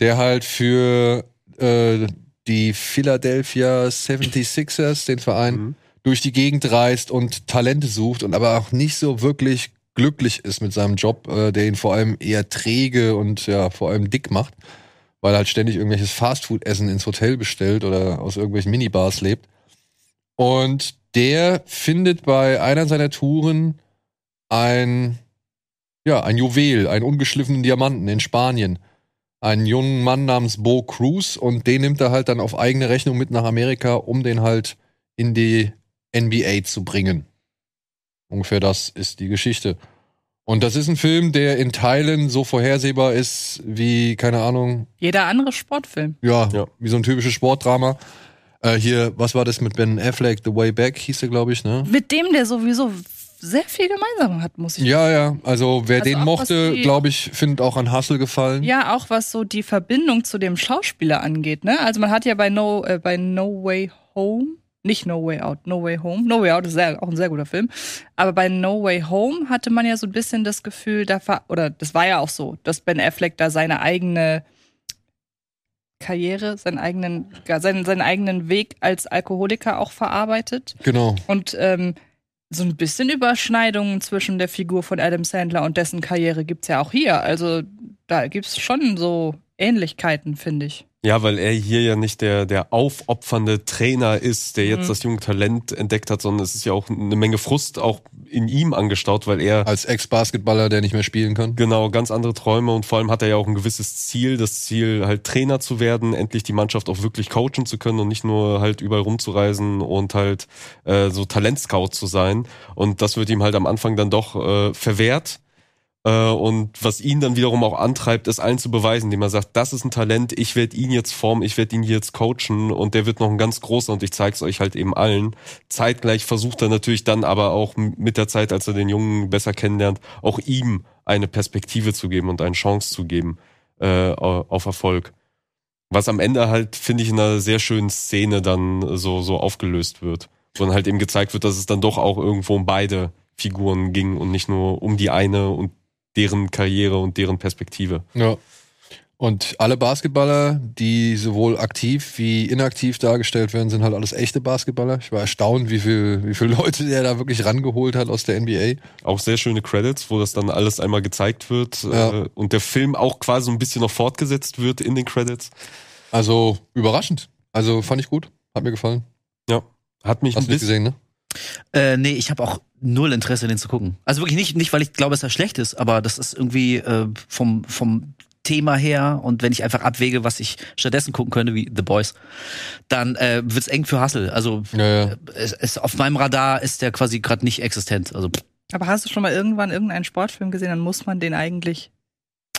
Speaker 1: der halt für äh, die Philadelphia 76ers, den Verein, mhm. durch die Gegend reist und Talente sucht und aber auch nicht so wirklich glücklich ist mit seinem Job, äh, der ihn vor allem eher träge und ja, vor allem dick macht weil er halt ständig irgendwelches Fastfood-Essen ins Hotel bestellt oder aus irgendwelchen Minibars lebt. Und der findet bei einer seiner Touren ein, ja, ein Juwel, einen ungeschliffenen Diamanten in Spanien. Einen jungen Mann namens Bo Cruz und den nimmt er halt dann auf eigene Rechnung mit nach Amerika, um den halt in die NBA zu bringen. Ungefähr das ist die Geschichte. Und das ist ein Film, der in Teilen so vorhersehbar ist wie, keine Ahnung.
Speaker 4: Jeder andere Sportfilm.
Speaker 1: Ja, ja. wie so ein typisches Sportdrama. Äh, hier, was war das mit Ben Affleck? The Way Back hieß er, glaube ich, ne?
Speaker 4: Mit dem, der sowieso sehr viel gemeinsam hat, muss ich
Speaker 1: sagen. Ja, ja. Also wer also den mochte, glaube ich, findet auch an Hustle gefallen.
Speaker 4: Ja, auch was so die Verbindung zu dem Schauspieler angeht. Ne? Also man hat ja bei No, äh, bei no Way Home nicht No Way Out, No Way Home. No Way Out ist sehr, auch ein sehr guter Film. Aber bei No Way Home hatte man ja so ein bisschen das Gefühl, da war, oder das war ja auch so, dass Ben Affleck da seine eigene Karriere, seinen eigenen, seinen, seinen eigenen Weg als Alkoholiker auch verarbeitet.
Speaker 1: Genau.
Speaker 4: Und ähm, so ein bisschen Überschneidungen zwischen der Figur von Adam Sandler und dessen Karriere gibt's ja auch hier. Also da gibt's schon so Ähnlichkeiten, finde ich.
Speaker 2: Ja, weil er hier ja nicht der, der aufopfernde Trainer ist, der jetzt mhm. das junge Talent entdeckt hat, sondern es ist ja auch eine Menge Frust auch in ihm angestaut, weil er.
Speaker 1: Als Ex-Basketballer, der nicht mehr spielen kann.
Speaker 2: Genau, ganz andere Träume und vor allem hat er ja auch ein gewisses Ziel, das Ziel halt Trainer zu werden, endlich die Mannschaft auch wirklich coachen zu können und nicht nur halt überall rumzureisen und halt äh, so Talentscout zu sein. Und das wird ihm halt am Anfang dann doch äh, verwehrt und was ihn dann wiederum auch antreibt, ist allen zu beweisen, indem er sagt, das ist ein Talent, ich werde ihn jetzt formen, ich werde ihn jetzt coachen und der wird noch ein ganz großer und ich zeige es euch halt eben allen. Zeitgleich versucht er natürlich dann aber auch mit der Zeit, als er den Jungen besser kennenlernt, auch ihm eine Perspektive zu geben und eine Chance zu geben äh, auf Erfolg. Was am Ende halt, finde ich, in einer sehr schönen Szene dann so, so aufgelöst wird. Wo dann halt eben gezeigt wird, dass es dann doch auch irgendwo um beide Figuren ging und nicht nur um die eine und deren Karriere und deren Perspektive.
Speaker 1: Ja. Und alle Basketballer, die sowohl aktiv wie inaktiv dargestellt werden, sind halt alles echte Basketballer. Ich war erstaunt, wie viel, wie viele Leute der da wirklich rangeholt hat aus der NBA.
Speaker 2: Auch sehr schöne Credits, wo das dann alles einmal gezeigt wird
Speaker 1: Ja.
Speaker 2: äh, und der Film auch quasi ein bisschen noch fortgesetzt wird in den Credits.
Speaker 1: Also überraschend. Also fand ich gut. Hat mir gefallen.
Speaker 2: Ja, hat mich
Speaker 1: Hast
Speaker 2: ein bisschen
Speaker 1: gesehen, ne?
Speaker 3: Äh, nee, ich habe auch null Interesse, den zu gucken. Also wirklich nicht, nicht weil ich glaube, dass er schlecht ist, aber das ist irgendwie äh, vom, vom Thema her und wenn ich einfach abwäge, was ich stattdessen gucken könnte, wie The Boys, dann äh, wird's eng für Hustle. Also
Speaker 1: Ja, ja.
Speaker 3: äh, es, es, auf meinem Radar ist der quasi gerade nicht existent. Also
Speaker 4: Aber hast du schon mal irgendwann irgendeinen Sportfilm gesehen, dann muss man den eigentlich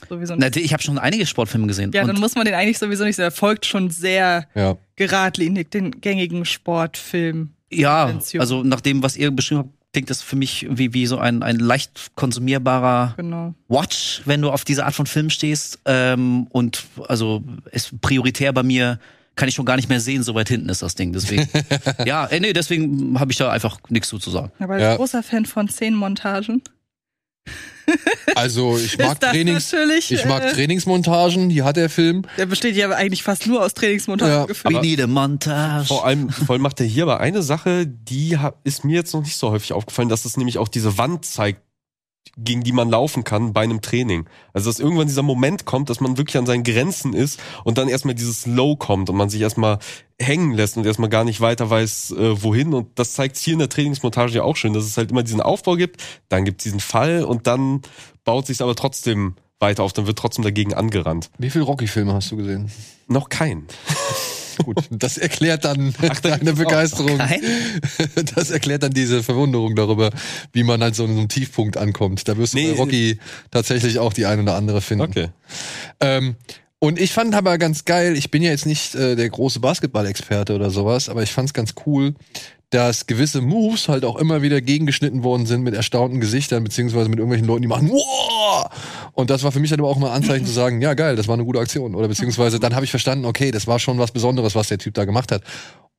Speaker 4: sowieso
Speaker 3: na,
Speaker 4: nicht.
Speaker 3: ich habe schon einige Sportfilme gesehen.
Speaker 4: Ja, dann muss man den eigentlich sowieso nicht. Er folgt schon sehr
Speaker 1: Ja.
Speaker 4: geradlinig den gängigen Sportfilm.
Speaker 3: Ja,
Speaker 4: Konvention.
Speaker 3: also nach dem, was ihr beschrieben habt, klingt das für mich wie, wie so ein, ein leicht konsumierbarer
Speaker 4: Genau.
Speaker 3: Watch, wenn du auf diese Art von Film stehst. Ähm, und also ist prioritär bei mir, kann ich schon gar nicht mehr sehen, so weit hinten ist das Ding. Deswegen. ja, äh, nee, deswegen habe ich da einfach nichts zu, sagen.
Speaker 4: Aber
Speaker 1: Ja.
Speaker 4: großer Fan von Szenenmontagen.
Speaker 1: Also ich mag Trainings,
Speaker 4: natürlich.
Speaker 1: ich mag
Speaker 4: äh,
Speaker 1: Trainingsmontagen, die hat der Film.
Speaker 4: Der besteht ja eigentlich fast nur aus Trainingsmontagen
Speaker 1: Ja.
Speaker 4: gefühlt.
Speaker 3: We need a montage.
Speaker 2: Vor allem, vor allem macht er hier aber eine Sache, die ist mir jetzt noch nicht so häufig aufgefallen, dass es nämlich auch diese Wand zeigt, gegen die man laufen kann bei einem Training. Also dass irgendwann dieser Moment kommt, dass man wirklich an seinen Grenzen ist und dann erstmal dieses Low kommt und man sich erstmal hängen lässt und erstmal gar nicht weiter weiß, äh, wohin. Und das zeigt hier in der Trainingsmontage ja auch schön, dass es halt immer diesen Aufbau gibt, dann gibt es diesen Fall und dann baut sich aber trotzdem weiter auf, dann wird trotzdem dagegen angerannt.
Speaker 1: Wie viele Rocky-Filme hast du gesehen?
Speaker 2: Noch kein.
Speaker 1: Gut, das erklärt dann
Speaker 2: da
Speaker 1: deine Begeisterung. Das erklärt dann diese Verwunderung darüber, wie man halt so an so einem Tiefpunkt ankommt. Da wirst du
Speaker 2: Nee,
Speaker 1: bei Rocky tatsächlich auch die ein oder andere finden.
Speaker 2: Okay.
Speaker 1: Ähm, und ich fand aber ganz geil, ich bin ja jetzt nicht äh, der große Basketball-Experte oder sowas, aber ich fand's ganz cool, dass gewisse Moves halt auch immer wieder gegengeschnitten worden sind mit erstaunten Gesichtern, beziehungsweise mit irgendwelchen Leuten, die machen, wow! Und das war für mich halt aber auch mal Anzeichen zu sagen, ja geil, das war eine gute Aktion. Oder beziehungsweise dann habe ich verstanden, okay, das war schon was Besonderes, was der Typ da gemacht hat.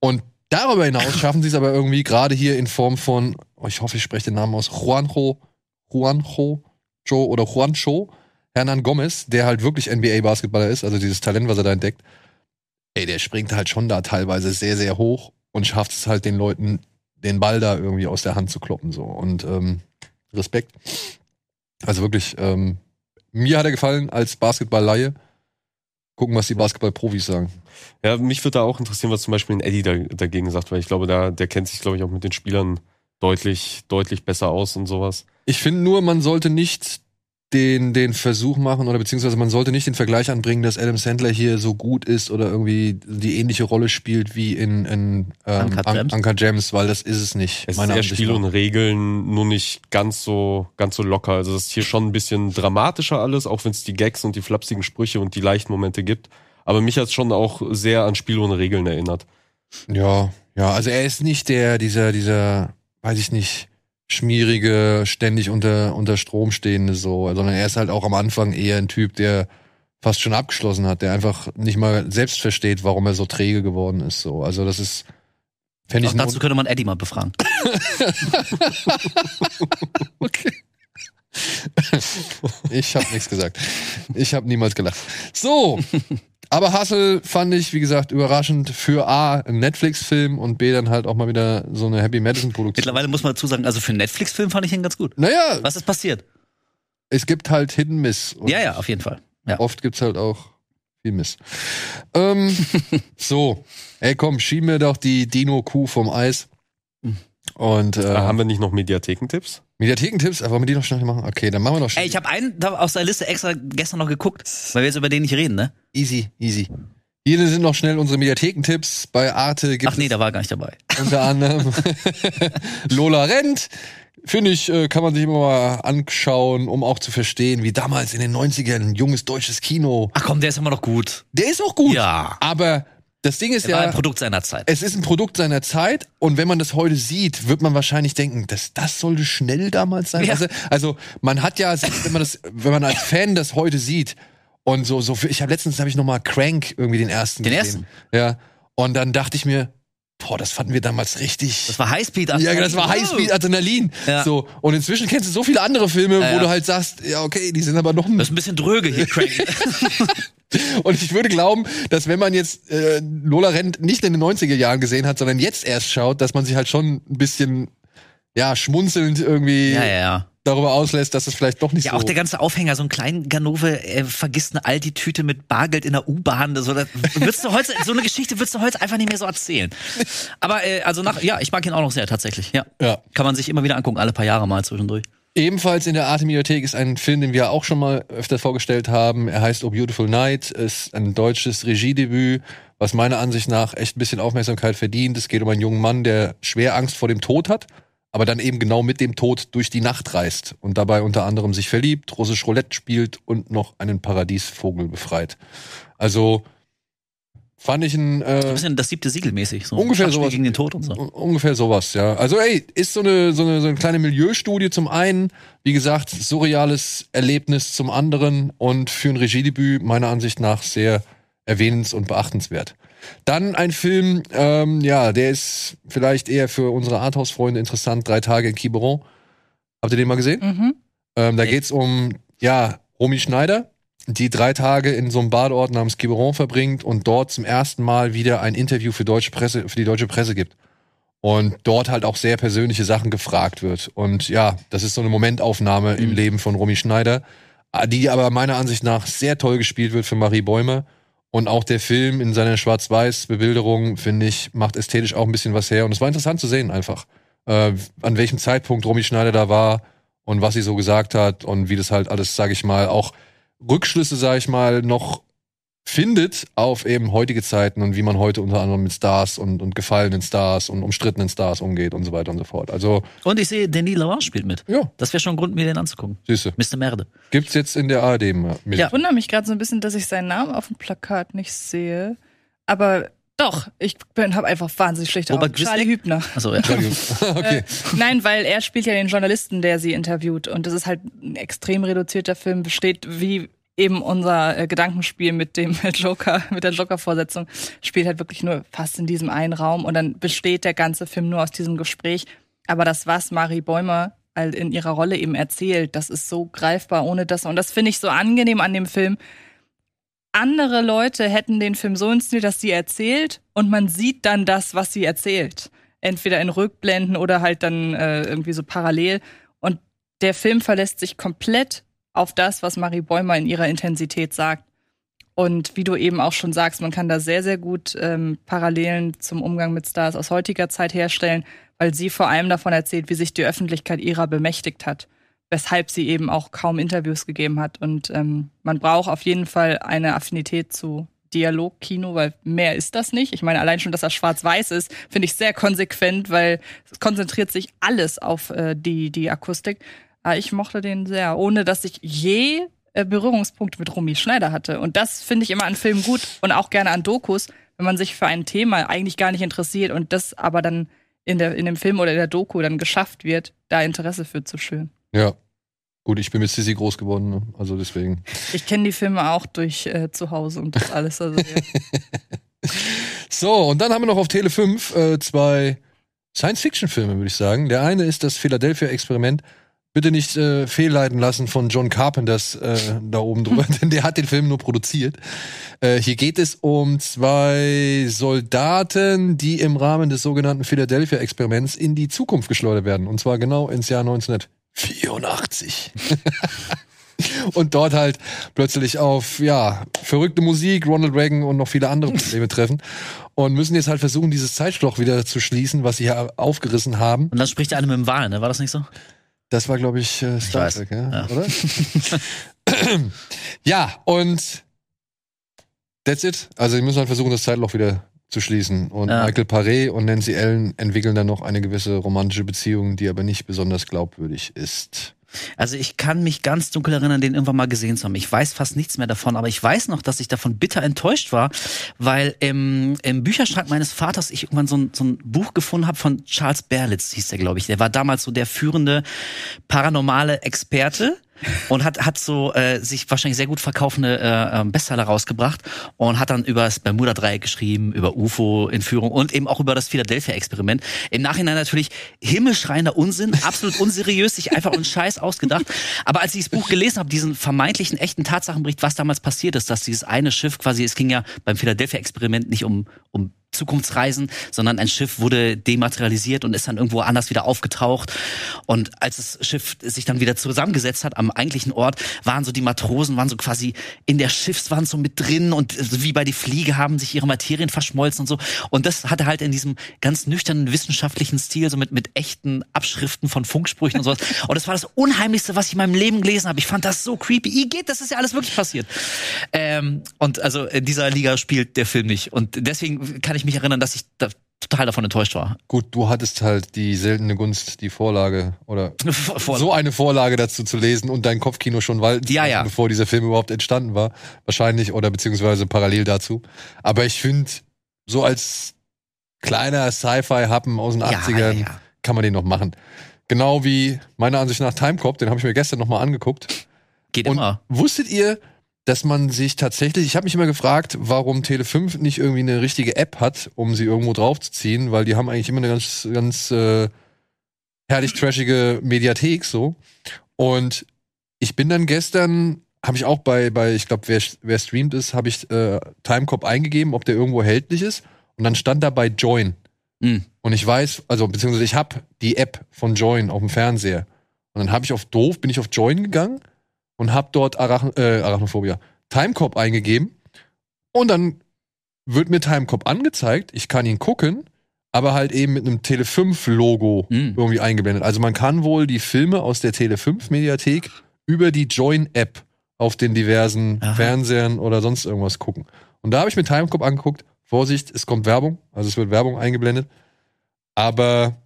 Speaker 1: Und darüber hinaus schaffen sie es aber irgendwie gerade hier in Form von, oh, ich hoffe, ich spreche den Namen aus, Juanjo, Juanjo, Joe oder Juancho, Hernan Gomez, der halt wirklich NBA-Basketballer ist, also dieses Talent, was er da entdeckt. Ey, der springt halt schon da teilweise sehr, sehr hoch und schafft es halt den Leuten, den Ball da irgendwie aus der Hand zu kloppen. So. Und ähm, Respekt. Also wirklich, ähm, mir hat er gefallen als Basketball-Laie. Gucken, was die Basketball-Profis sagen.
Speaker 2: Ja, mich würde da auch interessieren, was zum Beispiel ein Eddie da, dagegen sagt, weil ich glaube, da, der kennt sich, glaube ich, auch mit den Spielern deutlich, deutlich besser aus und sowas.
Speaker 1: Ich finde nur, man sollte nicht den, den Versuch machen oder beziehungsweise man sollte nicht den Vergleich anbringen, dass Adam Sandler hier so gut ist oder irgendwie die ähnliche Rolle spielt wie in, in ähm,
Speaker 3: Uncut
Speaker 1: An-
Speaker 3: Gems?
Speaker 1: Anker Gems, weil das ist es nicht.
Speaker 2: Es ist eher Spiel und Regeln, nur nicht ganz so, ganz so locker. Also das ist hier schon ein bisschen dramatischer alles, auch wenn es die Gags und die flapsigen Sprüche und die leichten Momente gibt. Aber mich hat es schon auch sehr an Spiel ohne Regeln erinnert.
Speaker 1: Ja, ja, also er ist nicht der, dieser, dieser, weiß ich nicht, schmierige, ständig unter, unter Strom stehende so, sondern er ist halt auch am Anfang eher ein Typ, der fast schon abgeschlossen hat, der einfach nicht mal selbst versteht, warum er so träge geworden ist. So, also das ist, fände
Speaker 3: Auch
Speaker 1: ich
Speaker 3: dazu
Speaker 1: nur-
Speaker 3: könnte man Eddie mal befragen.
Speaker 1: Okay. Ich habe nichts gesagt. Ich habe niemals gelacht. So, aber Hustle fand ich, wie gesagt, überraschend für A, ein Netflix-Film und B, dann halt auch mal wieder so eine Happy Madison-Produktion.
Speaker 3: Mittlerweile muss man dazu sagen, also für einen Netflix-Film fand ich ihn ganz gut.
Speaker 1: Naja,
Speaker 3: Was ist passiert?
Speaker 1: es gibt halt Hidden Miss.
Speaker 3: Ja, ja, auf jeden Fall. Ja.
Speaker 1: Oft gibt's halt auch viel Miss. Ähm, so, ey komm, schieb mir doch die Dino-Kuh vom Eis. Und äh,
Speaker 2: Äh, haben wir nicht noch Mediathekentipps?
Speaker 1: Mediathekentipps, wollen wir die noch schnell machen? Okay, dann machen wir noch schnell.
Speaker 3: Ey, ich habe einen da aus der Liste extra gestern noch geguckt, weil wir jetzt über den nicht reden, ne?
Speaker 1: Easy, easy. Hier sind noch schnell unsere Mediathekentipps. Bei Arte gibt
Speaker 3: Ach nee, da war gar nicht dabei.
Speaker 1: unter anderem Lola rennt. Finde ich, äh, kann man sich immer mal anschauen, um auch zu verstehen, wie damals in den 90ern ein junges deutsches Kino.
Speaker 3: Ach komm, der ist immer noch gut.
Speaker 1: Der ist auch gut.
Speaker 3: Ja.
Speaker 1: Aber das Ding ist
Speaker 3: Er war
Speaker 1: ja,
Speaker 3: ein Produkt seiner Zeit.
Speaker 1: es ist ein Produkt seiner Zeit und wenn man das heute sieht, wird man wahrscheinlich denken, dass das sollte schnell damals sein.
Speaker 3: Ja.
Speaker 1: Also, also man hat ja, wenn man das, wenn man als Fan das heute sieht und so, so, ich habe letztens habe ich noch mal Crank irgendwie den ersten
Speaker 3: Den
Speaker 1: gesehen. Ja. Und dann dachte ich mir, boah, das fanden wir damals richtig.
Speaker 3: Das war Highspeed.
Speaker 1: Ja, das war Highspeed Adrenalin.
Speaker 3: Ja.
Speaker 1: So und inzwischen kennst du so viele andere Filme,
Speaker 3: Ja,
Speaker 1: wo
Speaker 3: ja.
Speaker 1: du halt sagst, ja okay, die sind aber noch ein
Speaker 3: Das ist ein bisschen dröge hier, Craig.
Speaker 1: Und ich würde glauben, dass wenn man jetzt äh, Lola Rent nicht in den 90er Jahren gesehen hat, sondern jetzt erst schaut, dass man sich halt schon ein bisschen ja schmunzelnd irgendwie
Speaker 3: ja, ja, ja.
Speaker 1: Darüber auslässt, dass es vielleicht doch nicht
Speaker 3: Ja,
Speaker 1: so
Speaker 3: auch der ganze Aufhänger, so ein kleinen Ganove äh, vergisst eine Aldi-Tüte mit Bargeld in der U-Bahn. So, würdest du heute, so eine Geschichte würdest du heute einfach nicht mehr so erzählen. Aber äh, also nach, ja, ich mag ihn auch noch sehr tatsächlich. Ja.
Speaker 1: Ja.
Speaker 3: Kann man sich immer wieder angucken, alle paar Jahre mal zwischendurch.
Speaker 1: Ebenfalls in der Arte Mediathek ist ein Film, den wir auch schon mal öfter vorgestellt haben. Er heißt Oh Beautiful Night, ist ein deutsches Regiedebüt, was meiner Ansicht nach echt ein bisschen Aufmerksamkeit verdient. Es geht um einen jungen Mann, der schwer Angst vor dem Tod hat, aber dann eben genau mit dem Tod durch die Nacht reist und dabei unter anderem sich verliebt, russisch Roulette spielt und noch einen Paradiesvogel befreit. Also fand ich ein äh,
Speaker 3: Ein bisschen das siebte Siegel mäßig. So
Speaker 1: Ungefähr sowas.
Speaker 3: gegen den Tod und so.
Speaker 1: Un- Ungefähr sowas, ja. Also ey, ist so eine, so eine, so eine kleine Milieustudie zum einen, wie gesagt, surreales Erlebnis zum anderen und für ein Regiedebüt meiner Ansicht nach sehr erwähnens- und beachtenswert. Dann ein Film, ähm, ja, der ist vielleicht eher für unsere Arthouse-Freunde interessant, Drei Tage in Quiberon. Habt ihr den mal gesehen?
Speaker 4: Mhm.
Speaker 1: Ähm, da geht's um, ja, Romy Schneider, die drei Tage in so einem Badeort namens Quiberon verbringt und dort zum ersten Mal wieder ein Interview für deutsche Presse, für die deutsche Presse gibt. Und dort halt auch sehr persönliche Sachen gefragt wird. Und ja, das ist so eine Momentaufnahme im
Speaker 3: Mhm.
Speaker 1: Leben von Romy Schneider, die aber meiner Ansicht nach sehr toll gespielt wird für Marie Bäumer. Und auch der Film in seiner Schwarz-Weiß-Bebilderung, finde ich, macht ästhetisch auch ein bisschen was her. Und es war interessant zu sehen einfach, äh, an welchem Zeitpunkt Romy Schneider da war und was sie so gesagt hat und wie das halt alles, sage ich mal, auch Rückschlüsse, sage ich mal, noch findet auf eben heutige Zeiten und wie man heute unter anderem mit Stars und, und gefallenen Stars und umstrittenen Stars umgeht und so weiter und so fort. Also,
Speaker 3: Und ich sehe, Denis Lavant spielt mit.
Speaker 1: ja,
Speaker 3: Das wäre schon ein Grund, mir den anzugucken.
Speaker 1: süße.
Speaker 3: Mr. Merde.
Speaker 1: Gibt's jetzt in der ARD mit.
Speaker 3: Ja.
Speaker 4: Ich wundere mich gerade so ein bisschen, dass ich seinen Namen auf dem Plakat nicht sehe. Aber doch, ich habe einfach wahnsinnig schlechte
Speaker 3: Robert
Speaker 4: Augen. Charlie
Speaker 3: Gwislik?
Speaker 4: Hübner.
Speaker 3: Also, ja.
Speaker 1: Okay.
Speaker 4: Äh, nein, weil er spielt ja den Journalisten, der sie interviewt. Und das ist halt ein extrem reduzierter Film, besteht wie eben unser äh, Gedankenspiel mit dem Joker, mit der Joker-Vorsetzung, spielt halt wirklich nur fast in diesem einen Raum und dann besteht der ganze Film nur aus diesem Gespräch. Aber das, was Marie Bäumer in ihrer Rolle eben erzählt, das ist so greifbar ohne das. Und das finde ich so angenehm an dem Film. Andere Leute hätten den Film so inszeniert, dass sie erzählt und man sieht dann das, was sie erzählt. Entweder in Rückblenden oder halt dann äh, irgendwie so parallel. Und der Film verlässt sich komplett auf das, was Marie Bäumer in ihrer Intensität sagt. Und wie du eben auch schon sagst, man kann da sehr, sehr gut ähm, Parallelen zum Umgang mit Stars aus heutiger Zeit herstellen, weil sie vor allem davon erzählt, wie sich die Öffentlichkeit ihrer bemächtigt hat, weshalb sie eben auch kaum Interviews gegeben hat. Und ähm, man braucht auf jeden Fall eine Affinität zu Dialogkino, weil mehr ist das nicht. Ich meine, allein schon, dass das schwarz-weiß ist, finde ich sehr konsequent, weil es konzentriert sich alles auf äh, die, die Akustik. Aber ich mochte den sehr, ohne dass ich je äh, Berührungspunkte mit Romy Schneider hatte. Und das finde ich immer an Filmen gut und auch gerne an Dokus, wenn man sich für ein Thema eigentlich gar nicht interessiert und das aber dann in, der, in dem Film oder in der Doku dann geschafft wird, da Interesse für zu schüren.
Speaker 1: Ja. Gut, ich bin mit Sissy groß geworden, ne? also deswegen.
Speaker 4: Ich kenne die Filme auch durch äh, zu Hause und das alles. Also, ja.
Speaker 1: So, und dann haben wir noch auf Tele 5 äh, zwei Science-Fiction-Filme, würde ich sagen. Der eine ist das Philadelphia-Experiment. Bitte nicht äh, fehlleiten lassen von John Carpenters äh, da oben drüber, denn der hat den Film nur produziert. Äh, hier geht es um zwei Soldaten, die im Rahmen des sogenannten Philadelphia-Experiments in die Zukunft geschleudert werden. Und zwar genau ins Jahr 1984. und dort halt plötzlich auf, ja, verrückte Musik, Ronald Reagan und noch viele andere Probleme treffen. Und müssen jetzt halt versuchen, dieses Zeitschloch wieder zu schließen, was sie ja aufgerissen haben.
Speaker 3: Und dann spricht der eine mit dem Wal, ne? War das nicht so?
Speaker 1: Das war, glaube ich, äh, Star
Speaker 3: weiß.
Speaker 1: Trek, ja?
Speaker 3: Ja.
Speaker 1: oder? ja, und that's it. Also, die müssen halt versuchen, das Zeitloch wieder zu schließen. Und
Speaker 3: Ja.
Speaker 1: Michael Paré und Nancy Ellen entwickeln dann noch eine gewisse romantische Beziehung, die aber nicht besonders glaubwürdig ist.
Speaker 3: Also ich kann mich ganz dunkel erinnern, den irgendwann mal gesehen zu haben. Ich weiß fast nichts mehr davon, aber ich weiß noch, dass ich davon bitter enttäuscht war, weil im, im Bücherschrank meines Vaters ich irgendwann so ein, so ein Buch gefunden habe von Charles Berlitz, hieß der, glaube ich. Der war damals so der führende paranormale Experte. Und hat hat so äh, sich wahrscheinlich sehr gut verkaufende äh, ähm, Bestseller rausgebracht und hat dann über das Bermuda Dreieck geschrieben, über UFO Entführung und eben auch über das Philadelphia Experiment. Im Nachhinein natürlich himmelschreiender Unsinn, absolut unseriös, sich einfach und Scheiß ausgedacht. Aber als ich das Buch gelesen habe, diesen vermeintlichen echten Tatsachenbericht, was damals passiert ist, dass dieses eine Schiff quasi, es ging ja beim Philadelphia Experiment nicht um um Zukunftsreisen, sondern ein Schiff wurde dematerialisiert und ist dann irgendwo anders wieder aufgetaucht. Und als das Schiff sich dann wieder zusammengesetzt hat am eigentlichen Ort, waren so die Matrosen, waren so quasi in der Schiffswand so mit drin und wie bei die Fliege haben sich ihre Materien verschmolzen und so. Und das hatte halt in diesem ganz nüchternen wissenschaftlichen Stil, so mit, mit echten Abschriften von Funksprüchen und sowas. Und das war das Unheimlichste, was ich in meinem Leben gelesen habe. Ich fand das so creepy. I geht, das ist ja alles wirklich passiert. Ähm, und also in dieser Liga spielt der Film nicht. Und deswegen kann ich mich erinnern, dass ich da total davon enttäuscht war.
Speaker 1: Gut, du hattest halt die seltene Gunst, die Vorlage oder so eine Vorlage dazu zu lesen und dein Kopfkino schon walten
Speaker 3: ja, ja.
Speaker 1: bevor dieser Film überhaupt entstanden war. Wahrscheinlich oder beziehungsweise parallel dazu. Aber ich finde, so als kleiner Sci-Fi-Happen aus den ja, 80ern ja, kann man den noch machen. Genau wie meiner Ansicht nach Timecop, den habe ich mir gestern nochmal angeguckt.
Speaker 3: Geht
Speaker 1: und
Speaker 3: immer.
Speaker 1: Wusstet ihr, dass man sich tatsächlich, ich habe mich immer gefragt, warum Tele5 nicht irgendwie eine richtige App hat, um sie irgendwo draufzuziehen, weil die haben eigentlich immer eine ganz, ganz äh, herrlich trashige Mediathek so. Und ich bin dann gestern, habe ich auch bei, bei ich glaube, wer, wer streamt ist, habe ich äh, Timecop eingegeben, ob der irgendwo erhältlich ist. Und dann stand da bei Join. Mhm. Und ich weiß, also beziehungsweise ich habe die App von Join auf dem Fernseher. Und dann habe ich auf doof, bin ich auf Join gegangen und habe dort Arachn äh, Arachnophobia, Timecop eingegeben und dann wird mir Timecop angezeigt, ich kann ihn gucken, aber halt eben mit einem Tele5-Logo mhm. irgendwie eingeblendet. Also man kann wohl die Filme aus der Tele5-Mediathek über die Join-App auf den diversen Aha. Fernsehern oder sonst irgendwas gucken. Und da habe ich mir Timecop angeguckt. Vorsicht, es kommt Werbung, also es wird Werbung eingeblendet. Aber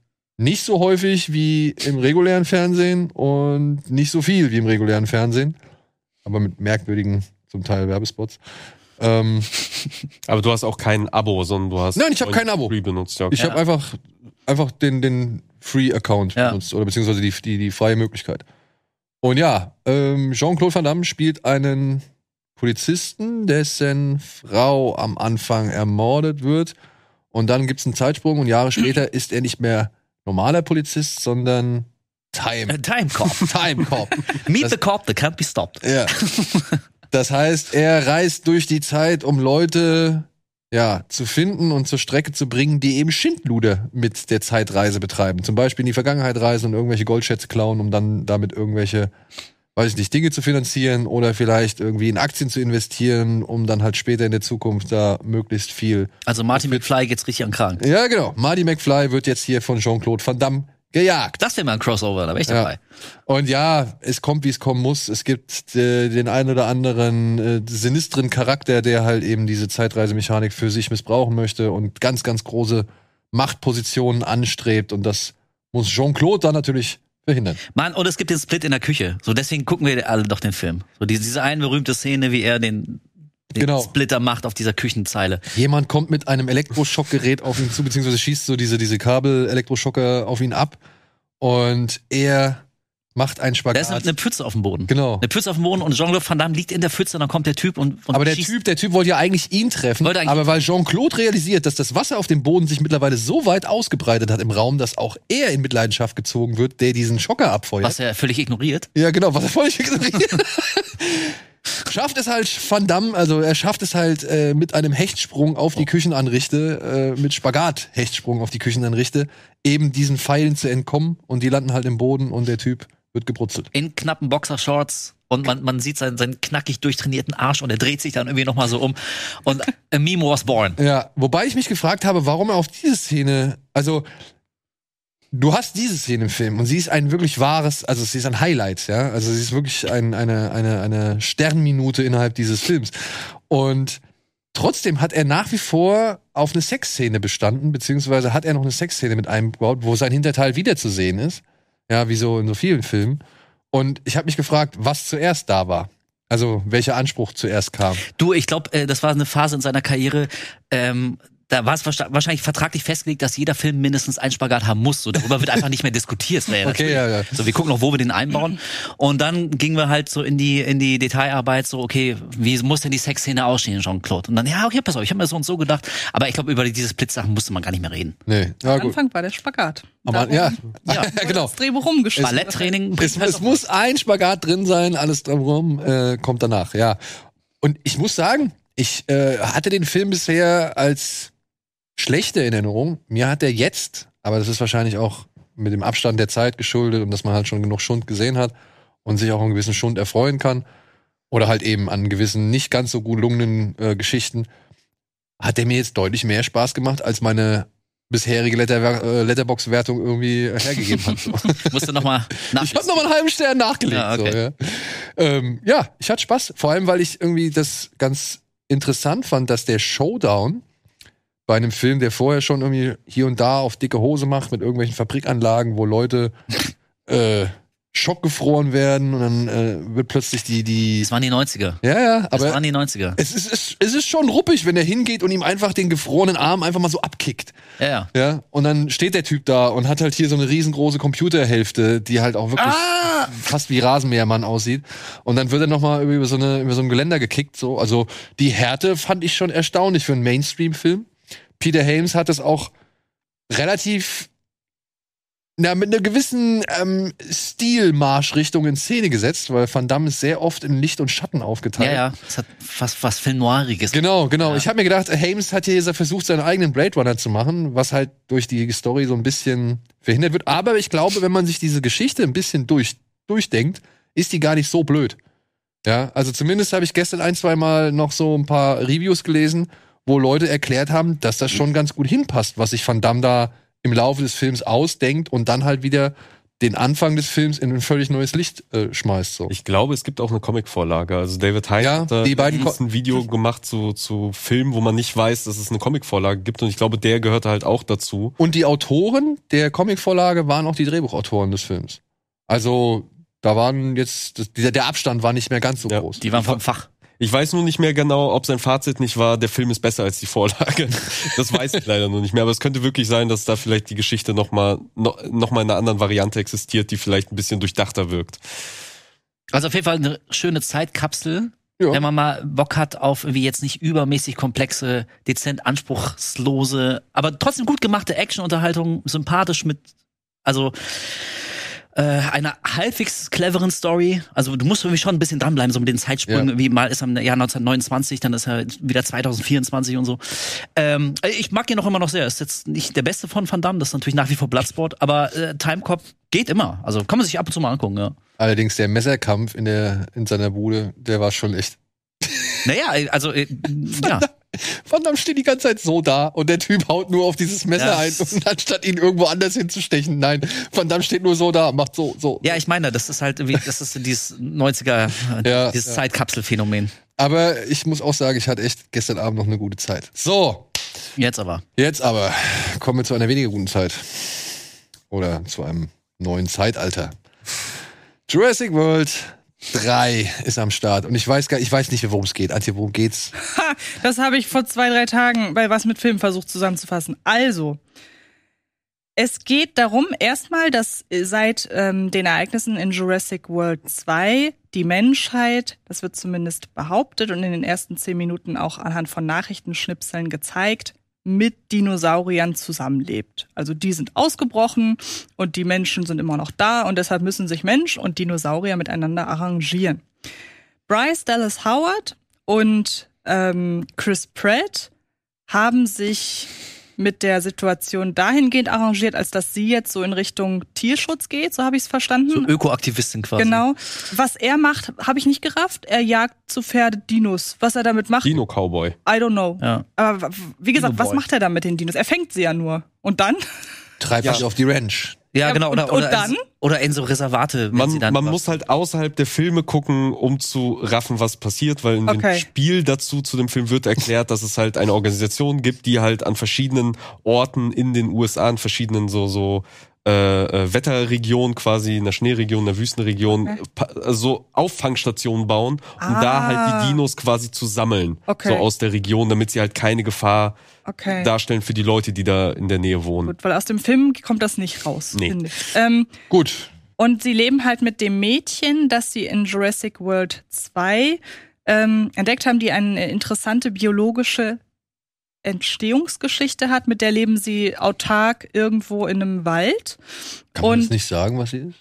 Speaker 1: nicht so häufig wie im regulären Fernsehen und nicht so viel wie im regulären Fernsehen. Aber mit merkwürdigen, zum Teil Werbespots. Ähm,
Speaker 2: aber du hast auch kein Abo, sondern du hast.
Speaker 1: Nein, ich habe kein Abo.
Speaker 2: Free benutzt, ja.
Speaker 1: Okay. Ich habe einfach, einfach den, den Free-Account ja. benutzt oder beziehungsweise die, die, die freie Möglichkeit. Und ja, ähm, Jean-Claude Van Damme spielt einen Polizisten, dessen Frau am Anfang ermordet wird. Und dann gibt es einen Zeitsprung und Jahre später ist er nicht mehr normaler Polizist, sondern Time.
Speaker 3: Äh, Time Cop.
Speaker 1: Time Cop.
Speaker 3: Meet das, the Cop, that can't be stopped.
Speaker 1: Ja. Das heißt, er reist durch die Zeit, um Leute ja, zu finden und zur Strecke zu bringen, die eben Schindluder mit der Zeitreise betreiben. Zum Beispiel in die Vergangenheit reisen und irgendwelche Goldschätze klauen, um dann damit irgendwelche, weiß ich nicht, Dinge zu finanzieren oder vielleicht irgendwie in Aktien zu investieren, um dann halt später in der Zukunft da möglichst viel.
Speaker 3: Also Marty McFly geht's richtig an Krank.
Speaker 1: Ja, genau. Marty McFly wird jetzt hier von Jean-Claude Van Damme gejagt.
Speaker 3: Das wäre mal ein Crossover, da wäre ich dabei. Ja.
Speaker 1: Und ja, es kommt, wie es kommen muss. Es gibt äh, den einen oder anderen äh, sinistren Charakter, der halt eben diese Zeitreisemechanik für sich missbrauchen möchte und ganz, ganz große Machtpositionen anstrebt. Und das muss Jean-Claude dann natürlich verhindern.
Speaker 3: Mann, und es gibt den Split in der Küche. So deswegen gucken wir alle doch den Film. So diese, diese eine berühmte Szene, wie er den den genau. Splitter macht auf dieser Küchenzeile.
Speaker 1: Jemand kommt mit einem Elektroschockgerät auf ihn zu, beziehungsweise schießt so diese, diese Kabel-Elektroschocker auf ihn ab und er macht einen Spagat.
Speaker 3: Da ist eine Pfütze auf dem Boden.
Speaker 1: Genau.
Speaker 3: Eine Pfütze auf dem Boden und Jean-Claude Van Damme liegt in der Pfütze und dann kommt der Typ und, und
Speaker 1: Aber der Typ, der Typ wollte ja eigentlich ihn treffen, eigentlich aber weil Jean-Claude realisiert, dass das Wasser auf dem Boden sich mittlerweile so weit ausgebreitet hat im Raum, dass auch er in Mitleidenschaft gezogen wird, der diesen Schocker abfeuert.
Speaker 3: Was er völlig ignoriert.
Speaker 1: Ja, genau, was er völlig ignoriert. schafft es halt Van Damme, also er schafft es halt äh, mit einem Hechtsprung auf die Küchenanrichte, äh, mit Spagat-Hechtsprung auf die Küchenanrichte, eben diesen Pfeilen zu entkommen und die landen halt im Boden und der Typ wird gebrutzelt.
Speaker 3: In knappen Boxershorts und man, man sieht seinen, seinen knackig durchtrainierten Arsch und er dreht sich dann irgendwie nochmal so um und a meme was born.
Speaker 1: Ja, wobei ich mich gefragt habe, warum er auf diese Szene, also du hast diese Szene im Film und sie ist ein wirklich wahres, also sie ist ein Highlight, ja. Also sie ist wirklich ein, eine, eine, eine Sternminute innerhalb dieses Films. Und trotzdem hat er nach wie vor auf eine Sexszene bestanden, beziehungsweise hat er noch eine Sexszene mit eingebaut, wo sein Hinterteil wiederzusehen ist. Ja, wie so in so vielen Filmen. Und ich habe mich gefragt, was zuerst da war. Also welcher Anspruch zuerst kam.
Speaker 3: Du, ich glaube, äh, das war eine Phase in seiner Karriere, ähm, da war es wahrscheinlich vertraglich festgelegt, dass jeder Film mindestens einen Spagat haben muss. So, darüber wird einfach nicht mehr diskutiert. Ja
Speaker 1: okay, ja, ja.
Speaker 3: So, wir gucken noch, wo wir den einbauen. Und dann gingen wir halt so in die, in die Detailarbeit, so, okay, wie muss denn die Sexszene aussehen, Jean-Claude? Und dann, ja, okay, pass auf, ich habe mir so und so gedacht. Aber ich glaube, über diese Splitsachen musste man gar nicht mehr reden.
Speaker 1: Nee,
Speaker 4: ja, Am Anfang war der Spagat.
Speaker 1: Aber, ja, ja, genau.
Speaker 4: Das Drehbuch rumgeschrieben.
Speaker 3: Balletttraining.
Speaker 1: Es, es muss ein Spagat drin sein, alles drumherum äh, kommt danach, ja. Und ich muss sagen, ich äh, hatte den Film bisher als schlechte Erinnerung. Mir hat er jetzt, aber das ist wahrscheinlich auch mit dem Abstand der Zeit geschuldet und dass man halt schon genug Schund gesehen hat und sich auch an gewissen Schund erfreuen kann. Oder halt eben an gewissen nicht ganz so gut gelungenen äh, Geschichten. Hat der mir jetzt deutlich mehr Spaß gemacht als meine bisherige Letter äh, Letterbox-Wertung irgendwie hergegeben hat. So.
Speaker 3: Musst du noch mal
Speaker 1: Ich habe noch mal einen halben Stern nachgelegt. Ja, okay. so, ja. Ähm, ja, ich hatte Spaß. Vor allem, weil ich irgendwie das ganz interessant fand, dass der Showdown bei einem Film, der vorher schon irgendwie hier und da auf dicke Hose macht mit irgendwelchen Fabrikanlagen, wo Leute äh, schockgefroren werden und dann äh, wird plötzlich die die
Speaker 3: Das waren die 90er.
Speaker 1: Ja, ja,
Speaker 3: aber
Speaker 1: das
Speaker 3: waren die 90er.
Speaker 1: Es ist, es, es ist schon ruppig, wenn er hingeht und ihm einfach den gefrorenen Arm einfach mal so abkickt.
Speaker 3: Ja, ja.
Speaker 1: Ja, und dann steht der Typ da und hat halt hier so eine riesengroße Computerhälfte, die halt auch wirklich
Speaker 3: Ah!
Speaker 1: fast wie Rasenmähermann aussieht. Und dann wird er nochmal über so eine über so ein Geländer gekickt. So, also die Härte fand ich schon erstaunlich für einen Mainstream-Film. Peter Hames hat es auch relativ na, mit einer gewissen ähm, Stilmarschrichtung in Szene gesetzt, weil Van Damme ist sehr oft in Licht und Schatten aufgeteilt.
Speaker 3: Ja, ja. Es hat fast was Film Noiriges.
Speaker 1: Genau, genau.
Speaker 3: Ja.
Speaker 1: Ich habe mir gedacht, Hames hat hier versucht, seinen eigenen Blade Runner zu machen, was halt durch die Story so ein bisschen verhindert wird. Aber ich glaube, wenn man sich diese Geschichte ein bisschen durch, durchdenkt, ist die gar nicht so blöd. Ja, also zumindest habe ich gestern ein, zwei Mal noch so ein paar Reviews gelesen, wo Leute erklärt haben, dass das schon ganz gut hinpasst, was sich Van Damme da im Laufe des Films ausdenkt und dann halt wieder den Anfang des Films in ein völlig neues Licht äh, schmeißt. So.
Speaker 2: Ich glaube, es gibt auch eine Comicvorlage. Also David Hyde
Speaker 1: Ja,
Speaker 2: hat
Speaker 1: die beiden
Speaker 2: ein Video gemacht zu, zu Filmen, wo man nicht weiß, dass es eine Comicvorlage gibt. Und ich glaube, der gehört halt auch dazu.
Speaker 1: Und die Autoren der Comicvorlage waren auch die Drehbuchautoren des Films. Also da waren jetzt, das, dieser, der Abstand war nicht mehr ganz so
Speaker 2: Ja.
Speaker 1: groß.
Speaker 3: Die waren vom Fach.
Speaker 2: Ich weiß nur nicht mehr genau, ob sein Fazit nicht war, der Film ist besser als die Vorlage. Das weiß ich leider nur nicht mehr. Aber es könnte wirklich sein, dass da vielleicht die Geschichte nochmal noch, noch mal in einer anderen Variante existiert, die vielleicht ein bisschen durchdachter wirkt.
Speaker 3: Also auf jeden Fall eine schöne Zeitkapsel.
Speaker 1: Ja.
Speaker 3: Wenn man mal Bock hat auf irgendwie jetzt nicht übermäßig komplexe, dezent anspruchslose, aber trotzdem gut gemachte Actionunterhaltung, sympathisch mit, also äh, einer halbwegs cleveren Story. Also du musst irgendwie schon ein bisschen dranbleiben, so mit den Zeitsprüngen.
Speaker 1: Ja.
Speaker 3: Wie mal ist er im Jahr 1929, dann ist er wieder 2024 und so. Ähm, ich mag ihn noch immer noch sehr. Ist jetzt nicht der beste von Van Damme, das ist natürlich nach wie vor Bloodsport, aber äh, Timecop geht immer. Also kann man sich ab und zu mal angucken, ja.
Speaker 1: Allerdings der Messerkampf in der in seiner Bude, der war schon echt.
Speaker 3: Naja, also äh, ja.
Speaker 1: Van Damme steht die ganze Zeit so da und der Typ haut nur auf dieses Messer
Speaker 3: Ja.
Speaker 1: ein und anstatt ihn irgendwo anders hinzustechen. Nein, Van Damme steht nur so da, macht so, so.
Speaker 3: Ja, ich meine, das ist halt irgendwie, das ist dieses 90er, äh,
Speaker 1: Ja,
Speaker 3: dieses
Speaker 1: ja.
Speaker 3: Zeitkapselphänomen.
Speaker 1: Aber ich muss auch sagen, ich hatte echt gestern Abend noch eine gute Zeit. So,
Speaker 3: Jetzt aber.
Speaker 1: jetzt aber kommen wir zu einer weniger guten Zeit. Oder zu einem neuen Zeitalter. Jurassic World 3 ist am Start. Und ich weiß gar ich weiß nicht, worum es geht. Antje, worum geht's?
Speaker 4: Ha, das habe ich vor zwei, drei Tagen bei Was mit Film versucht zusammenzufassen. Also, es geht darum, erstmal, dass seit ähm, den Ereignissen in Jurassic World 2 die Menschheit, das wird zumindest behauptet und in den ersten zehn Minuten auch anhand von Nachrichtenschnipseln gezeigt, mit Dinosauriern zusammenlebt. Also die sind ausgebrochen und die Menschen sind immer noch da und deshalb müssen sich Mensch und Dinosaurier miteinander arrangieren. Bryce Dallas Howard und ähm, Chris Pratt haben sich mit der Situation dahingehend arrangiert, als dass sie jetzt so in Richtung Tierschutz geht, so habe ich es verstanden.
Speaker 3: So Ökoaktivistin quasi.
Speaker 4: Genau. Was er macht, habe ich nicht gerafft. Er jagt zu Pferde Dinos. Was er damit macht,
Speaker 2: Dino Cowboy.
Speaker 4: I don't know.
Speaker 3: Ja.
Speaker 4: Aber wie gesagt, was macht er da mit den Dinos? Er fängt sie ja nur. Und dann?
Speaker 1: Treibt
Speaker 2: Ja.
Speaker 1: auf die Ranch.
Speaker 3: Ja,
Speaker 4: Ja,
Speaker 3: genau.
Speaker 4: und-
Speaker 3: Oder,
Speaker 4: und
Speaker 3: oder,
Speaker 4: dann?
Speaker 3: In, oder in so Reservate.
Speaker 2: Man,
Speaker 3: dann
Speaker 2: man
Speaker 3: was-
Speaker 2: muss halt außerhalb der Filme gucken, um zu raffen, was passiert, weil in
Speaker 4: Okay.
Speaker 2: dem Spiel dazu zu dem Film wird erklärt, dass es halt eine Organisation gibt, die halt an verschiedenen Orten in den USA, an verschiedenen so so äh, äh, Wetterregion quasi, in der Schneeregion, in der Wüstenregion,
Speaker 4: Okay.
Speaker 2: so Auffangstationen bauen, um da halt
Speaker 4: Ah.
Speaker 2: die Dinos quasi zu sammeln,
Speaker 4: Okay.
Speaker 2: so aus der Region, damit sie halt keine Gefahr
Speaker 4: Okay.
Speaker 2: darstellen für die Leute, die da in der Nähe wohnen.
Speaker 4: Gut, weil aus dem Film kommt das nicht raus.
Speaker 2: Nee.
Speaker 4: finde ich. Ähm,
Speaker 1: Gut.
Speaker 4: und sie leben halt mit dem Mädchen, das sie in Jurassic World 2 ähm, entdeckt haben, die eine interessante biologische Entstehungsgeschichte hat. Mit der leben sie autark irgendwo in einem Wald.
Speaker 1: Kann man
Speaker 4: Und-
Speaker 1: jetzt nicht sagen, was sie ist?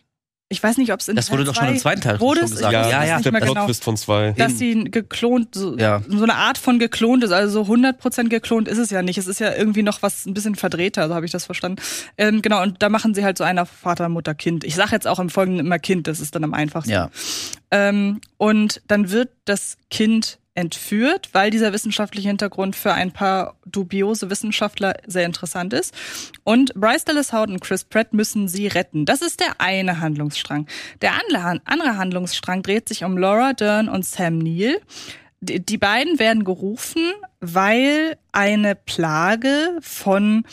Speaker 4: Ich weiß nicht, ob es in
Speaker 3: Das wurde
Speaker 4: Teil
Speaker 3: doch schon im
Speaker 4: zwei
Speaker 3: zweiten Teil
Speaker 4: wurde
Speaker 3: schon
Speaker 4: es?
Speaker 3: gesagt. Ja, ja,
Speaker 4: nicht
Speaker 2: der
Speaker 4: mehr
Speaker 2: Plot
Speaker 4: genau.
Speaker 2: Von zwei.
Speaker 4: dass sie geklont, so,
Speaker 3: Ja.
Speaker 4: so eine Art von geklont ist. Also so 100% geklont ist es ja nicht. Es ist ja irgendwie noch was ein bisschen verdrehter, so habe ich das verstanden. Ähm, genau, und da machen sie halt so einer Vater, Mutter, Kind. Ich sage jetzt auch im Folgenden immer Kind, das ist dann am einfachsten.
Speaker 3: Ja.
Speaker 4: Ähm, und dann wird das Kind entführt, weil dieser wissenschaftliche Hintergrund für ein paar dubiose Wissenschaftler sehr interessant ist. Und Bryce Dallas Howard und Chris Pratt müssen sie retten. Das ist der eine Handlungsstrang. Der andere Handlungsstrang dreht sich um Laura Dern und Sam Neill. Die die beiden werden gerufen, weil eine Plage von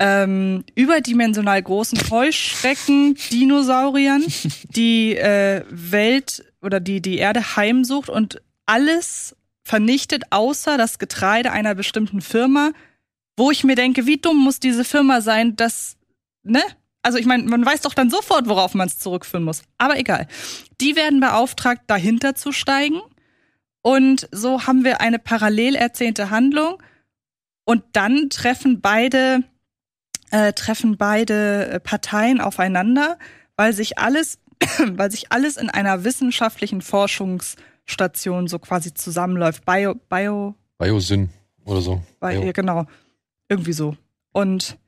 Speaker 4: ähm, überdimensional großen Heuschrecken, Dinosauriern, die äh, Welt oder die die Erde heimsucht und alles vernichtet, außer das Getreide einer bestimmten Firma, wo ich mir denke, wie dumm muss diese Firma sein, dass, ne? Also ich meine, man weiß doch dann sofort, worauf man es zurückführen muss. Aber egal. Die werden beauftragt, dahinter zu steigen. Und so haben wir eine parallel erzählte Handlung. Und dann treffen beide, äh, treffen beide äh, Parteien aufeinander, weil sich alles, weil sich alles in einer wissenschaftlichen Forschungsstation so quasi zusammenläuft. Bio, Bio,
Speaker 1: Biosyn oder so.
Speaker 4: Bio,
Speaker 1: Bio.
Speaker 4: ja, genau. Irgendwie so. Und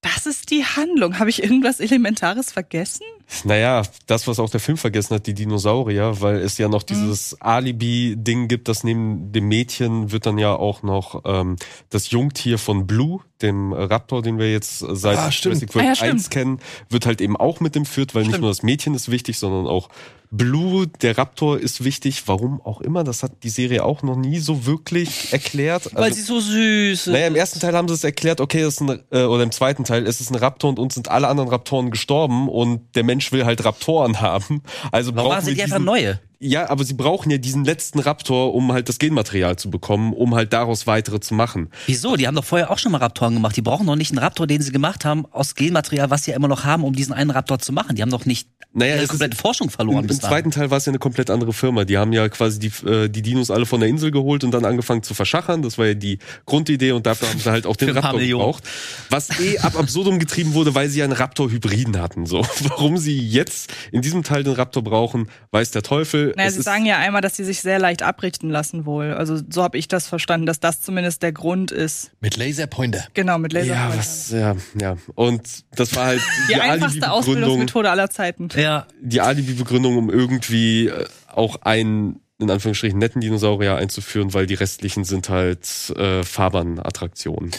Speaker 4: das ist die Handlung. Habe ich irgendwas Elementares vergessen?
Speaker 2: Naja, das, was auch der Film vergessen hat, die Dinosaurier, weil es ja noch dieses Alibi-Ding gibt, dass neben dem Mädchen wird dann ja auch noch ähm, das Jungtier von Blue, dem Raptor, den wir jetzt seit
Speaker 1: Ah.
Speaker 2: Jurassic World
Speaker 4: Ah, ja, stimmt.
Speaker 2: 1 kennen, wird halt eben auch mit entführt, weil nicht
Speaker 4: Stimmt.
Speaker 2: nur das Mädchen ist wichtig, sondern auch Blue, der Raptor, ist wichtig. Warum auch immer, das hat die Serie auch noch nie so wirklich erklärt.
Speaker 3: Weil
Speaker 2: Also-
Speaker 3: sie so süß ist.
Speaker 2: naja, im ersten Teil haben sie es erklärt, okay, das ist ein, äh, oder im zweiten Teil ist es ein Raptor und uns sind alle anderen Raptoren gestorben und der Mensch will halt Raptoren haben. Also
Speaker 3: Warum
Speaker 2: brauchen
Speaker 3: sind
Speaker 2: wir
Speaker 3: die einfach neue?
Speaker 2: Ja, aber sie brauchen ja diesen letzten Raptor, um halt das Genmaterial zu bekommen, um halt daraus weitere zu machen.
Speaker 3: Wieso? Die haben doch vorher auch schon mal Raptoren gemacht. Die brauchen doch nicht einen Raptor, den sie gemacht haben, aus Genmaterial, was sie ja immer noch haben, um diesen einen Raptor zu machen. Die haben doch nicht
Speaker 2: Naja,
Speaker 3: ihre komplette Forschung verloren
Speaker 2: Im,
Speaker 3: bis
Speaker 2: Im zweiten Teil war es ja eine komplett andere Firma. Die haben ja quasi die, äh, die Dinos alle von der Insel geholt und dann angefangen zu verschachern. Das war ja die Grundidee und dafür haben sie halt auch den Raptor gebraucht. Was eh ab absurdum getrieben wurde, weil sie ja einen Raptor-Hybriden hatten. So, warum sie jetzt in diesem Teil den Raptor brauchen, weiß der Teufel.
Speaker 4: Naja, sie sagen ja einmal, dass sie sich sehr leicht abrichten lassen wohl. Also so habe ich das verstanden, dass das zumindest der Grund ist.
Speaker 1: Mit Laserpointer.
Speaker 4: Genau, mit Laser.
Speaker 2: ja, was, ja, ja. Und das war halt
Speaker 4: Die,
Speaker 2: die,
Speaker 4: einfachste Ausbildungsmethode aller Zeiten.
Speaker 3: Ja,
Speaker 2: die Alibi-Begründung, um irgendwie äh, auch einen in Anführungsstrichen netten Dinosaurier einzuführen, weil die restlichen sind halt äh, Fahrbahnattraktionen.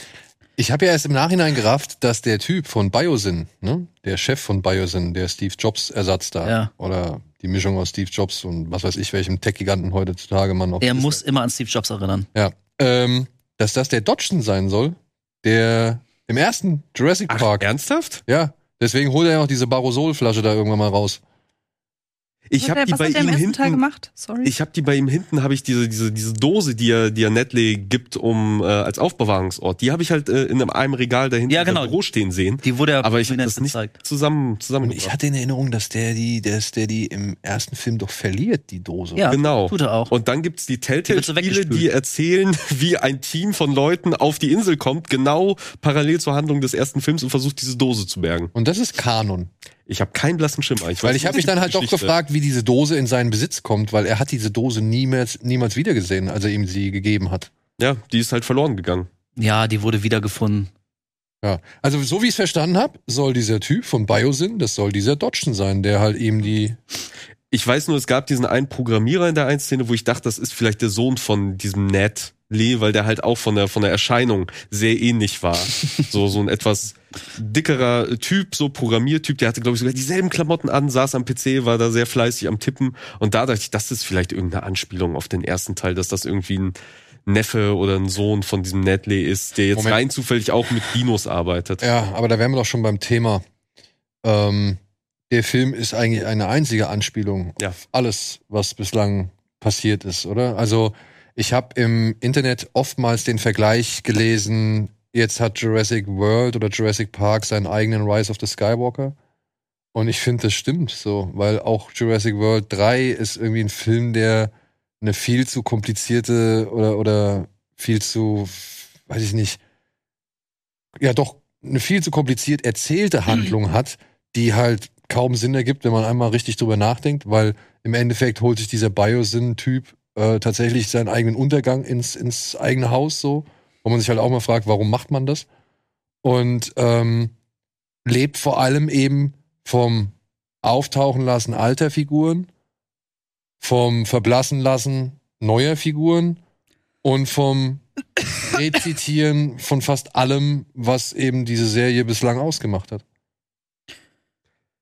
Speaker 1: Ich habe ja erst im Nachhinein gerafft, dass der Typ von Biosyn, ne, der Chef von Biosyn, der Steve Jobs Ersatz da,
Speaker 3: Ja.
Speaker 1: oder die Mischung aus Steve Jobs und was weiß ich, welchem Tech-Giganten heutzutage man noch
Speaker 3: er
Speaker 1: ist.
Speaker 3: muss immer an Steve Jobs erinnern.
Speaker 1: Ja. Ähm, dass das der Dodgson sein soll, der im ersten Jurassic Park.
Speaker 2: ernsthaft?
Speaker 1: Ja. Deswegen holt er ja noch diese Barosol-Flasche da irgendwann mal raus.
Speaker 2: Ich habe die bei ihm hinten.
Speaker 4: gemacht? Sorry.
Speaker 2: Ich habe die bei ihm hinten, habe ich diese diese diese Dose, die er die er Netley gibt, um äh, als Aufbewahrungsort. Die habe ich halt äh, in einem, einem Regal da hinten
Speaker 3: Ja, genau.
Speaker 2: im Büro stehen sehen.
Speaker 3: Die wurde ja
Speaker 2: Aber ich habe das nicht
Speaker 3: gezeigt.
Speaker 2: zusammen
Speaker 1: Und
Speaker 2: zusammen.
Speaker 1: ich hatte in Erinnerung, dass der die, dass der die im ersten Film doch verliert, die Dose.
Speaker 3: Ja,
Speaker 2: Genau.
Speaker 3: tut er auch.
Speaker 2: Und dann gibt's die Telltale-Spiele,
Speaker 3: weggespült.
Speaker 2: die erzählen, wie ein Team von Leuten auf die Insel kommt, genau parallel zur Handlung des ersten Films und versucht, diese Dose zu bergen.
Speaker 1: Und das ist Kanon.
Speaker 2: Ich habe keinen blassen Schimmer. Ich
Speaker 1: Weil ich habe mich dann halt doch
Speaker 2: Geschichte.
Speaker 1: gefragt, wie diese Dose in seinen Besitz kommt, weil er hat diese Dose niemals, niemals wiedergesehen, als er ihm sie gegeben hat.
Speaker 2: Ja, die ist halt verloren gegangen.
Speaker 3: Ja, die wurde wiedergefunden.
Speaker 1: Ja. Also so wie ich es verstanden habe, soll dieser Typ von Biosyn, das soll dieser Dodgson sein, der halt eben die.
Speaker 2: Ich weiß nur, es gab diesen einen Programmierer in der einen Szene, wo ich dachte, das ist vielleicht der Sohn von diesem Ned Lee, weil der halt auch von der von der Erscheinung sehr ähnlich war. so so ein etwas dickerer Typ, so Programmiertyp, der hatte glaube ich sogar dieselben Klamotten an, saß am PC, war da sehr fleißig am Tippen und da dachte ich, das ist vielleicht irgendeine Anspielung auf den ersten Teil, dass das irgendwie ein Neffe oder ein Sohn von diesem Netley ist, der jetzt
Speaker 1: Moment.
Speaker 2: rein zufällig auch mit Dinos arbeitet.
Speaker 1: Ja, aber da wären wir doch schon beim Thema. ähm, der Film ist eigentlich eine einzige Anspielung
Speaker 2: Ja.
Speaker 1: auf alles, was bislang passiert ist, oder? Also ich habe im Internet oftmals den Vergleich gelesen, jetzt hat Jurassic World oder Jurassic Park seinen eigenen Rise of the Skywalker. Und ich finde, das stimmt so, weil auch Jurassic World 3 ist irgendwie ein Film, der eine viel zu komplizierte oder, oder viel zu, weiß ich nicht, ja doch, eine viel zu kompliziert erzählte Handlung hat, die halt kaum Sinn ergibt, wenn man einmal richtig drüber nachdenkt, weil im Endeffekt holt sich dieser Biosyn-Typ äh, tatsächlich seinen eigenen Untergang ins, ins eigene Haus so, wo man sich halt auch mal fragt, warum macht man das? Und ähm, lebt vor allem eben vom Auftauchen lassen alter Figuren, vom Verblassen lassen neuer Figuren und vom Rezitieren von fast allem, was eben diese Serie bislang ausgemacht hat.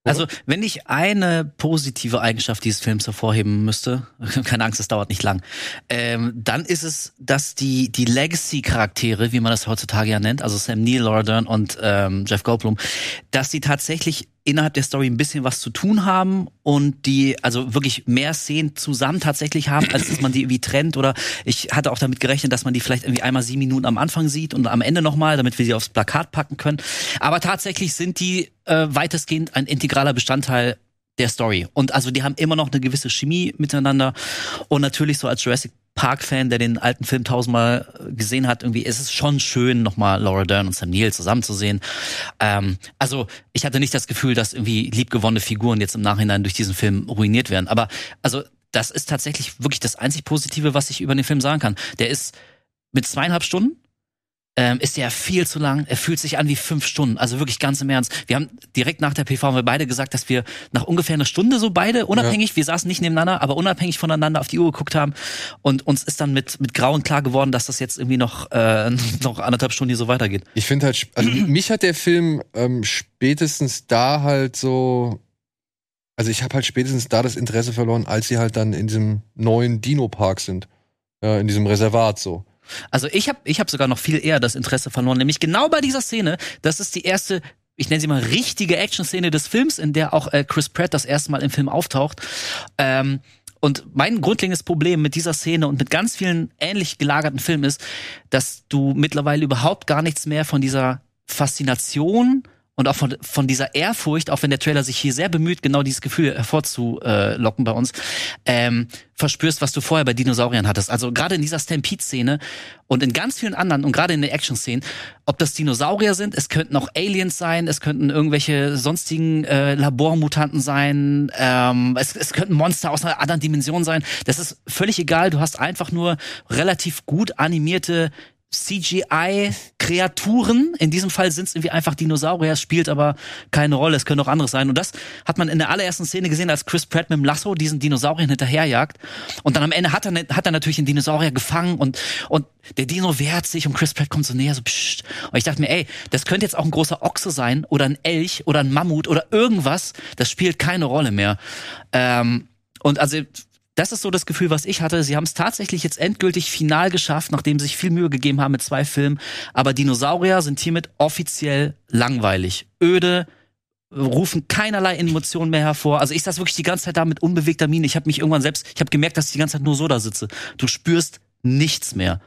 Speaker 3: Also, wenn ich eine positive Eigenschaft dieses Films hervorheben müsste, keine Angst, es dauert nicht lang, ähm, dann ist es, dass die, die Legacy-Charaktere, wie man das heutzutage ja nennt, also Sam Neill, Laura Dern und ähm, Jeff Goldblum, dass die tatsächlich innerhalb der Story ein bisschen was zu tun haben und die also wirklich mehr Szenen zusammen tatsächlich haben, als dass man die irgendwie trennt oder ich hatte auch damit gerechnet, dass man die vielleicht irgendwie einmal sieben Minuten am Anfang sieht und am Ende nochmal, damit wir sie aufs Plakat packen können. Aber tatsächlich sind die äh, weitestgehend ein integraler Bestandteil der Story. Und also die haben immer noch eine gewisse Chemie miteinander. Und natürlich so als Jurassic Park-Fan, der den alten Film tausendmal gesehen hat, irgendwie ist es schon schön, nochmal Laura Dern und Sam Neill zusammenzusehen. Ähm, also ich hatte nicht das Gefühl, dass irgendwie liebgewonnene Figuren jetzt im Nachhinein durch diesen Film ruiniert werden. Aber also das ist tatsächlich wirklich das einzig Positive, was ich über den Film sagen kann. Der ist mit zweieinhalb Stunden ähm, ist ja viel zu lang. Er fühlt sich an wie fünf Stunden. Also wirklich ganz im Ernst. Wir haben direkt nach der PV haben wir beide gesagt, dass wir nach ungefähr einer Stunde so beide unabhängig, wir saßen nicht nebeneinander, aber unabhängig voneinander auf die Uhr geguckt haben. Und uns ist dann mit, mit Grauen klar geworden, dass das jetzt irgendwie noch, äh, noch anderthalb Stunden hier so weitergeht.
Speaker 1: Ich finde halt, also mich hat der Film ähm, spätestens da halt so, also ich habe halt spätestens da das Interesse verloren, als sie halt dann in diesem neuen Dino-Park sind. Ja, in diesem Reservat so.
Speaker 3: Also ich habe ich hab sogar noch viel eher das Interesse verloren, nämlich genau bei dieser Szene. Das ist die erste, ich nenne sie mal richtige Action-Szene des Films, in der auch äh, Chris Pratt das erste Mal im Film auftaucht. Ähm, und mein grundlegendes Problem mit dieser Szene und mit ganz vielen ähnlich gelagerten Filmen ist, dass du mittlerweile überhaupt gar nichts mehr von dieser Faszination und auch von, von dieser Ehrfurcht, auch wenn der Trailer sich hier sehr bemüht, genau dieses Gefühl hervorzulocken bei uns, ähm, verspürst, was du vorher bei Dinosauriern hattest. Also gerade in dieser Stampede-Szene und in ganz vielen anderen und gerade in den Action-Szenen, ob das Dinosaurier sind, es könnten auch Aliens sein, es könnten irgendwelche sonstigen äh, Labormutanten sein, ähm, es, es könnten Monster aus einer anderen Dimension sein. Das ist völlig egal. Du hast einfach nur relativ gut animierte CGI-Kreaturen. In diesem Fall sind es irgendwie einfach Dinosaurier, es spielt aber keine Rolle. Es können auch andere sein. Und das hat man in der allerersten Szene gesehen, als Chris Pratt mit dem Lasso diesen Dinosauriern hinterherjagt. Und dann am Ende hat er, hat er natürlich den Dinosaurier gefangen und, und der Dino wehrt sich und Chris Pratt kommt so näher, so pssst. Und ich dachte mir, ey, das könnte jetzt auch ein großer Ochse sein oder ein Elch oder ein Mammut oder irgendwas. Das spielt keine Rolle mehr. Ähm, und also das ist so das Gefühl, was ich hatte. Sie haben es tatsächlich jetzt endgültig final geschafft, nachdem sie sich viel Mühe gegeben haben mit zwei Filmen. Aber Dinosaurier sind hiermit offiziell langweilig. Öde, rufen keinerlei Emotionen mehr hervor. Also ich saß wirklich die ganze Zeit da mit unbewegter Miene. Ich habe mich irgendwann selbst, ich habe gemerkt, dass ich die ganze Zeit nur so da sitze. Du spürst nichts mehr.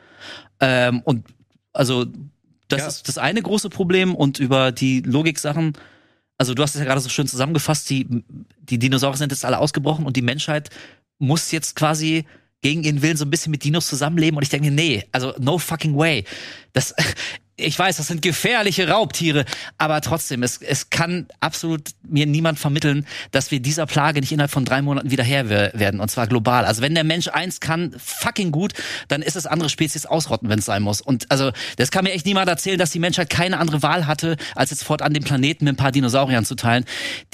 Speaker 3: Ähm, und also das
Speaker 2: Ja.
Speaker 3: ist das eine große Problem. Und über die Logik-Sachen, also du hast es ja gerade so schön zusammengefasst, die, die Dinosaurier sind jetzt alle ausgebrochen und die Menschheit muss jetzt quasi gegen ihren Willen so ein bisschen mit Dinos zusammenleben und ich denke nee, also no fucking way. Das, ich weiß, das sind gefährliche Raubtiere, aber trotzdem, es, es kann absolut mir niemand vermitteln, dass wir dieser Plage nicht innerhalb von drei Monaten wieder wer- werden und zwar global. Also wenn der Mensch eins kann, fucking gut, dann ist es andere Spezies ausrotten, wenn es sein muss. Und also das kann mir echt niemand erzählen, dass die Menschheit keine andere Wahl hatte, als jetzt fortan den Planeten mit ein paar Dinosauriern zu teilen,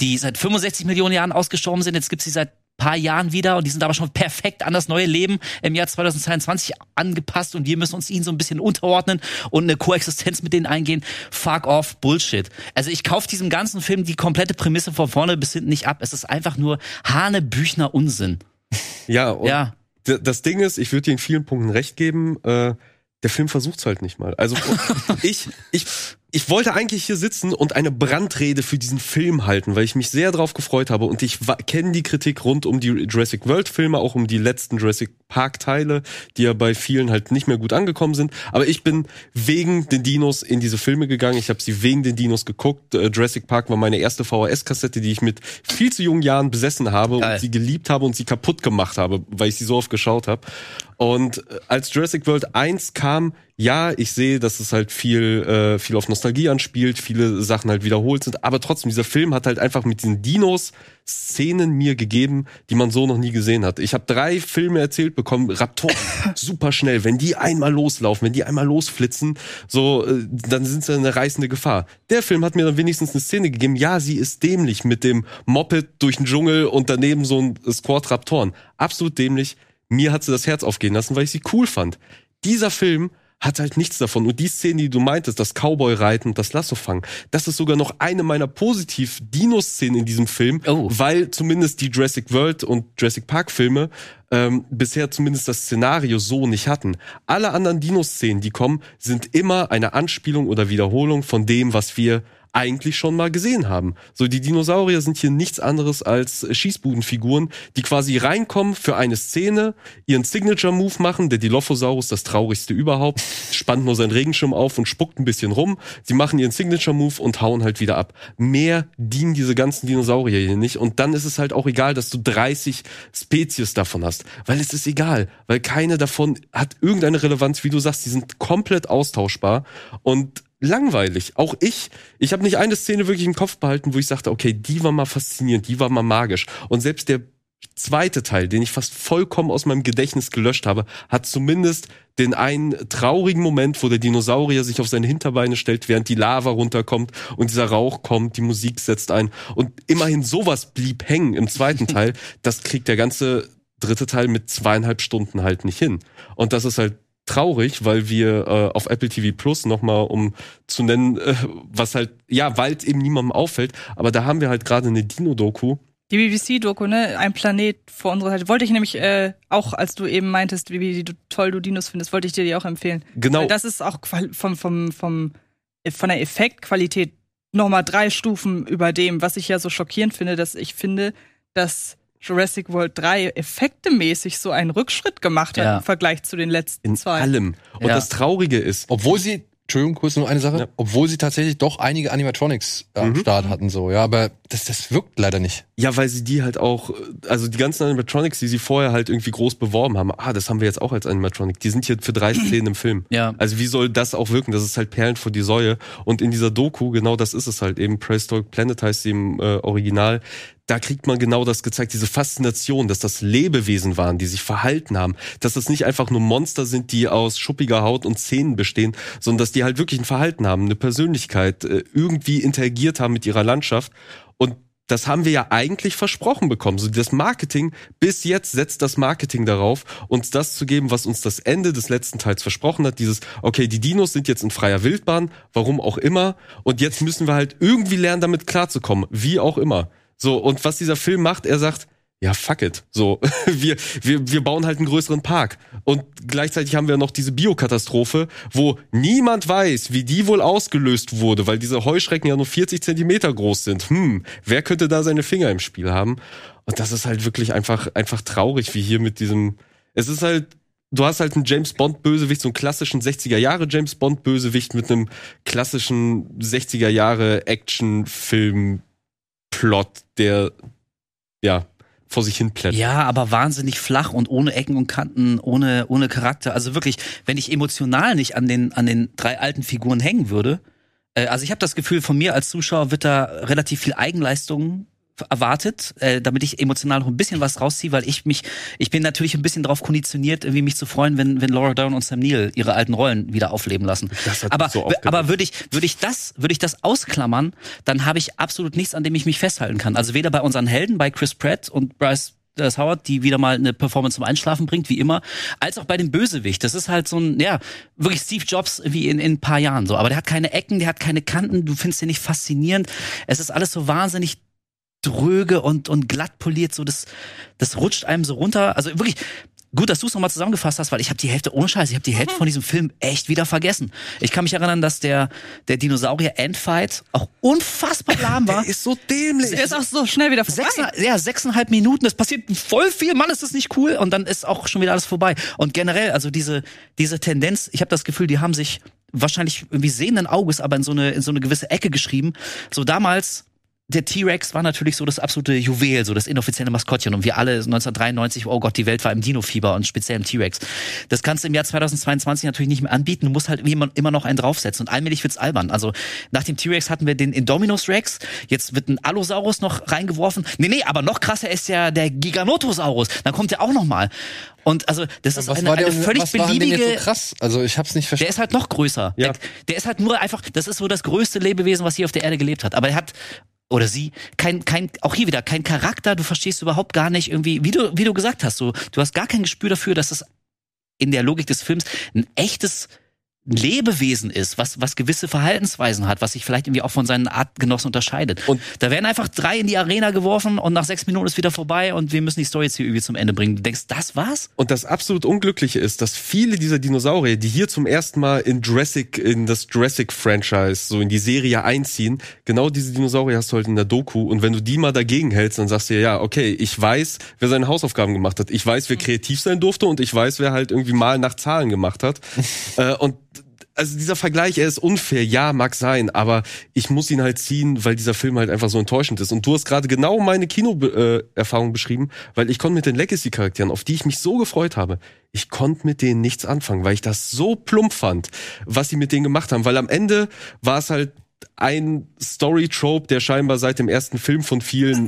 Speaker 3: die seit 65 Millionen Jahren ausgestorben sind. Jetzt gibt's sie seit paar Jahren wieder und die sind aber schon perfekt an das neue Leben im Jahr 2022 angepasst und wir müssen uns ihnen so ein bisschen unterordnen und eine Koexistenz mit denen eingehen. Fuck off, Bullshit. Also ich kaufe diesem ganzen Film die komplette Prämisse von vorne bis hinten nicht ab. Es ist einfach nur Hanebüchner Unsinn.
Speaker 2: Ja, und
Speaker 3: Ja.
Speaker 2: das Ding ist, ich würde dir in vielen Punkten recht geben, äh, der Film versucht's halt nicht mal. Also ich, ich, ich wollte eigentlich hier sitzen und eine Brandrede für diesen Film halten, weil ich mich sehr darauf gefreut habe und ich kenne die Kritik rund um die Jurassic World Filme, auch um die letzten Jurassic Park Teile, die ja bei vielen halt nicht mehr gut angekommen sind. Aber ich bin wegen den Dinos in diese Filme gegangen. Ich habe sie wegen den Dinos geguckt. Äh, Jurassic Park war meine erste VHS-Kassette, die ich mit viel zu jungen Jahren besessen habe Geil. und sie geliebt habe und sie kaputt gemacht habe, weil ich sie so oft geschaut habe. Und äh, als Jurassic World 1 kam, ja, ich sehe, dass es halt viel, äh, viel auf Nostalgie anspielt, viele Sachen halt wiederholt sind, aber trotzdem, dieser Film hat halt einfach mit diesen Dinos Szenen mir gegeben, die man so noch nie gesehen hat. Ich habe drei Filme erzählt bekommen, Raptoren, super schnell, wenn die einmal loslaufen, wenn die einmal losflitzen, so, äh, dann sind sie eine reißende Gefahr. Der Film hat mir dann wenigstens eine Szene gegeben, ja, sie ist dämlich mit dem Moped durch den Dschungel und daneben so ein Squad Raptoren. Absolut dämlich mir hat sie das Herz aufgehen lassen, weil ich sie cool fand. Dieser Film hat halt nichts davon. Und die Szene, die du meintest, das Cowboy-Reiten und das Lasso-Fangen, das ist sogar noch eine meiner positiv Dino-Szenen in diesem Film, oh. weil zumindest die Jurassic World und Jurassic Park-Filme ähm, bisher zumindest das Szenario so nicht hatten. Alle anderen Dino-Szenen, die kommen, sind immer eine Anspielung oder Wiederholung von dem, was wir eigentlich schon mal gesehen haben. So, die Dinosaurier sind hier nichts anderes als Schießbudenfiguren, die quasi reinkommen für eine Szene, ihren Signature-Move machen. Der Dilophosaurus, das traurigste überhaupt, spannt nur seinen Regenschirm auf und spuckt ein bisschen rum. Sie machen ihren Signature-Move und hauen halt wieder ab. Mehr dienen diese ganzen Dinosaurier hier nicht. Und dann ist es halt auch egal, dass du 30 Spezies davon hast. Weil es ist egal. Weil keine davon hat irgendeine Relevanz. Wie du sagst, die sind komplett austauschbar. Und langweilig. Auch ich, ich habe nicht eine Szene wirklich im Kopf behalten, wo ich sagte, okay, die war mal faszinierend, die war mal magisch. Und selbst der zweite Teil, den ich fast vollkommen aus meinem Gedächtnis gelöscht habe, hat zumindest den einen traurigen Moment, wo der Dinosaurier sich auf seine Hinterbeine stellt, während die Lava runterkommt und dieser Rauch kommt, die Musik setzt ein. Und immerhin sowas blieb hängen im zweiten Teil. Das kriegt der ganze dritte Teil mit zweieinhalb Stunden halt nicht hin. Und das ist halt traurig, weil wir äh, auf Apple TV Plus nochmal, um zu nennen, äh, was halt, ja, weil es eben niemandem auffällt, aber da haben wir halt gerade eine Dino-Doku.
Speaker 4: Die BBC-Doku, ne? Ein Planet vor unserer Seite. Wollte ich nämlich äh, auch, als du eben meintest, wie, wie toll du Dinos findest, wollte ich dir die auch empfehlen.
Speaker 2: Genau. Weil
Speaker 4: das ist auch vom, vom, vom, von der Effektqualität nochmal drei Stufen über dem, was ich ja so schockierend finde, dass ich finde, dass Jurassic World 3 effektemäßig so einen Rückschritt gemacht hat ja. im Vergleich zu den letzten
Speaker 2: In
Speaker 4: zwei.
Speaker 2: In allem. Und ja. das Traurige ist,
Speaker 1: obwohl sie Entschuldigung, kurz nur eine Sache. Ja. Obwohl sie tatsächlich doch einige Animatronics am mhm. Start hatten, so, ja, aber das, das wirkt leider nicht.
Speaker 2: Ja, weil sie die halt auch, also die ganzen Animatronics, die sie vorher halt irgendwie groß beworben haben, ah, das haben wir jetzt auch als Animatronic, die sind hier für drei Szenen im Film.
Speaker 3: Ja.
Speaker 2: Also wie soll das auch wirken? Das ist halt Perlen vor die Säue. Und in dieser Doku, genau das ist es halt eben, Prehistoric Planet heißt sie im äh, Original, da kriegt man genau das gezeigt, diese Faszination, dass das Lebewesen waren, die sich verhalten haben, dass das nicht einfach nur Monster sind, die aus schuppiger Haut und Zähnen bestehen, sondern dass die halt wirklich ein Verhalten haben, eine Persönlichkeit, äh, irgendwie interagiert haben mit ihrer Landschaft und das haben wir ja eigentlich versprochen bekommen. So das Marketing, bis jetzt setzt das Marketing darauf, uns das zu geben, was uns das Ende des letzten Teils versprochen hat. Dieses, okay, die Dinos sind jetzt in freier Wildbahn, warum auch immer. Und jetzt müssen wir halt irgendwie lernen, damit klarzukommen. Wie auch immer. So, und was dieser Film macht, er sagt, ja, fuck it. So, wir, wir, wir bauen halt einen größeren Park. Und gleichzeitig haben wir noch diese Biokatastrophe, wo niemand weiß, wie die wohl ausgelöst wurde, weil diese Heuschrecken ja nur 40 Zentimeter groß sind. Hm, wer könnte da seine Finger im Spiel haben? Und das ist halt wirklich einfach, einfach traurig, wie hier mit diesem, es ist halt, du hast halt einen James Bond Bösewicht, so einen klassischen 60er Jahre James Bond Bösewicht mit einem klassischen 60er Jahre Actionfilm Plot, der ja vor sich hin plätt.
Speaker 3: Ja, aber wahnsinnig flach und ohne Ecken und Kanten, ohne ohne Charakter. Also wirklich, wenn ich emotional nicht an den an den drei alten Figuren hängen würde, äh, also ich habe das Gefühl, von mir als Zuschauer wird da relativ viel Eigenleistung erwartet, äh, damit ich emotional noch ein bisschen was rausziehe, weil ich mich, ich bin natürlich ein bisschen darauf konditioniert, irgendwie mich zu freuen, wenn, wenn Laura Dern und Sam Neill ihre alten Rollen wieder aufleben lassen. aber so aber würde ich, würde ich das, würde ich das ausklammern, dann habe ich absolut nichts, an dem ich mich festhalten kann. Also weder bei unseren Helden, bei Chris Pratt und Bryce das Howard, die wieder mal eine Performance zum Einschlafen bringt, wie immer, als auch bei dem Bösewicht. Das ist halt so ein, ja, wirklich Steve Jobs wie in, in ein paar Jahren so. Aber der hat keine Ecken, der hat keine Kanten, du findest den nicht faszinierend. Es ist alles so wahnsinnig dröge und, und glatt poliert, so das, das rutscht einem so runter. Also wirklich, gut, dass du es nochmal zusammengefasst hast, weil ich habe die Hälfte, ohne Scheiß, ich habe die Hälfte von diesem Film echt wieder vergessen. Ich kann mich erinnern, dass der, der Dinosaurier-Endfight auch unfassbar lahm war.
Speaker 2: Der ist so dämlich.
Speaker 4: Er ist auch so schnell wieder vorbei.
Speaker 3: Sechs, ja, sechseinhalb Minuten, es passiert voll viel, Mann, ist das nicht cool und dann ist auch schon wieder alles vorbei. Und generell, also diese, diese Tendenz, ich habe das Gefühl, die haben sich wahrscheinlich irgendwie sehenden Auges, aber in so eine, in so eine gewisse Ecke geschrieben. So damals, der T-Rex war natürlich so das absolute Juwel, so das inoffizielle Maskottchen. Und wir alle 1993, oh Gott, die Welt war im Dino-Fieber und speziell im T-Rex. Das kannst du im Jahr 2022 natürlich nicht mehr anbieten. Du musst halt immer, immer noch einen draufsetzen. Und allmählich wird's albern. Also nach dem T-Rex hatten wir den Indominus Rex. Jetzt wird ein Allosaurus noch reingeworfen. Nee, nee, aber noch krasser ist ja der Giganotosaurus. Dann kommt der auch noch mal. Und also das ist
Speaker 1: was
Speaker 3: eine,
Speaker 1: war der,
Speaker 3: eine völlig
Speaker 1: was war
Speaker 3: beliebige.
Speaker 1: jetzt so krass? Also ich hab's nicht
Speaker 3: Der
Speaker 1: verstanden.
Speaker 3: ist halt noch größer.
Speaker 2: Ja.
Speaker 3: Der, der ist halt nur einfach, das ist so das größte Lebewesen, was hier auf der Erde gelebt hat. Aber er hat oder sie kein kein auch hier wieder kein Charakter. Du verstehst überhaupt gar nicht irgendwie, wie du wie du gesagt hast, so du hast gar kein Gespür dafür, dass es in der Logik des Films ein echtes Lebewesen ist, was, was gewisse Verhaltensweisen hat, was sich vielleicht irgendwie auch von seinen Artgenossen unterscheidet.
Speaker 2: Und-
Speaker 3: da werden einfach drei in die Arena geworfen und nach sechs Minuten ist wieder vorbei und wir müssen die Story jetzt hier irgendwie zum Ende bringen. Du denkst, das war's?
Speaker 2: Und das absolut Unglückliche ist, dass viele dieser Dinosaurier, die hier zum ersten Mal in Jurassic, in das Jurassic-Franchise, so in die Serie einziehen, genau diese Dinosaurier hast du halt in der Doku. Und wenn du die mal dagegen hältst, dann sagst du ja, okay, ich weiß, wer seine Hausaufgaben gemacht hat. Ich weiß, wer kreativ sein durfte und ich weiß, wer halt irgendwie mal nach Zahlen gemacht hat. äh, und also dieser Vergleich, er ist unfair, ja, mag sein, aber ich muss ihn halt ziehen, weil dieser Film halt einfach so enttäuschend ist. Und du hast gerade genau meine Kinoerfahrung beschrieben, weil ich konnte mit den Legacy-Charakteren, auf die ich mich so gefreut habe, ich konnte mit denen nichts anfangen, weil ich das so plump fand, was sie mit denen gemacht haben. Weil am Ende war es halt ein Story-Trope, der scheinbar seit dem ersten Film von vielen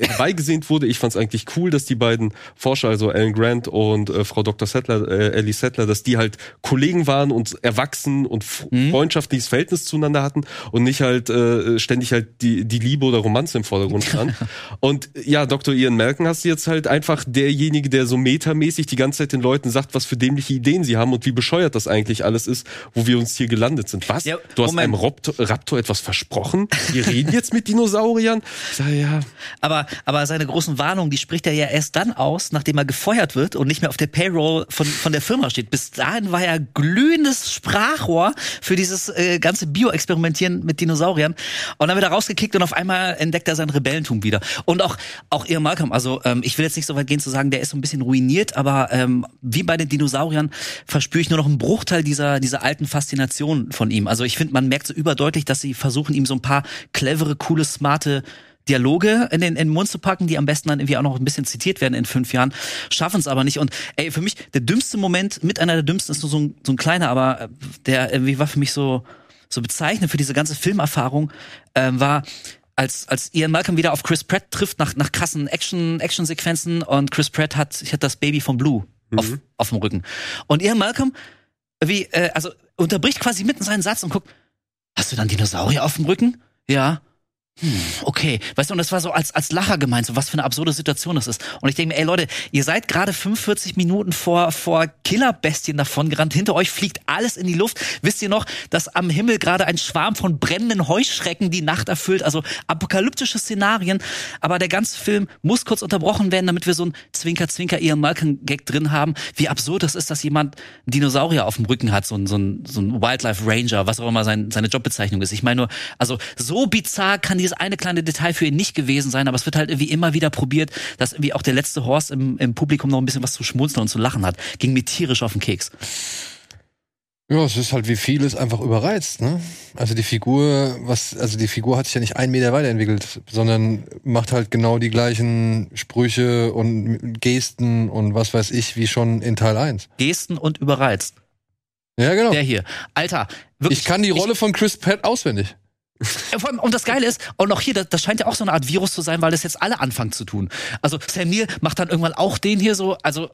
Speaker 2: herbeigesehnt wurde. Ich fand es eigentlich cool, dass die beiden Forscher, also Alan Grant und äh, Frau Dr. Settler, äh, Ellie Settler, dass die halt Kollegen waren und erwachsen und f- freundschaftliches Verhältnis zueinander hatten und nicht halt äh, ständig halt die, die Liebe oder Romanze im Vordergrund stand. und ja, Dr. Ian Malcolm hast du jetzt halt einfach derjenige, der so metamäßig die ganze Zeit den Leuten sagt, was für dämliche Ideen sie haben und wie bescheuert das eigentlich alles ist, wo wir uns hier gelandet sind. Was?
Speaker 3: Ja,
Speaker 2: du hast einem Raptor, Raptor etwas versprochen? Wir reden jetzt mit Dinosauriern? Ich sag, ja,
Speaker 3: Aber, aber seine großen Warnungen, die spricht er ja erst dann aus, nachdem er gefeuert wird und nicht mehr auf der Payroll von, von der Firma steht. Bis dahin war er glühendes Sprachrohr für dieses äh, ganze Bio-Experimentieren mit Dinosauriern. Und dann wird er rausgekickt und auf einmal entdeckt er sein Rebellentum wieder. Und auch, auch Ian Malcolm, also ähm, ich will jetzt nicht so weit gehen zu sagen, der ist so ein bisschen ruiniert, aber ähm, wie bei den Dinosauriern verspüre ich nur noch einen Bruchteil dieser, dieser alten Faszination von ihm. Also ich finde, man merkt so überdeutlich, dass sie versuchen, ihm so ein paar clevere, coole, smarte Dialoge in den, in den Mund zu packen, die am besten dann irgendwie auch noch ein bisschen zitiert werden in fünf Jahren, schaffen es aber nicht. Und ey, für mich, der dümmste Moment, mit einer der dümmsten ist nur so ein, so ein kleiner, aber äh, der irgendwie war für mich so, so bezeichnend für diese ganze Filmerfahrung, ähm, war, als, als Ian Malcolm wieder auf Chris Pratt trifft nach, nach krassen Action, Action-Sequenzen und Chris Pratt hat, ich hatte das Baby von Blue auf, auf dem Rücken. Und Ian Malcolm, wie, äh, also unterbricht quasi mitten seinen Satz und guckt, hast du dann Dinosaurier auf dem Rücken? Ja. Hm, okay. Weißt du, und das war so als, als Lacher gemeint, so was für eine absurde Situation das ist. Und ich denke mir, ey Leute, ihr seid gerade 45 Minuten vor, vor Killerbestien davon gerannt. Hinter euch fliegt alles in die Luft. Wisst ihr noch, dass am Himmel gerade ein Schwarm von brennenden Heuschrecken die Nacht erfüllt? Also apokalyptische Szenarien. Aber der ganze Film muss kurz unterbrochen werden, damit wir so ein Zwinker-Zwinker Ian Malcolm-Gag drin haben. Wie absurd das ist, dass jemand einen Dinosaurier auf dem Rücken hat, so ein, so ein, so ein Wildlife Ranger, was auch immer sein, seine Jobbezeichnung ist. Ich meine nur, also so bizarr kann dieses eine kleine Detail für ihn nicht gewesen sein, aber es wird halt irgendwie immer wieder probiert, dass irgendwie auch der letzte Horst im, im Publikum noch ein bisschen was zu schmunzeln und zu lachen hat. Ging mir tierisch auf den Keks.
Speaker 1: Ja, es ist halt wie vieles einfach überreizt, ne? Also die Figur, was, also die Figur hat sich ja nicht einen Meter weiterentwickelt, sondern macht halt genau die gleichen Sprüche und Gesten und was weiß ich, wie schon in Teil 1.
Speaker 3: Gesten und überreizt.
Speaker 1: Ja, genau.
Speaker 3: Der hier. Alter, wirklich.
Speaker 1: Ich kann die Rolle von Chris Pratt auswendig.
Speaker 3: Ja, vor allem, Und das Geile ist, und auch hier, das, das scheint ja auch so eine Art Virus zu sein, weil das jetzt alle anfangen zu tun. Also Sam Neill macht dann irgendwann auch den hier so, also,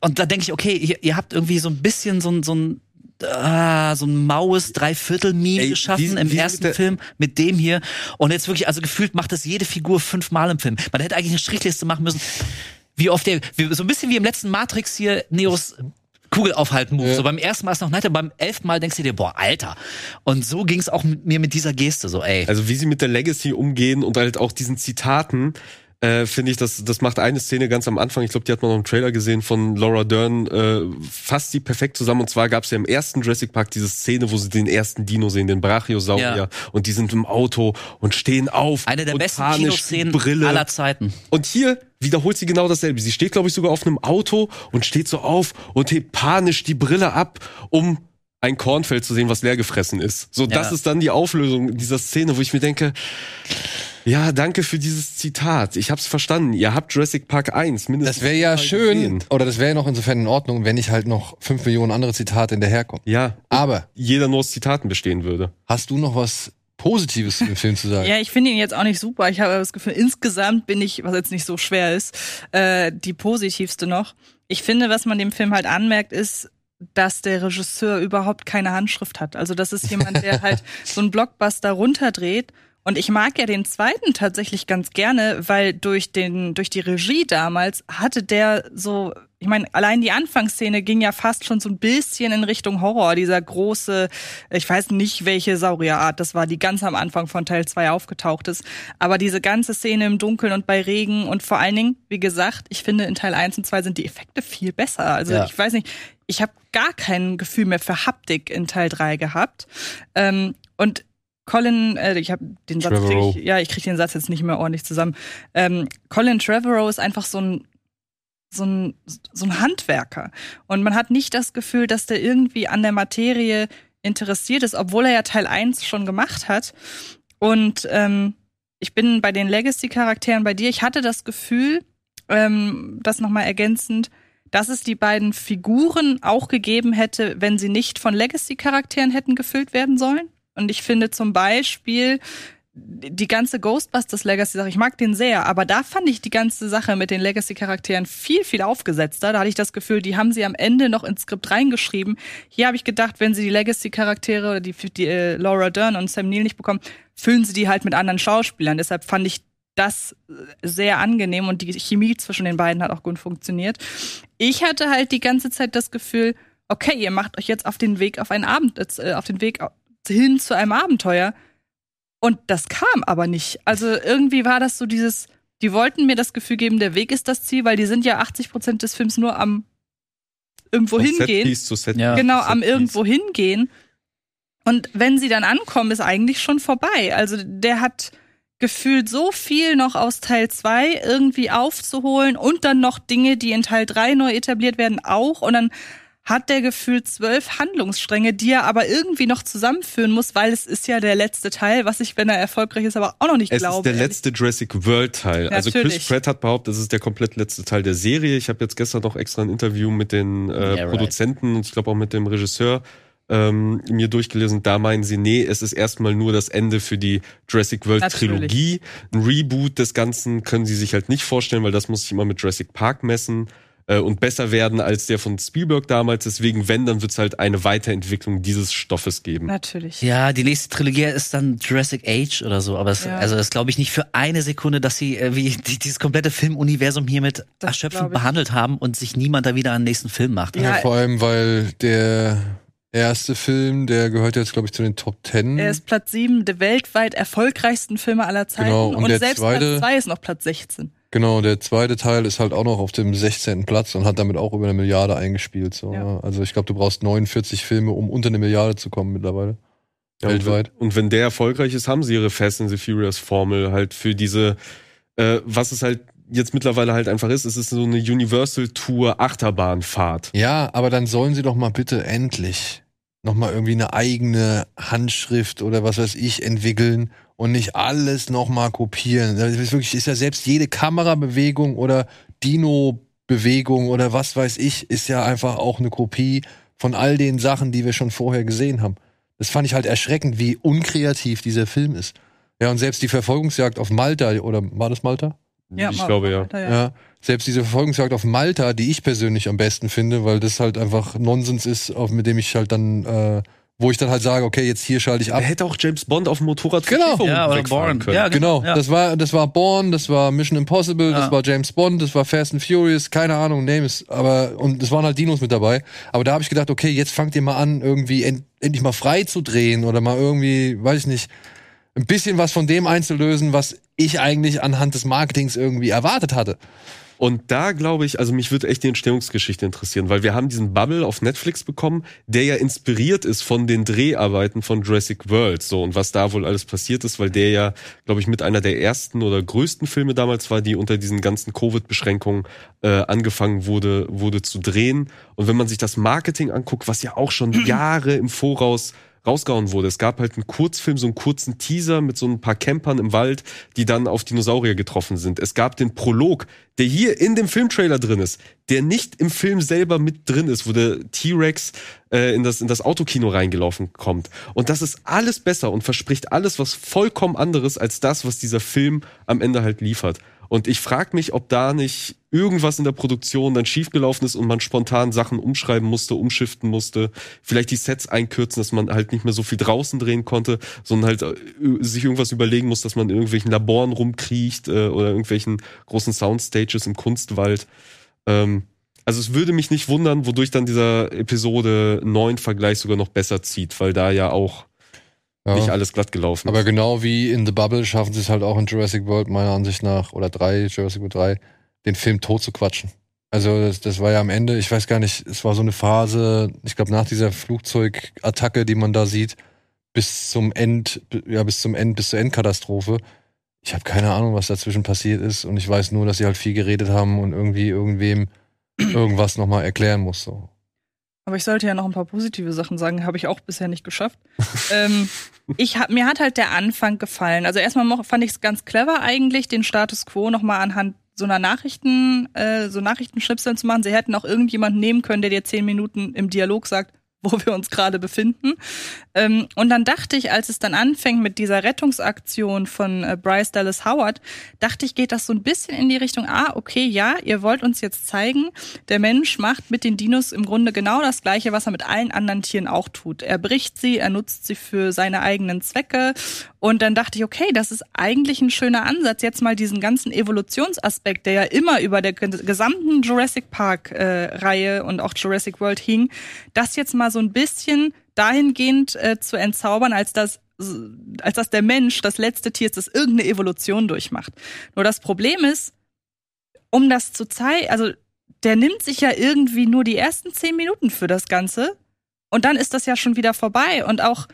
Speaker 3: und da denke ich, okay, ihr, ihr habt irgendwie so ein bisschen so ein, so ein, ah, so ein maues Dreiviertel-Meme geschaffen
Speaker 2: wie-
Speaker 3: im
Speaker 2: wie
Speaker 3: ersten Film mit dem hier. Und jetzt wirklich, also gefühlt macht das jede Figur fünfmal im Film. Man hätte eigentlich eine Strichliste machen müssen. Wie oft der, so ein bisschen wie im letzten Matrix hier, Neos Kugel aufhalten Move.
Speaker 1: Ja.
Speaker 3: So beim ersten Mal ist noch netter, beim elften Mal denkst du dir, boah, Alter. Und so ging's auch mit mir mit dieser Geste, so, ey.
Speaker 2: Also wie sie mit der Legacy umgehen und halt auch diesen Zitaten. Äh, finde ich, das, das macht eine Szene ganz am Anfang, ich glaube, die hat man noch im Trailer gesehen von Laura Dern, äh, fasst die perfekt zusammen. Und zwar gab es ja im ersten Jurassic Park diese Szene, wo sie den ersten Dino sehen, den Brachiosaurier, ja. und die sind im Auto und stehen auf.
Speaker 3: Eine der
Speaker 2: und
Speaker 3: besten Kinoszenen
Speaker 2: Brille.
Speaker 3: aller Zeiten.
Speaker 2: Und hier wiederholt sie genau dasselbe. Sie steht, glaube ich, sogar auf einem Auto und steht so auf und hebt panisch die Brille ab, um ein Kornfeld zu sehen, was leer gefressen ist. So, das ist dann die Auflösung dieser Szene, wo ich mir denke, ja, danke für dieses Zitat. Ich hab's verstanden. Ihr habt Jurassic Park 1
Speaker 1: mindestens. Das wäre ja schön, gesehen. oder das wäre ja noch insofern in Ordnung, wenn ich halt noch fünf Millionen andere Zitate hinterherkomme.
Speaker 2: Ja.
Speaker 1: Aber.
Speaker 2: Jeder nur aus Zitaten bestehen würde.
Speaker 1: Hast du noch was Positives zum Film zu sagen.
Speaker 4: Ja, ich finde ihn jetzt auch nicht super. Ich habe das Gefühl, insgesamt bin ich, was jetzt nicht so schwer ist, äh, die positivste noch. Ich finde, was man dem Film halt anmerkt, ist, dass der Regisseur überhaupt keine Handschrift hat. Also das ist jemand, der halt so einen Blockbuster runterdreht und ich mag ja den zweiten tatsächlich ganz gerne, weil durch den, durch die Regie damals hatte der so, ich meine, allein die Anfangsszene ging ja fast schon so ein bisschen in Richtung Horror. Dieser große, ich weiß nicht, welche Saurierart das war, die ganz am Anfang von Teil 2 aufgetaucht ist. Aber diese ganze Szene im Dunkeln und bei Regen und vor allen Dingen, wie gesagt, ich finde in Teil 1 und 2 sind die Effekte viel besser. Also ja. ich weiß nicht, ich habe gar kein Gefühl mehr für Haptik in Teil 3 gehabt. Ähm, und Colin, äh, ich habe den Satz, krieg ich, ja, ich kriege den Satz jetzt nicht mehr ordentlich zusammen. Ähm, Colin Trevorrow ist einfach so ein so ein, so ein Handwerker. Und man hat nicht das Gefühl, dass der irgendwie an der Materie interessiert ist, obwohl er ja Teil 1 schon gemacht hat. Und ähm, ich bin bei den Legacy-Charakteren bei dir. Ich hatte das Gefühl, ähm, das nochmal ergänzend, dass es die beiden Figuren auch gegeben hätte, wenn sie nicht von Legacy-Charakteren hätten gefüllt werden sollen. Und ich finde zum Beispiel die ganze Ghostbusters Legacy-Sache, ich mag den sehr, aber da fand ich die ganze Sache mit den Legacy-Charakteren viel, viel aufgesetzter. Da hatte ich das Gefühl, die haben sie am Ende noch ins Skript reingeschrieben. Hier habe ich gedacht, wenn sie die Legacy-Charaktere die, die äh, Laura Dern und Sam Neill nicht bekommen, füllen sie die halt mit anderen Schauspielern. Deshalb fand ich das sehr angenehm und die Chemie zwischen den beiden hat auch gut funktioniert. Ich hatte halt die ganze Zeit das Gefühl, okay, ihr macht euch jetzt auf den Weg auf einen Abend, äh, auf den Weg hin zu einem Abenteuer. Und das kam aber nicht. Also irgendwie war das so dieses, die wollten mir das Gefühl geben, der Weg ist das Ziel, weil die sind ja 80 Prozent des Films nur am irgendwo Von hingehen.
Speaker 2: Zu Set
Speaker 4: ja. Genau, am irgendwo hingehen. Und wenn sie dann ankommen, ist eigentlich schon vorbei. Also der hat gefühlt so viel noch aus Teil 2 irgendwie aufzuholen und dann noch Dinge, die in Teil 3 neu etabliert werden, auch. Und dann hat der gefühlt zwölf Handlungsstränge, die er aber irgendwie noch zusammenführen muss, weil es ist ja der letzte Teil, was ich, wenn er erfolgreich ist, aber auch noch nicht
Speaker 2: es
Speaker 4: glaube.
Speaker 2: Es ist der
Speaker 4: ehrlich.
Speaker 2: letzte Jurassic World Teil. also Chris Pratt hat behauptet, es ist der komplett letzte Teil der Serie. Ich habe jetzt gestern noch extra ein Interview mit den äh, yeah, Produzenten right. und ich glaube auch mit dem Regisseur ähm, mir durchgelesen. Da meinen sie, nee, es ist erstmal nur das Ende für die Jurassic World. Trilogie. Ein Reboot des Ganzen können sie sich halt nicht vorstellen, weil das muss sich immer mit Jurassic Park messen äh, und besser werden als der von Spielberg damals. Deswegen, wenn, dann wird es halt eine Weiterentwicklung dieses Stoffes geben.
Speaker 4: Natürlich.
Speaker 3: Ja, die nächste Trilogie ist dann Jurassic Age oder so, aber es, ja. also das glaube ich nicht für eine Sekunde, dass sie äh, wie die, dieses komplette Filmuniversum hiermit erschöpfend behandelt haben und sich niemand da wieder einen nächsten Film macht.
Speaker 1: Ja, ja vor allem, weil der erste Film, der gehört jetzt, glaube ich, zu den Top Ten.
Speaker 4: Er ist Platz 7 der weltweit erfolgreichsten Filme aller Zeiten. Genau, und, und selbst zweite, Platz 2 ist noch Platz 16.
Speaker 1: Genau, der zweite Teil ist halt auch noch auf dem 16. Platz und hat damit auch über eine Milliarde eingespielt. So. Ja. Also ich glaube, du brauchst 49 Filme, um unter eine Milliarde zu kommen mittlerweile. Ja, weltweit.
Speaker 2: Und wenn der erfolgreich ist, haben sie ihre Fast and the Furious Formel halt für diese, äh, was es halt jetzt mittlerweile halt einfach ist, es ist so eine Universal Tour Achterbahnfahrt.
Speaker 1: Ja, aber dann sollen sie doch mal bitte endlich nochmal irgendwie eine eigene Handschrift oder was weiß ich entwickeln und nicht alles nochmal kopieren. Das ist wirklich, ist ja selbst jede Kamerabewegung oder Dino-Bewegung oder was weiß ich, ist ja einfach auch eine Kopie von all den Sachen, die wir schon vorher gesehen haben. Das fand ich halt erschreckend, wie unkreativ dieser Film ist. Ja, und selbst die Verfolgungsjagd auf Malta, oder war das Malta?
Speaker 2: Ja, ich glaube ja.
Speaker 1: Malta, ja. ja. Selbst diese Verfolgungsjagd auf Malta, die ich persönlich am besten finde, weil das halt einfach Nonsens ist, auf, mit dem ich halt dann äh, wo ich dann halt sage, okay, jetzt hier schalte ich ab.
Speaker 2: Er hätte auch James Bond auf dem Motorrad
Speaker 1: genau.
Speaker 3: ja, oder Born.
Speaker 1: Können. Ja, genau. genau. Ja. Das war das war Born, das war Mission Impossible, ja. das war James Bond, das war Fast and Furious, keine Ahnung, name es, aber und es waren halt Dinos mit dabei, aber da habe ich gedacht, okay, jetzt fangt ihr mal an irgendwie end, endlich mal frei zu drehen oder mal irgendwie, weiß ich nicht, ein bisschen was von dem einzulösen, was ich eigentlich anhand des Marketings irgendwie erwartet hatte.
Speaker 2: Und da glaube ich, also mich würde echt die Entstehungsgeschichte interessieren, weil wir haben diesen Bubble auf Netflix bekommen, der ja inspiriert ist von den Dreharbeiten von Jurassic World, so und was da wohl alles passiert ist, weil der ja, glaube ich, mit einer der ersten oder größten Filme damals war, die unter diesen ganzen Covid-Beschränkungen äh, angefangen wurde, wurde zu drehen. Und wenn man sich das Marketing anguckt, was ja auch schon Jahre im Voraus rausgehauen wurde. Es gab halt einen Kurzfilm, so einen kurzen Teaser mit so ein paar Campern im Wald, die dann auf Dinosaurier getroffen sind. Es gab den Prolog, der hier in dem Filmtrailer drin ist, der nicht im Film selber mit drin ist, wo der T-Rex äh, in, das, in das Autokino reingelaufen kommt. Und das ist alles besser und verspricht alles was vollkommen anderes als das, was dieser Film am Ende halt liefert. Und ich frage mich, ob da nicht irgendwas in der Produktion dann schiefgelaufen ist und man spontan Sachen umschreiben musste, umschiften musste, vielleicht die Sets einkürzen, dass man halt nicht mehr so viel draußen drehen konnte, sondern halt äh, sich irgendwas überlegen muss, dass man in irgendwelchen Laboren rumkriecht äh, oder irgendwelchen großen Soundstages im Kunstwald. Ähm, also es würde mich nicht wundern, wodurch dann dieser Episode 9 Vergleich sogar noch besser zieht, weil da ja auch ja. nicht alles glatt gelaufen.
Speaker 1: Aber genau wie in The Bubble schaffen sie es halt auch in Jurassic World meiner Ansicht nach, oder drei, Jurassic World 3, den Film tot zu quatschen. Also das, das war ja am Ende, ich weiß gar nicht, es war so eine Phase, ich glaube nach dieser Flugzeugattacke, die man da sieht, bis zum End, ja bis zum End, bis zur Endkatastrophe. Ich habe keine Ahnung, was dazwischen passiert ist und ich weiß nur, dass sie halt viel geredet haben und irgendwie irgendwem irgendwas nochmal erklären muss. So.
Speaker 4: Aber ich sollte ja noch ein paar positive Sachen sagen, habe ich auch bisher nicht geschafft. ähm, ich hab, mir hat halt der Anfang gefallen. Also erstmal fand ich es ganz clever eigentlich, den Status quo nochmal anhand so einer Nachrichten, äh, so Nachrichtenschnipseln zu machen. Sie hätten auch irgendjemanden nehmen können, der dir zehn Minuten im Dialog sagt, wo wir uns gerade befinden. Ähm, und dann dachte ich, als es dann anfängt mit dieser Rettungsaktion von äh, Bryce Dallas Howard, dachte ich, geht das so ein bisschen in die Richtung, ah, okay, ja, ihr wollt uns jetzt zeigen, der Mensch macht mit den Dinos im Grunde genau das Gleiche, was er mit allen anderen Tieren auch tut. Er bricht sie, er nutzt sie für seine eigenen Zwecke. Und dann dachte ich, okay, das ist eigentlich ein schöner Ansatz, jetzt mal diesen ganzen Evolutionsaspekt, der ja immer über der gesamten Jurassic Park-Reihe äh, und auch Jurassic World hing, das jetzt mal so ein bisschen dahingehend äh, zu entzaubern, als dass als dass der Mensch das letzte Tier ist, das irgendeine Evolution durchmacht. Nur das Problem ist, um das zu zeigen, also der nimmt sich ja irgendwie nur die ersten zehn Minuten für das Ganze und dann ist das ja schon wieder vorbei. Und auch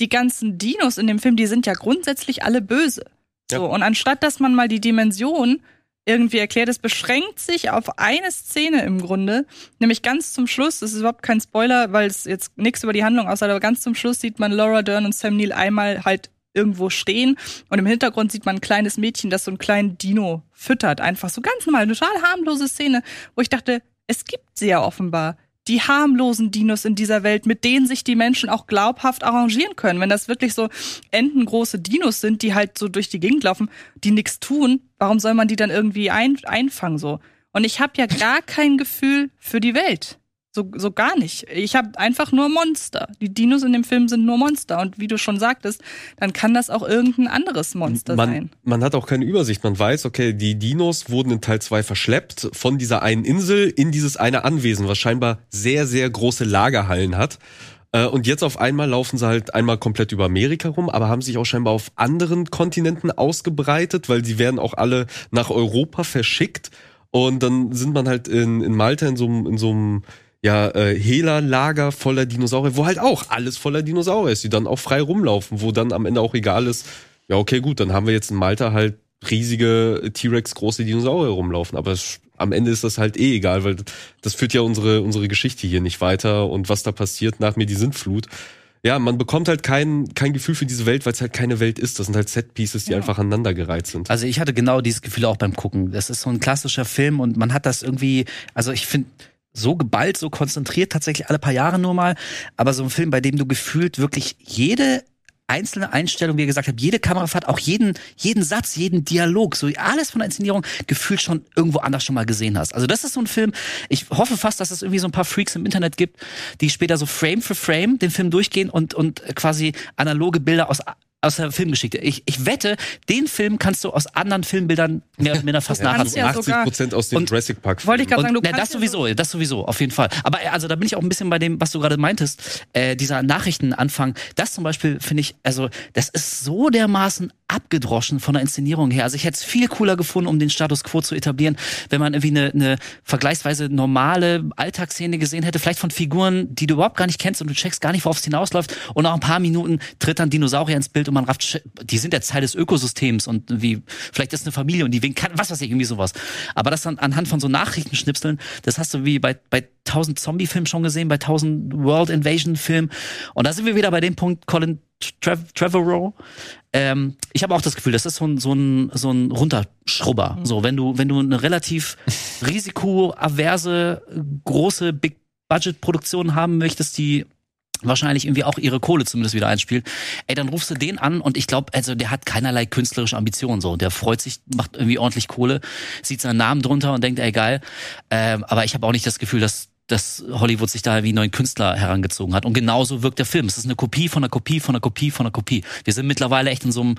Speaker 4: die ganzen Dinos in dem Film, die sind ja grundsätzlich alle böse. Ja. So, und anstatt dass man mal die Dimension irgendwie erklärt. Es beschränkt sich auf eine Szene im Grunde, nämlich ganz zum Schluss, das ist überhaupt kein Spoiler, weil es jetzt nichts über die Handlung aussagt, aber ganz zum Schluss sieht man Laura Dern und Sam Neill einmal halt irgendwo stehen und im Hintergrund sieht man ein kleines Mädchen, das so einen kleinen Dino füttert. Einfach so ganz normal, eine total harmlose Szene, wo ich dachte, es gibt sie ja offenbar die harmlosen Dinos in dieser Welt, mit denen sich die Menschen auch glaubhaft arrangieren können. Wenn das wirklich so entengroße Dinos sind, die halt so durch die Gegend laufen, die nichts tun, warum soll man die dann irgendwie ein, einfangen so? Und ich habe ja gar kein Gefühl für die Welt. So, so gar nicht. Ich habe einfach nur Monster. Die Dinos in dem Film sind nur Monster. Und wie du schon sagtest, dann kann das auch irgendein anderes Monster
Speaker 2: man,
Speaker 4: sein.
Speaker 2: Man hat auch keine Übersicht. Man weiß, okay, die Dinos wurden in Teil 2 verschleppt von dieser einen Insel in dieses eine Anwesen, was scheinbar sehr, sehr große Lagerhallen hat. Äh, und jetzt auf einmal laufen sie halt einmal komplett über Amerika rum, aber haben sich auch scheinbar auf anderen Kontinenten ausgebreitet, weil sie werden auch alle nach Europa verschickt. Und dann sind man halt in, in Malta in so, in so einem ja, äh, Hela-Lager voller Dinosaurier, wo halt auch alles voller Dinosaurier ist, die dann auch frei rumlaufen, wo dann am Ende auch egal ist, ja, okay, gut, dann haben wir jetzt in Malta halt riesige T-Rex große Dinosaurier rumlaufen, aber es, am Ende ist das halt eh egal, weil das führt ja unsere unsere Geschichte hier nicht weiter und was da passiert nach mir die Sintflut. Ja, man bekommt halt kein, kein Gefühl für diese Welt, weil es halt keine Welt ist. Das sind halt Set-Pieces, die ja. einfach aneinandergereiht sind.
Speaker 3: Also ich hatte genau dieses Gefühl auch beim Gucken. Das ist so ein klassischer Film und man hat das irgendwie, also ich finde, so geballt, so konzentriert, tatsächlich alle paar Jahre nur mal. Aber so ein Film, bei dem du gefühlt wirklich jede einzelne Einstellung, wie ihr gesagt habt, jede Kamerafahrt, auch jeden, jeden Satz, jeden Dialog, so alles von der Inszenierung gefühlt schon irgendwo anders schon mal gesehen hast. Also das ist so ein Film, ich hoffe fast, dass es irgendwie so ein paar Freaks im Internet gibt, die später so Frame für Frame den Film durchgehen und, und quasi analoge Bilder aus aus der Filmgeschichte. Ich, ich wette, den Film kannst du aus anderen Filmbildern mehr oder minder fast
Speaker 4: ja
Speaker 2: 80
Speaker 4: sogar-
Speaker 2: Prozent aus dem
Speaker 3: Und-
Speaker 2: Jurassic Park.
Speaker 4: Wollte ich gerade sagen, du
Speaker 3: Und, na,
Speaker 4: kannst
Speaker 3: das sowieso, das sowieso, auf jeden Fall. Aber äh, also da bin ich auch ein bisschen bei dem, was du gerade meintest, äh, dieser Nachrichtenanfang. Das zum Beispiel finde ich, also das ist so dermaßen abgedroschen von der Inszenierung her. Also ich hätte es viel cooler gefunden, um den Status quo zu etablieren, wenn man irgendwie eine, eine vergleichsweise normale Alltagsszene gesehen hätte, vielleicht von Figuren, die du überhaupt gar nicht kennst und du checkst gar nicht, worauf es hinausläuft. Und nach ein paar Minuten tritt dann Dinosaurier ins Bild und man rafft, die sind jetzt Teil des Ökosystems und wie vielleicht ist eine Familie und die wen kann, was weiß ich, irgendwie sowas. Aber das dann anhand von so Nachrichtenschnipseln, das hast du wie bei, bei 1000 Zombie-Filmen schon gesehen, bei 1000 World Invasion-Filmen. Und da sind wir wieder bei dem Punkt, Colin Trev Trevorrow. Ähm, ich habe auch das Gefühl, das ist so ein, so ein, so ein Runterschrubber. So, wenn du, wenn du eine relativ risikoaverse, große Big-Budget-Produktion haben möchtest, die wahrscheinlich irgendwie auch ihre Kohle zumindest wieder einspielt, ey, dann rufst du den an und ich glaube, also der hat keinerlei künstlerische Ambitionen so. Der freut sich, macht irgendwie ordentlich Kohle, sieht seinen Namen drunter und denkt, ey, geil. Ähm, aber ich habe auch nicht das Gefühl, dass dass Hollywood sich da wie einen neuen Künstler herangezogen hat. Und genauso wirkt der Film. Es ist eine Kopie von einer Kopie von einer Kopie von einer Kopie. Wir sind mittlerweile echt in so einem,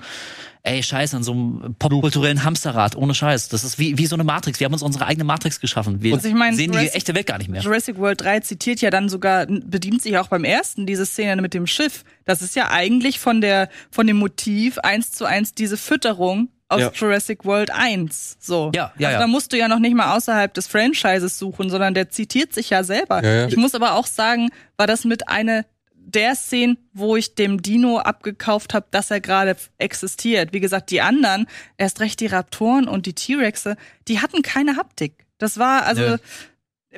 Speaker 3: ey, scheiße, in so einem popkulturellen Hamsterrad, ohne Scheiß. Das ist wie, wie so eine Matrix. Wir haben uns unsere eigene Matrix geschaffen. Wir
Speaker 4: Also ich meine,
Speaker 3: sehen die
Speaker 4: Jurassic-
Speaker 3: echte Welt gar nicht mehr.
Speaker 4: Jurassic World 3 zitiert ja dann sogar, bedient sich auch beim ersten diese Szene mit dem Schiff. Das ist ja eigentlich von der, von dem Motiv eins zu eins diese Fütterung aus
Speaker 2: Ja.
Speaker 4: Jurassic World 1. So.
Speaker 3: Ja, ja,
Speaker 4: also
Speaker 3: ja.
Speaker 4: da musst du ja noch nicht mal außerhalb des Franchises suchen, sondern der zitiert sich ja selber.
Speaker 1: Ja, ja.
Speaker 4: Ich muss aber auch sagen, war das mit einer der Szenen, wo ich dem Dino abgekauft habe, dass er gerade existiert. Wie gesagt, die anderen, erst recht die Raptoren und die T-Rexe, die hatten keine Haptik. Das war also
Speaker 3: Nö.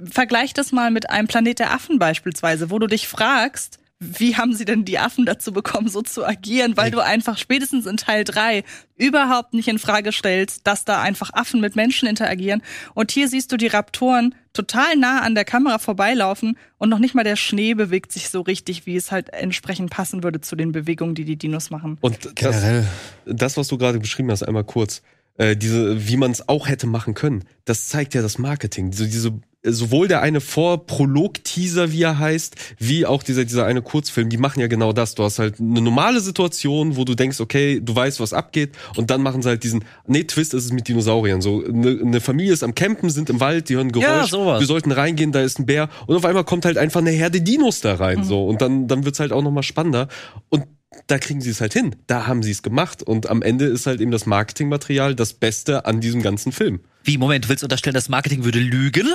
Speaker 4: Vergleich das mal mit einem Planet der Affen beispielsweise, wo du dich fragst, wie haben sie denn die Affen dazu bekommen, so zu agieren, weil du einfach spätestens in Teil 3 überhaupt nicht in Frage stellst, dass da einfach Affen mit Menschen interagieren. Und hier siehst du die Raptoren total nah an der Kamera vorbeilaufen und noch nicht mal der Schnee bewegt sich so richtig, wie es halt entsprechend passen würde zu den Bewegungen, die die Dinos machen.
Speaker 2: Und das, das, was du gerade beschrieben hast, einmal kurz, äh, diese, wie man es auch hätte machen können, das zeigt ja das Marketing. Diese, diese, sowohl der eine Vor-Prolog-Teaser, wie er heißt, wie auch dieser, dieser eine Kurzfilm, die machen ja genau das. Du hast halt eine normale Situation, wo du denkst, okay, du weißt, was abgeht, und dann machen sie halt diesen, nee, Twist ist es mit Dinosauriern. So, eine, eine Familie ist am Campen, sind im Wald, die hören Geräusch,
Speaker 3: Ja, sowas.
Speaker 2: wir sollten reingehen, da ist ein Bär, und auf einmal kommt halt einfach eine Herde Dinos da rein, so, und dann, dann wird's halt auch nochmal spannender. Und da kriegen sie es halt hin. Da haben sie es gemacht. Und am Ende ist halt eben das Marketingmaterial das Beste an diesem ganzen Film.
Speaker 3: Wie, Moment, du willst unterstellen, das Marketing würde lügen?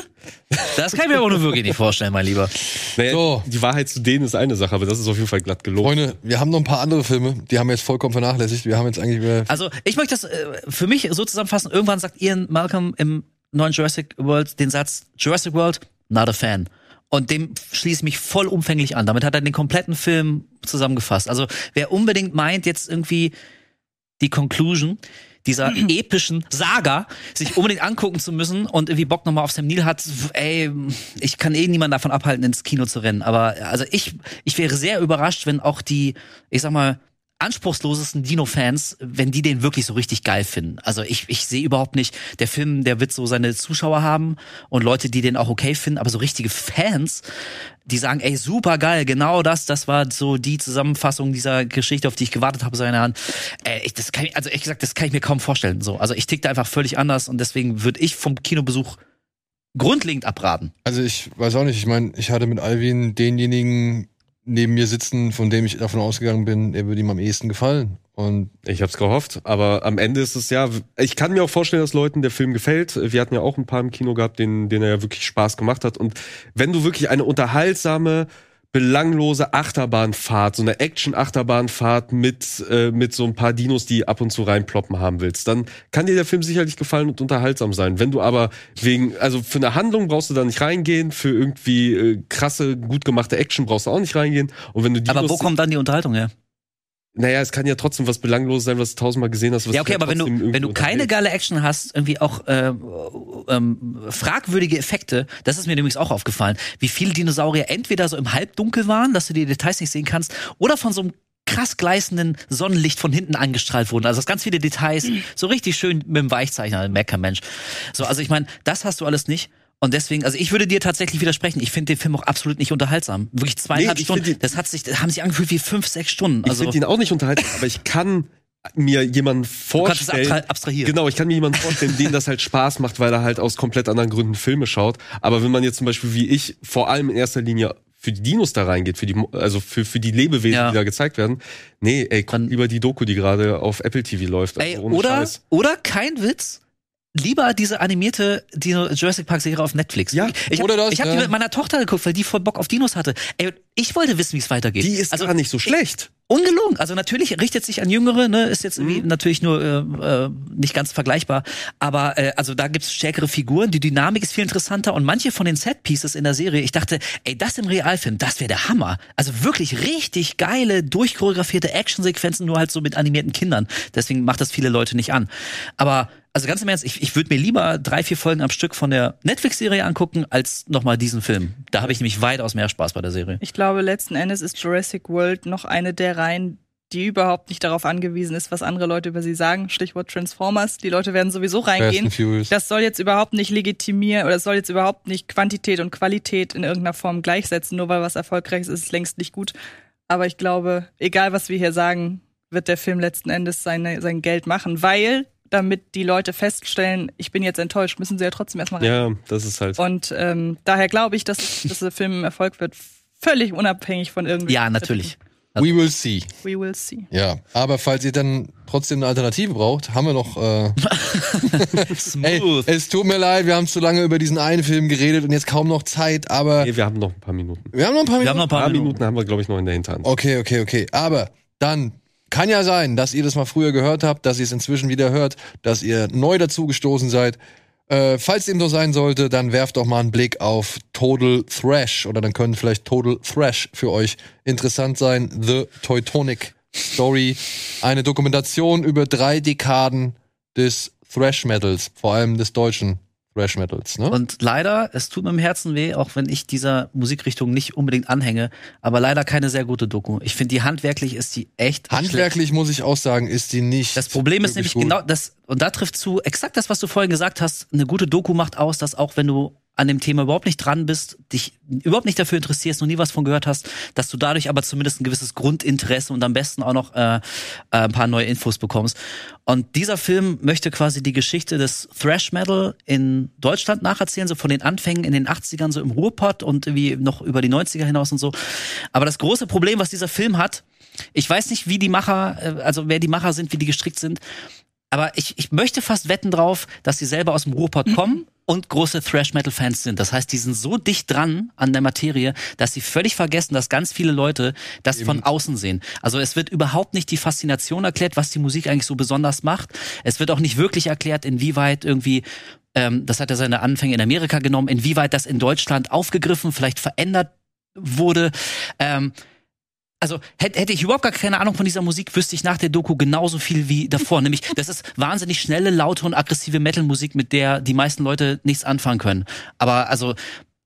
Speaker 3: Das kann ich mir aber nur wirklich nicht vorstellen, mein Lieber.
Speaker 2: Naja,
Speaker 1: So.
Speaker 2: die Wahrheit zu denen ist eine Sache, aber das ist auf jeden Fall glatt gelogen.
Speaker 1: Freunde, wir haben noch ein paar andere Filme, die haben wir jetzt vollkommen vernachlässigt. Wir haben jetzt eigentlich über
Speaker 3: Also, ich möchte das äh, für mich so zusammenfassen. Irgendwann sagt Ian Malcolm im neuen Jurassic World den Satz, Jurassic World, not a fan. Und dem schließe ich mich vollumfänglich an. Damit hat er den kompletten Film zusammengefasst. Also, wer unbedingt meint, jetzt irgendwie die Conclusion dieser epischen Saga sich unbedingt angucken zu müssen und irgendwie Bock nochmal auf Sam Neill hat, ey, ich kann eh niemanden davon abhalten, ins Kino zu rennen. Aber also ich, ich wäre sehr überrascht, wenn auch die, ich sag mal, anspruchslosesten Dino-Fans, wenn die den wirklich so richtig geil finden. Also ich, ich sehe überhaupt nicht, der Film, der wird so seine Zuschauer haben und Leute, die den auch okay finden, aber so richtige Fans, die sagen, ey, super geil, genau das, das war so die Zusammenfassung dieser Geschichte, auf die ich gewartet habe, seine Hand. Äh, ich, das kann ich, also ehrlich gesagt, das kann ich mir kaum vorstellen. So, also ich tick da einfach völlig anders und deswegen würde ich vom Kinobesuch grundlegend abraten.
Speaker 1: Also ich weiß auch nicht, ich meine, ich hatte mit Alvin denjenigen neben mir sitzen, von dem ich davon ausgegangen bin, er würde ihm am ehesten gefallen. Und
Speaker 2: Ich hab's gehofft, aber am Ende ist es ja, ich kann mir auch vorstellen, dass Leuten der Film gefällt. Wir hatten ja auch ein paar im Kino gehabt, denen, denen er ja wirklich Spaß gemacht hat. Und wenn du wirklich eine unterhaltsame, belanglose Achterbahnfahrt, so eine Action-Achterbahnfahrt mit, äh, mit so ein paar Dinos, die ab und zu reinploppen haben willst, dann kann dir der Film sicherlich gefallen und unterhaltsam sein. Wenn du aber wegen, also für eine Handlung brauchst du da nicht reingehen, für irgendwie äh, krasse, gut gemachte Action brauchst du auch nicht reingehen. Und wenn du Dinos
Speaker 3: Aber wo kommt dann die Unterhaltung her?
Speaker 2: Naja, es kann ja trotzdem was Belangloses sein, was du tausendmal gesehen hast. Was
Speaker 3: Ja, okay, aber wenn du, wenn du keine geile Action hast, irgendwie auch äh, ähm, fragwürdige Effekte, das ist mir übrigens auch aufgefallen, wie viele Dinosaurier entweder so im Halbdunkel waren, dass du die Details nicht sehen kannst, oder von so einem krass gleißenden Sonnenlicht von hinten angestrahlt wurden. Also das ganz viele Details, so richtig schön mit dem Weichzeichner, Mecker Mensch. So, also ich meine, das hast du alles nicht. Und deswegen, also ich würde dir tatsächlich widersprechen. Ich finde den Film auch absolut nicht unterhaltsam. Wirklich zweieinhalb
Speaker 2: Nee, ich
Speaker 3: Stunden. Das hat sich, das haben sich angefühlt wie fünf, sechs Stunden.
Speaker 2: Ich
Speaker 3: Also
Speaker 2: finde ihn auch nicht unterhalten, aber ich kann mir jemanden
Speaker 3: du kannst es
Speaker 2: vorstellen.
Speaker 3: abstra abstrahieren.
Speaker 2: Genau, ich kann mir jemanden vorstellen, dem das halt Spaß macht, weil er halt aus komplett anderen Gründen Filme schaut. Aber wenn man jetzt zum Beispiel wie ich vor allem in erster Linie für die Dinos da reingeht, für die, also für, für die Lebewesen,
Speaker 3: Ja.
Speaker 2: die da gezeigt werden, nee, ey, guck
Speaker 3: Dann-
Speaker 2: lieber die Doku, die gerade auf Apple TV läuft.
Speaker 3: Ey,
Speaker 2: Also
Speaker 3: oder,
Speaker 2: Scheiß.
Speaker 3: oder kein Witz. Lieber diese animierte Dino Jurassic Park Serie auf Netflix.
Speaker 2: Ja,
Speaker 3: ich hab,
Speaker 1: oder das,
Speaker 3: Ich habe die
Speaker 1: ja.
Speaker 3: mit meiner Tochter geguckt, weil die voll Bock auf Dinos hatte. Ey, ich wollte wissen, wie es weitergeht.
Speaker 2: Die ist
Speaker 3: also
Speaker 2: gar nicht so schlecht.
Speaker 3: ungelogen. Also natürlich richtet sich an Jüngere, ne, ist jetzt
Speaker 2: Mhm.
Speaker 3: natürlich nur äh, äh, nicht ganz vergleichbar. Aber äh, also da gibt's stärkere Figuren, die Dynamik ist viel interessanter und manche von den Set-Pieces in der Serie, ich dachte, ey, das im Realfilm, das wäre der Hammer. Also wirklich richtig geile, durchchoreografierte Actionsequenzen, nur halt so mit animierten Kindern. Deswegen macht das viele Leute nicht an. Aber also ganz im Ernst, ich, ich würde mir lieber drei, vier Folgen am Stück von der Netflix-Serie angucken, als nochmal diesen Film. Da habe ich nämlich weitaus mehr Spaß bei der Serie.
Speaker 4: Ich glaube, letzten Endes ist Jurassic World noch eine der Reihen, die überhaupt nicht darauf angewiesen ist, was andere Leute über sie sagen. Stichwort Transformers. Die Leute werden sowieso reingehen. Das soll jetzt überhaupt nicht legitimieren oder es soll jetzt überhaupt nicht Quantität und Qualität in irgendeiner Form gleichsetzen. Nur weil was erfolgreich ist, ist es längst nicht gut. Aber ich glaube, egal was wir hier sagen, wird der Film letzten Endes seine, sein Geld machen, weil damit die Leute feststellen, ich bin jetzt enttäuscht, müssen sie ja trotzdem erstmal rein.
Speaker 2: Ja, das ist halt.
Speaker 4: Und ähm, daher glaube ich, dass, dass der Film ein Erfolg wird, völlig unabhängig von irgendwie.
Speaker 3: Ja, natürlich.
Speaker 1: We will see.
Speaker 4: We will see.
Speaker 1: Ja, aber falls ihr dann trotzdem eine Alternative braucht, haben wir noch. Äh, ey,
Speaker 3: Smooth.
Speaker 1: es tut mir leid, wir haben zu lange über diesen einen Film geredet und jetzt kaum noch Zeit, aber
Speaker 2: Nee, wir haben noch ein paar Minuten.
Speaker 1: wir haben noch ein paar
Speaker 3: Wir haben
Speaker 1: Minuten.
Speaker 3: noch ein paar
Speaker 2: paar
Speaker 3: Minuten.
Speaker 2: Minuten haben wir, glaube ich, noch in der Hinterhand.
Speaker 1: Okay, okay, okay. Aber dann kann ja sein, dass ihr das mal früher gehört habt, dass ihr es inzwischen wieder hört, dass ihr neu dazugestoßen seid. Äh, falls dem so sein sollte, dann werft doch mal einen Blick auf Total Thrash oder dann können vielleicht Total Thrash für euch interessant sein. The Teutonic Story. Eine Dokumentation über drei Dekaden des Thrash Metals, vor allem des deutschen Thrash Metals. Ne?
Speaker 3: Und leider, es tut mir im Herzen weh, auch wenn ich dieser Musikrichtung nicht unbedingt anhänge, aber leider keine sehr gute Doku. Ich finde, die handwerklich ist die echt schlecht.
Speaker 1: Handwerklich muss ich auch sagen, ist die nicht.
Speaker 3: Das Problem ist nämlich
Speaker 1: gut.
Speaker 3: genau das, und da trifft zu exakt das, was du vorhin gesagt hast. Eine gute Doku macht aus, dass auch wenn du an dem Thema überhaupt nicht dran bist, dich überhaupt nicht dafür interessierst, noch nie was von gehört hast, dass du dadurch aber zumindest ein gewisses Grundinteresse und am besten auch noch äh, äh, ein paar neue Infos bekommst. Und dieser Film möchte quasi die Geschichte des Thrash Metal in Deutschland nacherzählen, so von den Anfängen in den 80ern, so im Ruhrpott und irgendwie noch über die 90er hinaus und so. Aber das große Problem, was dieser Film hat, ich weiß nicht, wie die Macher, äh, also wer die Macher sind, wie die gestrickt sind, aber ich, ich möchte fast wetten drauf, dass sie selber aus dem Ruhrpott kommen und große Thrash-Metal-Fans sind. Das heißt, die sind so dicht dran an der Materie, dass sie völlig vergessen, dass ganz viele Leute das von außen sehen. Also es wird überhaupt nicht die Faszination erklärt, was die Musik eigentlich so besonders macht. Es wird auch nicht wirklich erklärt, inwieweit irgendwie ähm, das hat er seine Anfänge in Amerika genommen, inwieweit das in Deutschland aufgegriffen, vielleicht verändert wurde. Ähm, also hätte, hätte ich überhaupt gar keine Ahnung von dieser Musik, wüsste ich nach der Doku genauso viel wie davor. Nämlich, das ist wahnsinnig schnelle, laute und aggressive Metal-Musik, mit der die meisten Leute nichts anfangen können. Aber also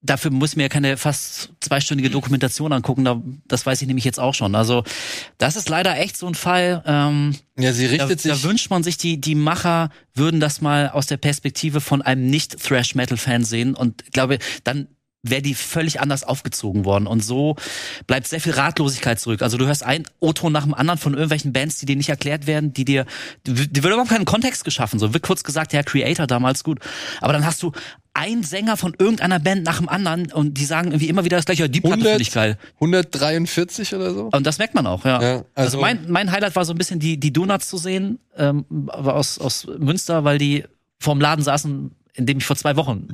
Speaker 3: dafür muss ich mir ja keine fast zweistündige Dokumentation angucken. Da, das weiß ich nämlich jetzt auch schon. Also das ist leider echt so ein Fall. Ähm,
Speaker 1: ja, sie
Speaker 3: da,
Speaker 1: richtet
Speaker 3: da
Speaker 1: sich.
Speaker 3: wünscht man sich, die, die Macher würden das mal aus der Perspektive von einem Nicht-Thrash-Metal-Fan sehen. Und ich glaube, dann wäre die völlig anders aufgezogen worden. Und so bleibt sehr viel Ratlosigkeit zurück. Also du hörst ein O-Ton nach dem anderen von irgendwelchen Bands, die dir nicht erklärt werden, die dir, die, wird überhaupt keinen Kontext geschaffen. So wird kurz gesagt, ja, Creator damals gut. Aber dann hast du ein Sänger von irgendeiner Band nach dem anderen und die sagen irgendwie immer wieder das gleiche, die Platte finde ich geil.
Speaker 1: 143 oder so?
Speaker 3: Und das merkt man auch, ja.
Speaker 1: Ja,
Speaker 3: also,
Speaker 1: also-
Speaker 3: mein, mein Highlight war so ein bisschen die, die Donuts zu sehen, ähm, aus, aus Münster, weil die vorm Laden saßen, in dem ich vor zwei Wochen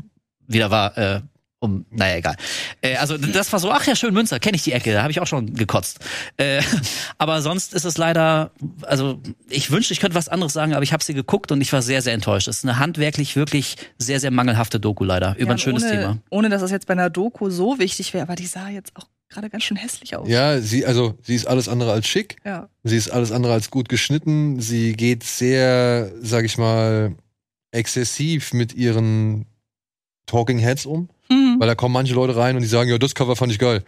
Speaker 3: wieder war, äh, um, naja, egal. Äh, also das war so, ach ja, schön Münster, kenne ich die Ecke, da habe ich auch schon gekotzt. Äh, aber sonst ist es leider, also ich wünschte, ich könnte was anderes sagen, aber ich habe sie geguckt und ich war sehr, sehr enttäuscht. Es ist eine handwerklich wirklich sehr, sehr mangelhafte Doku leider, über
Speaker 4: Ja,
Speaker 3: ein schönes
Speaker 4: ohne,
Speaker 3: Thema.
Speaker 4: Ohne dass das jetzt bei einer Doku so wichtig wäre, aber die sah jetzt auch gerade ganz schön hässlich aus.
Speaker 1: Ja, sie, also, sie ist alles andere als schick.
Speaker 4: Ja.
Speaker 1: Sie ist alles andere als gut geschnitten. Sie geht sehr, sag ich mal, exzessiv mit ihren Talking Heads um.
Speaker 4: Mhm.
Speaker 1: Weil da kommen manche Leute rein und die sagen, ja, das Cover fand ich geil.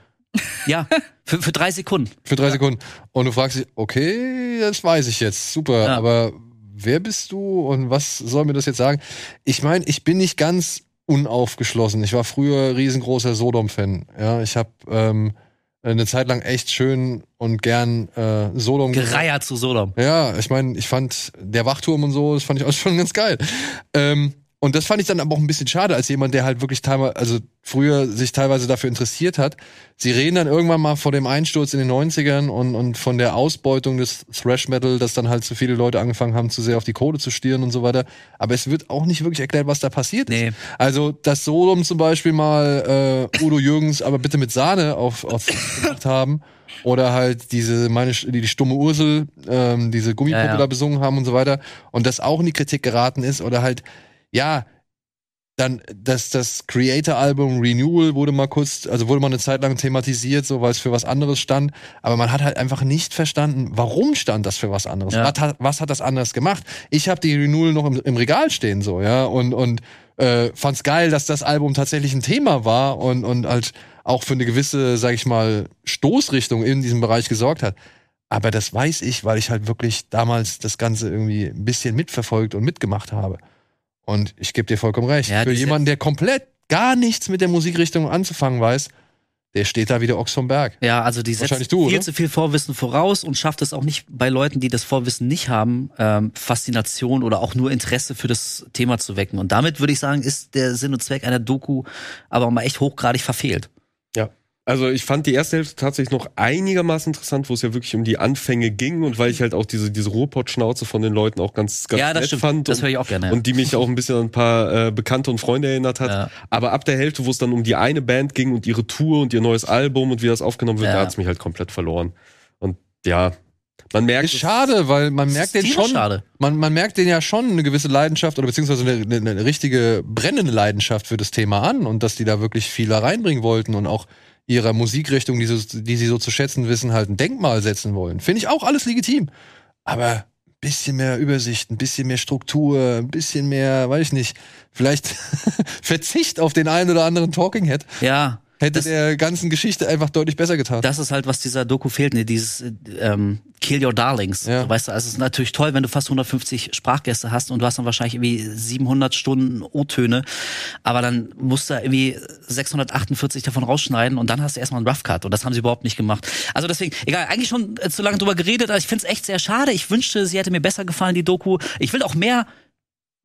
Speaker 3: Ja, für, für drei Sekunden.
Speaker 1: Für drei Sekunden. Und du fragst dich, okay, das weiß ich jetzt. Super.
Speaker 3: Ja.
Speaker 1: Aber wer bist du und was soll mir das jetzt sagen? Ich meine, ich bin nicht ganz unaufgeschlossen. Ich war früher riesengroßer Sodom-Fan. Ja, ich habe ähm, eine Zeit lang echt schön und gern äh, Sodom.
Speaker 3: Gereiert zu Sodom.
Speaker 1: Ja, ich meine, ich fand der Wachturm und so, das fand ich auch schon ganz geil. Ähm, und das fand ich dann aber auch ein bisschen schade, als jemand, der halt wirklich teilweise, also früher sich teilweise dafür interessiert hat. Sie reden dann irgendwann mal vor dem Einsturz in den 90ern und, und von der Ausbeutung des Thrash Metal, dass dann halt zu viele Leute angefangen haben, zu sehr auf die Kohle zu stieren und so weiter. Aber es wird auch nicht wirklich erklärt, was da passiert nee. ist. Also, dass Sodom zum Beispiel mal äh, Udo Jürgens aber bitte mit Sahne auf, auf gemacht haben. Oder halt diese, meine, die, die stumme Ursel, ähm, diese Gummipuppe ja, ja. da besungen haben und so weiter. Und das auch in die Kritik geraten ist. Oder halt ja, dann das, das Creator-Album Renewal wurde mal kurz, also wurde mal eine Zeit lang thematisiert, so weil es für was anderes stand. Aber man hat halt einfach nicht verstanden, warum stand das für was anderes? Ja. Was, hat, was hat das anders gemacht? Ich habe die Renewal noch im, im, Regal stehen, so, ja, und, und äh, fand's geil, dass das Album tatsächlich ein Thema war und, und halt auch für eine gewisse, sag ich mal, Stoßrichtung in diesem Bereich gesorgt hat. Aber das weiß ich, weil ich halt wirklich damals das Ganze irgendwie ein bisschen mitverfolgt und mitgemacht habe. Und ich gebe dir vollkommen recht. Ja, Für jemanden, der komplett gar nichts mit der Musikrichtung anzufangen weiß, der steht da wie der Ochs vom Berg.
Speaker 3: Ja, also die setzt du, viel oder? zu viel Vorwissen voraus und schafft es auch nicht bei Leuten, die das Vorwissen nicht haben, ähm, Faszination oder auch nur Interesse für das Thema zu wecken. Und damit würde ich sagen, ist der Sinn und Zweck einer Doku aber mal echt hochgradig verfehlt.
Speaker 2: Also ich fand die erste Hälfte tatsächlich noch einigermaßen interessant, wo es ja wirklich um die Anfänge ging und weil ich halt auch diese, diese Ruhrpott-Schnauze von den Leuten auch ganz, ganz
Speaker 3: ja, das
Speaker 2: nett
Speaker 3: stimmt.
Speaker 2: fand.
Speaker 3: Das höre ich auch gerne.
Speaker 2: Ja. Und die mich auch ein bisschen an ein paar äh, Bekannte und Freunde erinnert hat. Ja. Aber ab der Hälfte, wo es dann um die eine Band ging und ihre Tour und ihr neues Album und wie das aufgenommen wird, ja. da hat es mich halt komplett verloren. Und ja, man merkt.
Speaker 1: Ist schade, weil man merkt den schon. Schade. Man, man merkt den ja schon eine gewisse Leidenschaft oder beziehungsweise eine, eine, eine richtige brennende Leidenschaft für das Thema an und dass die da wirklich viel da reinbringen wollten und auch ihrer Musikrichtung, die, so, die sie so zu schätzen wissen, halt ein Denkmal setzen wollen. Finde ich auch alles legitim. Aber bisschen mehr Übersicht, ein bisschen mehr Struktur, ein bisschen mehr, weiß ich nicht, vielleicht Verzicht auf den einen oder anderen Talking Head.
Speaker 3: Ja
Speaker 1: hätte das, der ganzen Geschichte einfach deutlich besser getan.
Speaker 3: Das ist halt, was dieser Doku fehlt, ne? dieses ähm, Kill Your Darlings. Ja. So, weißt du, also es ist natürlich toll, wenn du fast 150 Sprachgäste hast und du hast dann wahrscheinlich irgendwie 700 Stunden O-Töne, aber dann musst du irgendwie 648 davon rausschneiden und dann hast du erstmal einen Rough Cut und das haben sie überhaupt nicht gemacht. Also deswegen, egal, eigentlich schon zu lange drüber geredet, aber ich finde es echt sehr schade. Ich wünschte, sie hätte mir besser gefallen, die Doku. Ich will auch mehr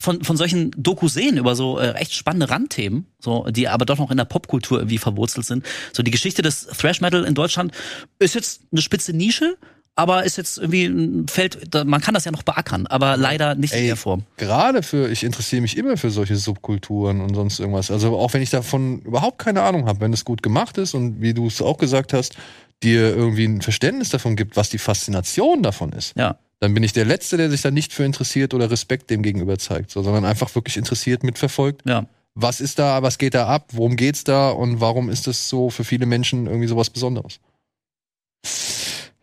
Speaker 3: von, von solchen Dokus sehen über so äh, echt spannende Randthemen, so, die aber doch noch in der Popkultur irgendwie verwurzelt sind. So die Geschichte des Thrash Metal in Deutschland ist jetzt eine spitze Nische, aber ist jetzt irgendwie ein Feld, man kann das ja noch beackern, aber leider nicht Ey, in der Form.
Speaker 1: Gerade für, ich interessiere mich immer für solche Subkulturen und sonst irgendwas. Also auch wenn ich davon überhaupt keine Ahnung habe, wenn es gut gemacht ist und wie du es auch gesagt hast, dir irgendwie ein Verständnis davon gibt, was die Faszination davon ist.
Speaker 3: Ja
Speaker 1: dann bin ich der Letzte, der sich da nicht für interessiert oder Respekt dem gegenüber zeigt, so, sondern einfach wirklich interessiert mitverfolgt.
Speaker 3: Ja.
Speaker 1: Was ist da, was geht da ab, worum geht's da und warum ist das so für viele Menschen irgendwie sowas Besonderes?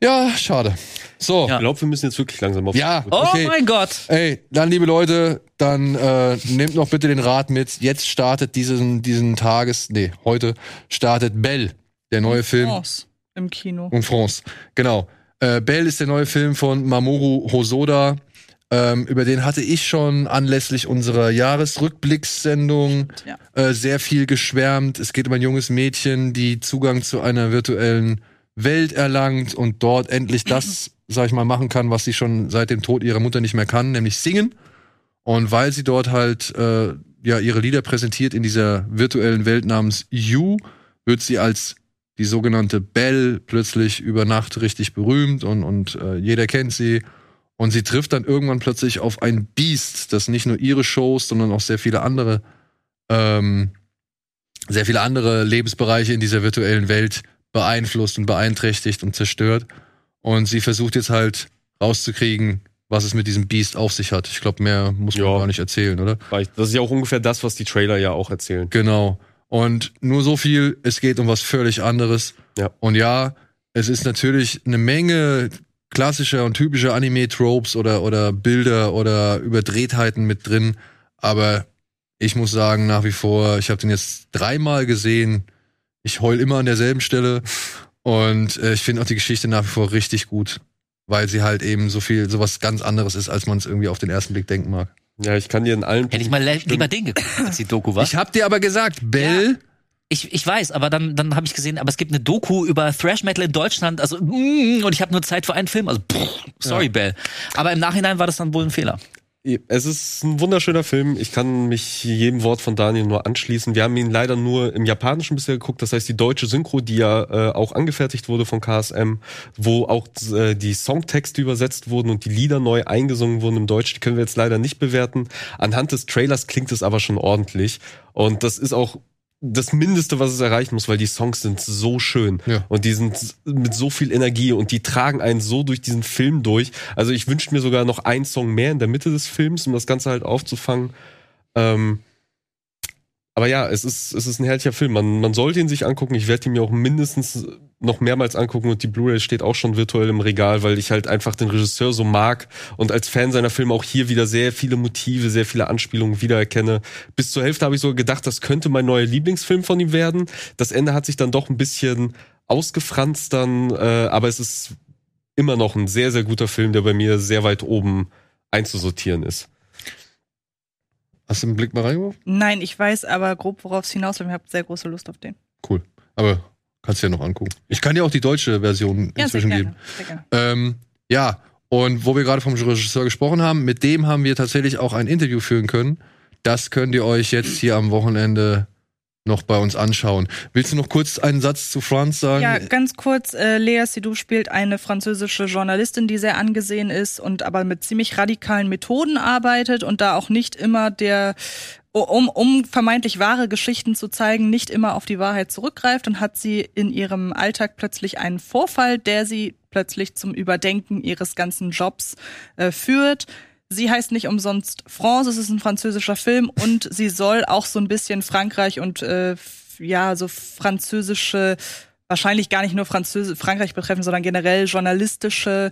Speaker 1: Ja, schade. So.
Speaker 2: Ja. Ich glaube, wir müssen jetzt wirklich langsam auf.
Speaker 1: Ja,
Speaker 3: okay. Oh mein Gott.
Speaker 1: Ey, dann liebe Leute, dann äh, nehmt noch bitte den Rat mit. Jetzt startet diesen diesen Tages, nee, heute startet Bell, der neue Film.
Speaker 4: France im Kino.
Speaker 1: Und France, genau. Äh, Bell ist der neue Film von Mamoru Hosoda. Ähm, über den hatte ich schon anlässlich unserer Jahresrückblickssendung ja. äh, sehr viel geschwärmt. Es geht um ein junges Mädchen, die Zugang zu einer virtuellen Welt erlangt und dort endlich das, sag ich mal, machen kann, was sie schon seit dem Tod ihrer Mutter nicht mehr kann, nämlich singen. Und weil sie dort halt äh, ja ihre Lieder präsentiert in dieser virtuellen Welt namens You, wird sie als die sogenannte Belle plötzlich über Nacht richtig berühmt und, und äh, jeder kennt sie. Und sie trifft dann irgendwann plötzlich auf ein Biest, das nicht nur ihre Shows, sondern auch sehr viele andere, ähm, sehr viele andere Lebensbereiche in dieser virtuellen Welt beeinflusst und beeinträchtigt und zerstört. Und sie versucht jetzt halt rauszukriegen, was es mit diesem Biest auf sich hat. Ich glaube, mehr muss man ja. gar nicht erzählen, oder?
Speaker 2: Das ist ja auch ungefähr das, was die Trailer ja auch erzählen.
Speaker 1: Genau. Und nur so viel, es geht um was völlig anderes.
Speaker 2: Ja.
Speaker 1: Und ja, es ist natürlich eine Menge klassischer und typischer Anime-Tropes oder, oder Bilder oder Überdrehtheiten mit drin. Aber ich muss sagen, nach wie vor, ich habe den jetzt dreimal gesehen. Ich heul immer an derselben Stelle. Und äh, ich finde auch die Geschichte nach wie vor richtig gut, weil sie halt eben so viel, sowas ganz anderes ist, als man es irgendwie auf den ersten Blick denken mag.
Speaker 2: Ja, ich kann dir in allen.
Speaker 3: Hätte ich mal lieber den geguckt, als die Doku war.
Speaker 1: Ich hab dir aber gesagt, Bell. Ja.
Speaker 3: Ich, ich weiß, aber dann, dann habe ich gesehen, aber es gibt eine Doku über Thrash Metal in Deutschland, also mm, und ich habe nur Zeit für einen Film, also pff, sorry, ja. Bell. Aber im Nachhinein war das dann wohl ein Fehler.
Speaker 2: Es ist ein wunderschöner Film. Ich kann mich jedem Wort von Daniel nur anschließen. Wir haben ihn leider nur im Japanischen bisher geguckt. Das heißt, die deutsche Synchro, die ja äh, auch angefertigt wurde von KSM, wo auch äh, die Songtexte übersetzt wurden und die Lieder neu eingesungen wurden im Deutsch, die können wir jetzt leider nicht bewerten. Anhand des Trailers klingt es aber schon ordentlich. Und das ist auch das Mindeste, was es erreichen muss, weil die Songs sind so schön ja. und die sind mit so viel Energie und die tragen einen so durch diesen Film durch. Also ich wünschte mir sogar noch einen Song mehr in der Mitte des Films, um das Ganze halt aufzufangen. Ähm, aber ja, es ist, es ist ein herrlicher Film. Man, man sollte ihn sich angucken. Ich werde ihn mir auch mindestens noch mehrmals angucken und die Blu-ray steht auch schon virtuell im Regal, weil ich halt einfach den Regisseur so mag und als Fan seiner Filme auch hier wieder sehr viele Motive, sehr viele Anspielungen wiedererkenne. Bis zur Hälfte habe ich sogar gedacht, das könnte mein neuer Lieblingsfilm von ihm werden. Das Ende hat sich dann doch ein bisschen ausgefranst dann, äh, aber es ist immer noch ein sehr, sehr guter Film, der bei mir sehr weit oben einzusortieren ist.
Speaker 1: Hast du einen Blick mal reingeworfen?
Speaker 4: Nein, ich weiß aber grob, worauf es hinaus will. Ich habe sehr große Lust auf den.
Speaker 1: Cool. Aber kannst du ja noch angucken. Ich kann dir auch die deutsche Version ja, inzwischen sehr gerne, geben. Sehr gerne. Ähm, ja, und wo wir gerade vom Regisseur gesprochen haben, mit dem haben wir tatsächlich auch ein Interview führen können. Das könnt ihr euch jetzt hier am Wochenende noch bei uns anschauen. Willst du noch kurz einen Satz zu Franz sagen?
Speaker 4: Ja, ganz kurz. Äh, Lea Sidou spielt eine französische Journalistin, die sehr angesehen ist und aber mit ziemlich radikalen Methoden arbeitet und da auch nicht immer der um, um vermeintlich wahre Geschichten zu zeigen, nicht immer auf die Wahrheit zurückgreift und hat sie in ihrem Alltag plötzlich einen Vorfall, der sie plötzlich zum Überdenken ihres ganzen Jobs äh, führt. Sie heißt nicht umsonst France, es ist ein französischer Film und sie soll auch so ein bisschen Frankreich und äh, ja, so französische, wahrscheinlich gar nicht nur Französ Frankreich betreffen, sondern generell journalistische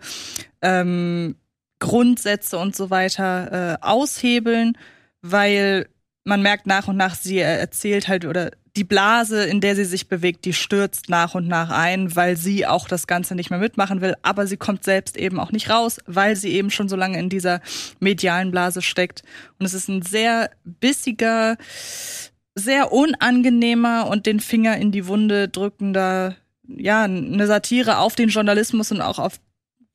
Speaker 4: ähm, Grundsätze und so weiter äh, aushebeln, weil man merkt nach und nach, sie erzählt halt oder die Blase, in der sie sich bewegt, die stürzt nach und nach ein, weil sie auch das Ganze nicht mehr mitmachen will. Aber sie kommt selbst eben auch nicht raus, weil sie eben schon so lange in dieser medialen Blase steckt. Und es ist ein sehr bissiger, sehr unangenehmer und den Finger in die Wunde drückender, ja, eine Satire auf den Journalismus und auch auf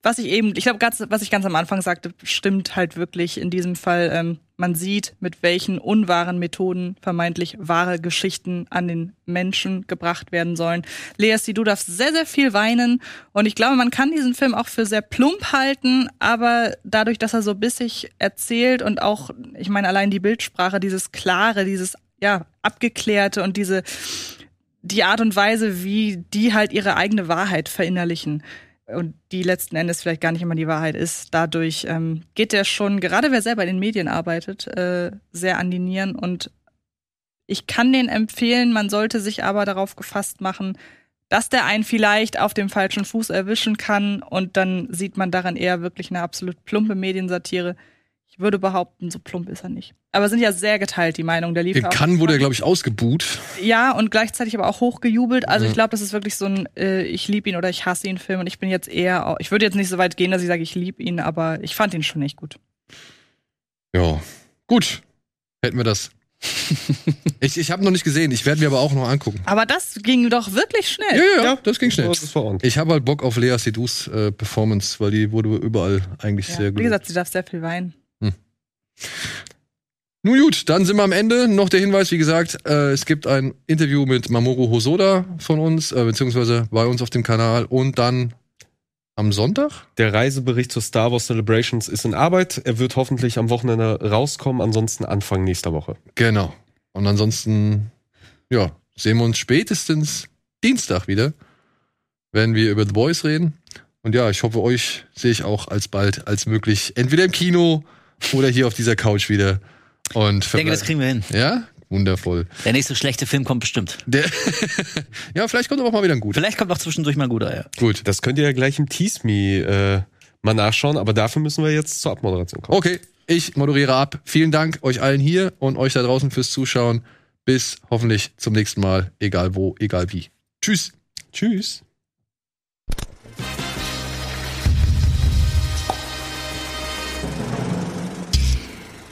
Speaker 4: was ich eben, ich glaube, was ich ganz am Anfang sagte, stimmt halt wirklich in diesem Fall. Ähm, man sieht, mit welchen unwahren Methoden vermeintlich wahre Geschichten an den Menschen gebracht werden sollen. Lea, du darfst sehr, sehr viel weinen. Und ich glaube, man kann diesen Film auch für sehr plump halten, aber dadurch, dass er so bissig erzählt und auch, ich meine, allein die Bildsprache, dieses Klare, dieses, ja, abgeklärte und diese, die Art und Weise, wie die halt ihre eigene Wahrheit verinnerlichen und die letzten Endes vielleicht gar nicht immer die Wahrheit ist. Dadurch ähm, geht der schon, gerade wer selber in den Medien arbeitet, äh, sehr an die Nieren. Und ich kann den empfehlen, man sollte sich aber darauf gefasst machen, dass der einen vielleicht auf dem falschen Fuß erwischen kann und dann sieht man daran eher wirklich eine absolut plumpe Mediensatire ich würde behaupten, so plump ist er nicht. Aber sind ja sehr geteilt, die Meinung. Der lief
Speaker 1: In Cannes wurde er, glaube ich, ausgebuht.
Speaker 4: Ja, und gleichzeitig aber auch hochgejubelt. Also mhm. ich glaube, das ist wirklich so ein äh, Ich liebe ihn oder ich hasse ihn Film. Und ich bin jetzt eher, ich würde jetzt nicht so weit gehen, dass ich sage, ich liebe ihn, aber ich fand ihn schon echt gut.
Speaker 1: Ja, gut. Hätten wir das. ich ich habe noch nicht gesehen, ich werde mir aber auch noch angucken.
Speaker 4: Aber das ging doch wirklich schnell.
Speaker 1: Ja, ja, ja das ging schnell. Das ich habe halt Bock auf Lea Sedus äh, Performance, weil die wurde überall eigentlich ja, sehr gut.
Speaker 4: Wie gesagt, sie darf sehr viel weinen.
Speaker 1: Nun gut, dann sind wir am Ende. Noch der Hinweis, wie gesagt, äh, es gibt ein Interview mit Mamoru Hosoda von uns, äh, beziehungsweise bei uns auf dem Kanal und dann am Sonntag?
Speaker 2: Der Reisebericht zur Star Wars Celebrations ist in Arbeit. Er wird hoffentlich am Wochenende rauskommen, ansonsten Anfang nächster Woche.
Speaker 1: Genau. Und ansonsten, ja, sehen wir uns spätestens Dienstag wieder, wenn wir über The Boys reden. Und ja, ich hoffe, euch sehe ich auch alsbald als möglich entweder im Kino oder hier auf dieser Couch wieder. Und
Speaker 3: ich denke, das kriegen wir hin.
Speaker 1: Ja? Wundervoll.
Speaker 3: Der nächste schlechte Film kommt bestimmt.
Speaker 1: Der ja, vielleicht kommt aber auch mal wieder ein guter.
Speaker 3: Vielleicht kommt auch zwischendurch mal ein guter, ja.
Speaker 2: Gut, das könnt ihr ja gleich im Tease Me äh, mal nachschauen, aber dafür müssen wir jetzt zur Abmoderation kommen.
Speaker 1: Okay, ich moderiere ab. Vielen Dank euch allen hier und euch da draußen fürs Zuschauen. Bis hoffentlich zum nächsten Mal, egal wo, egal wie. Tschüss.
Speaker 2: Tschüss.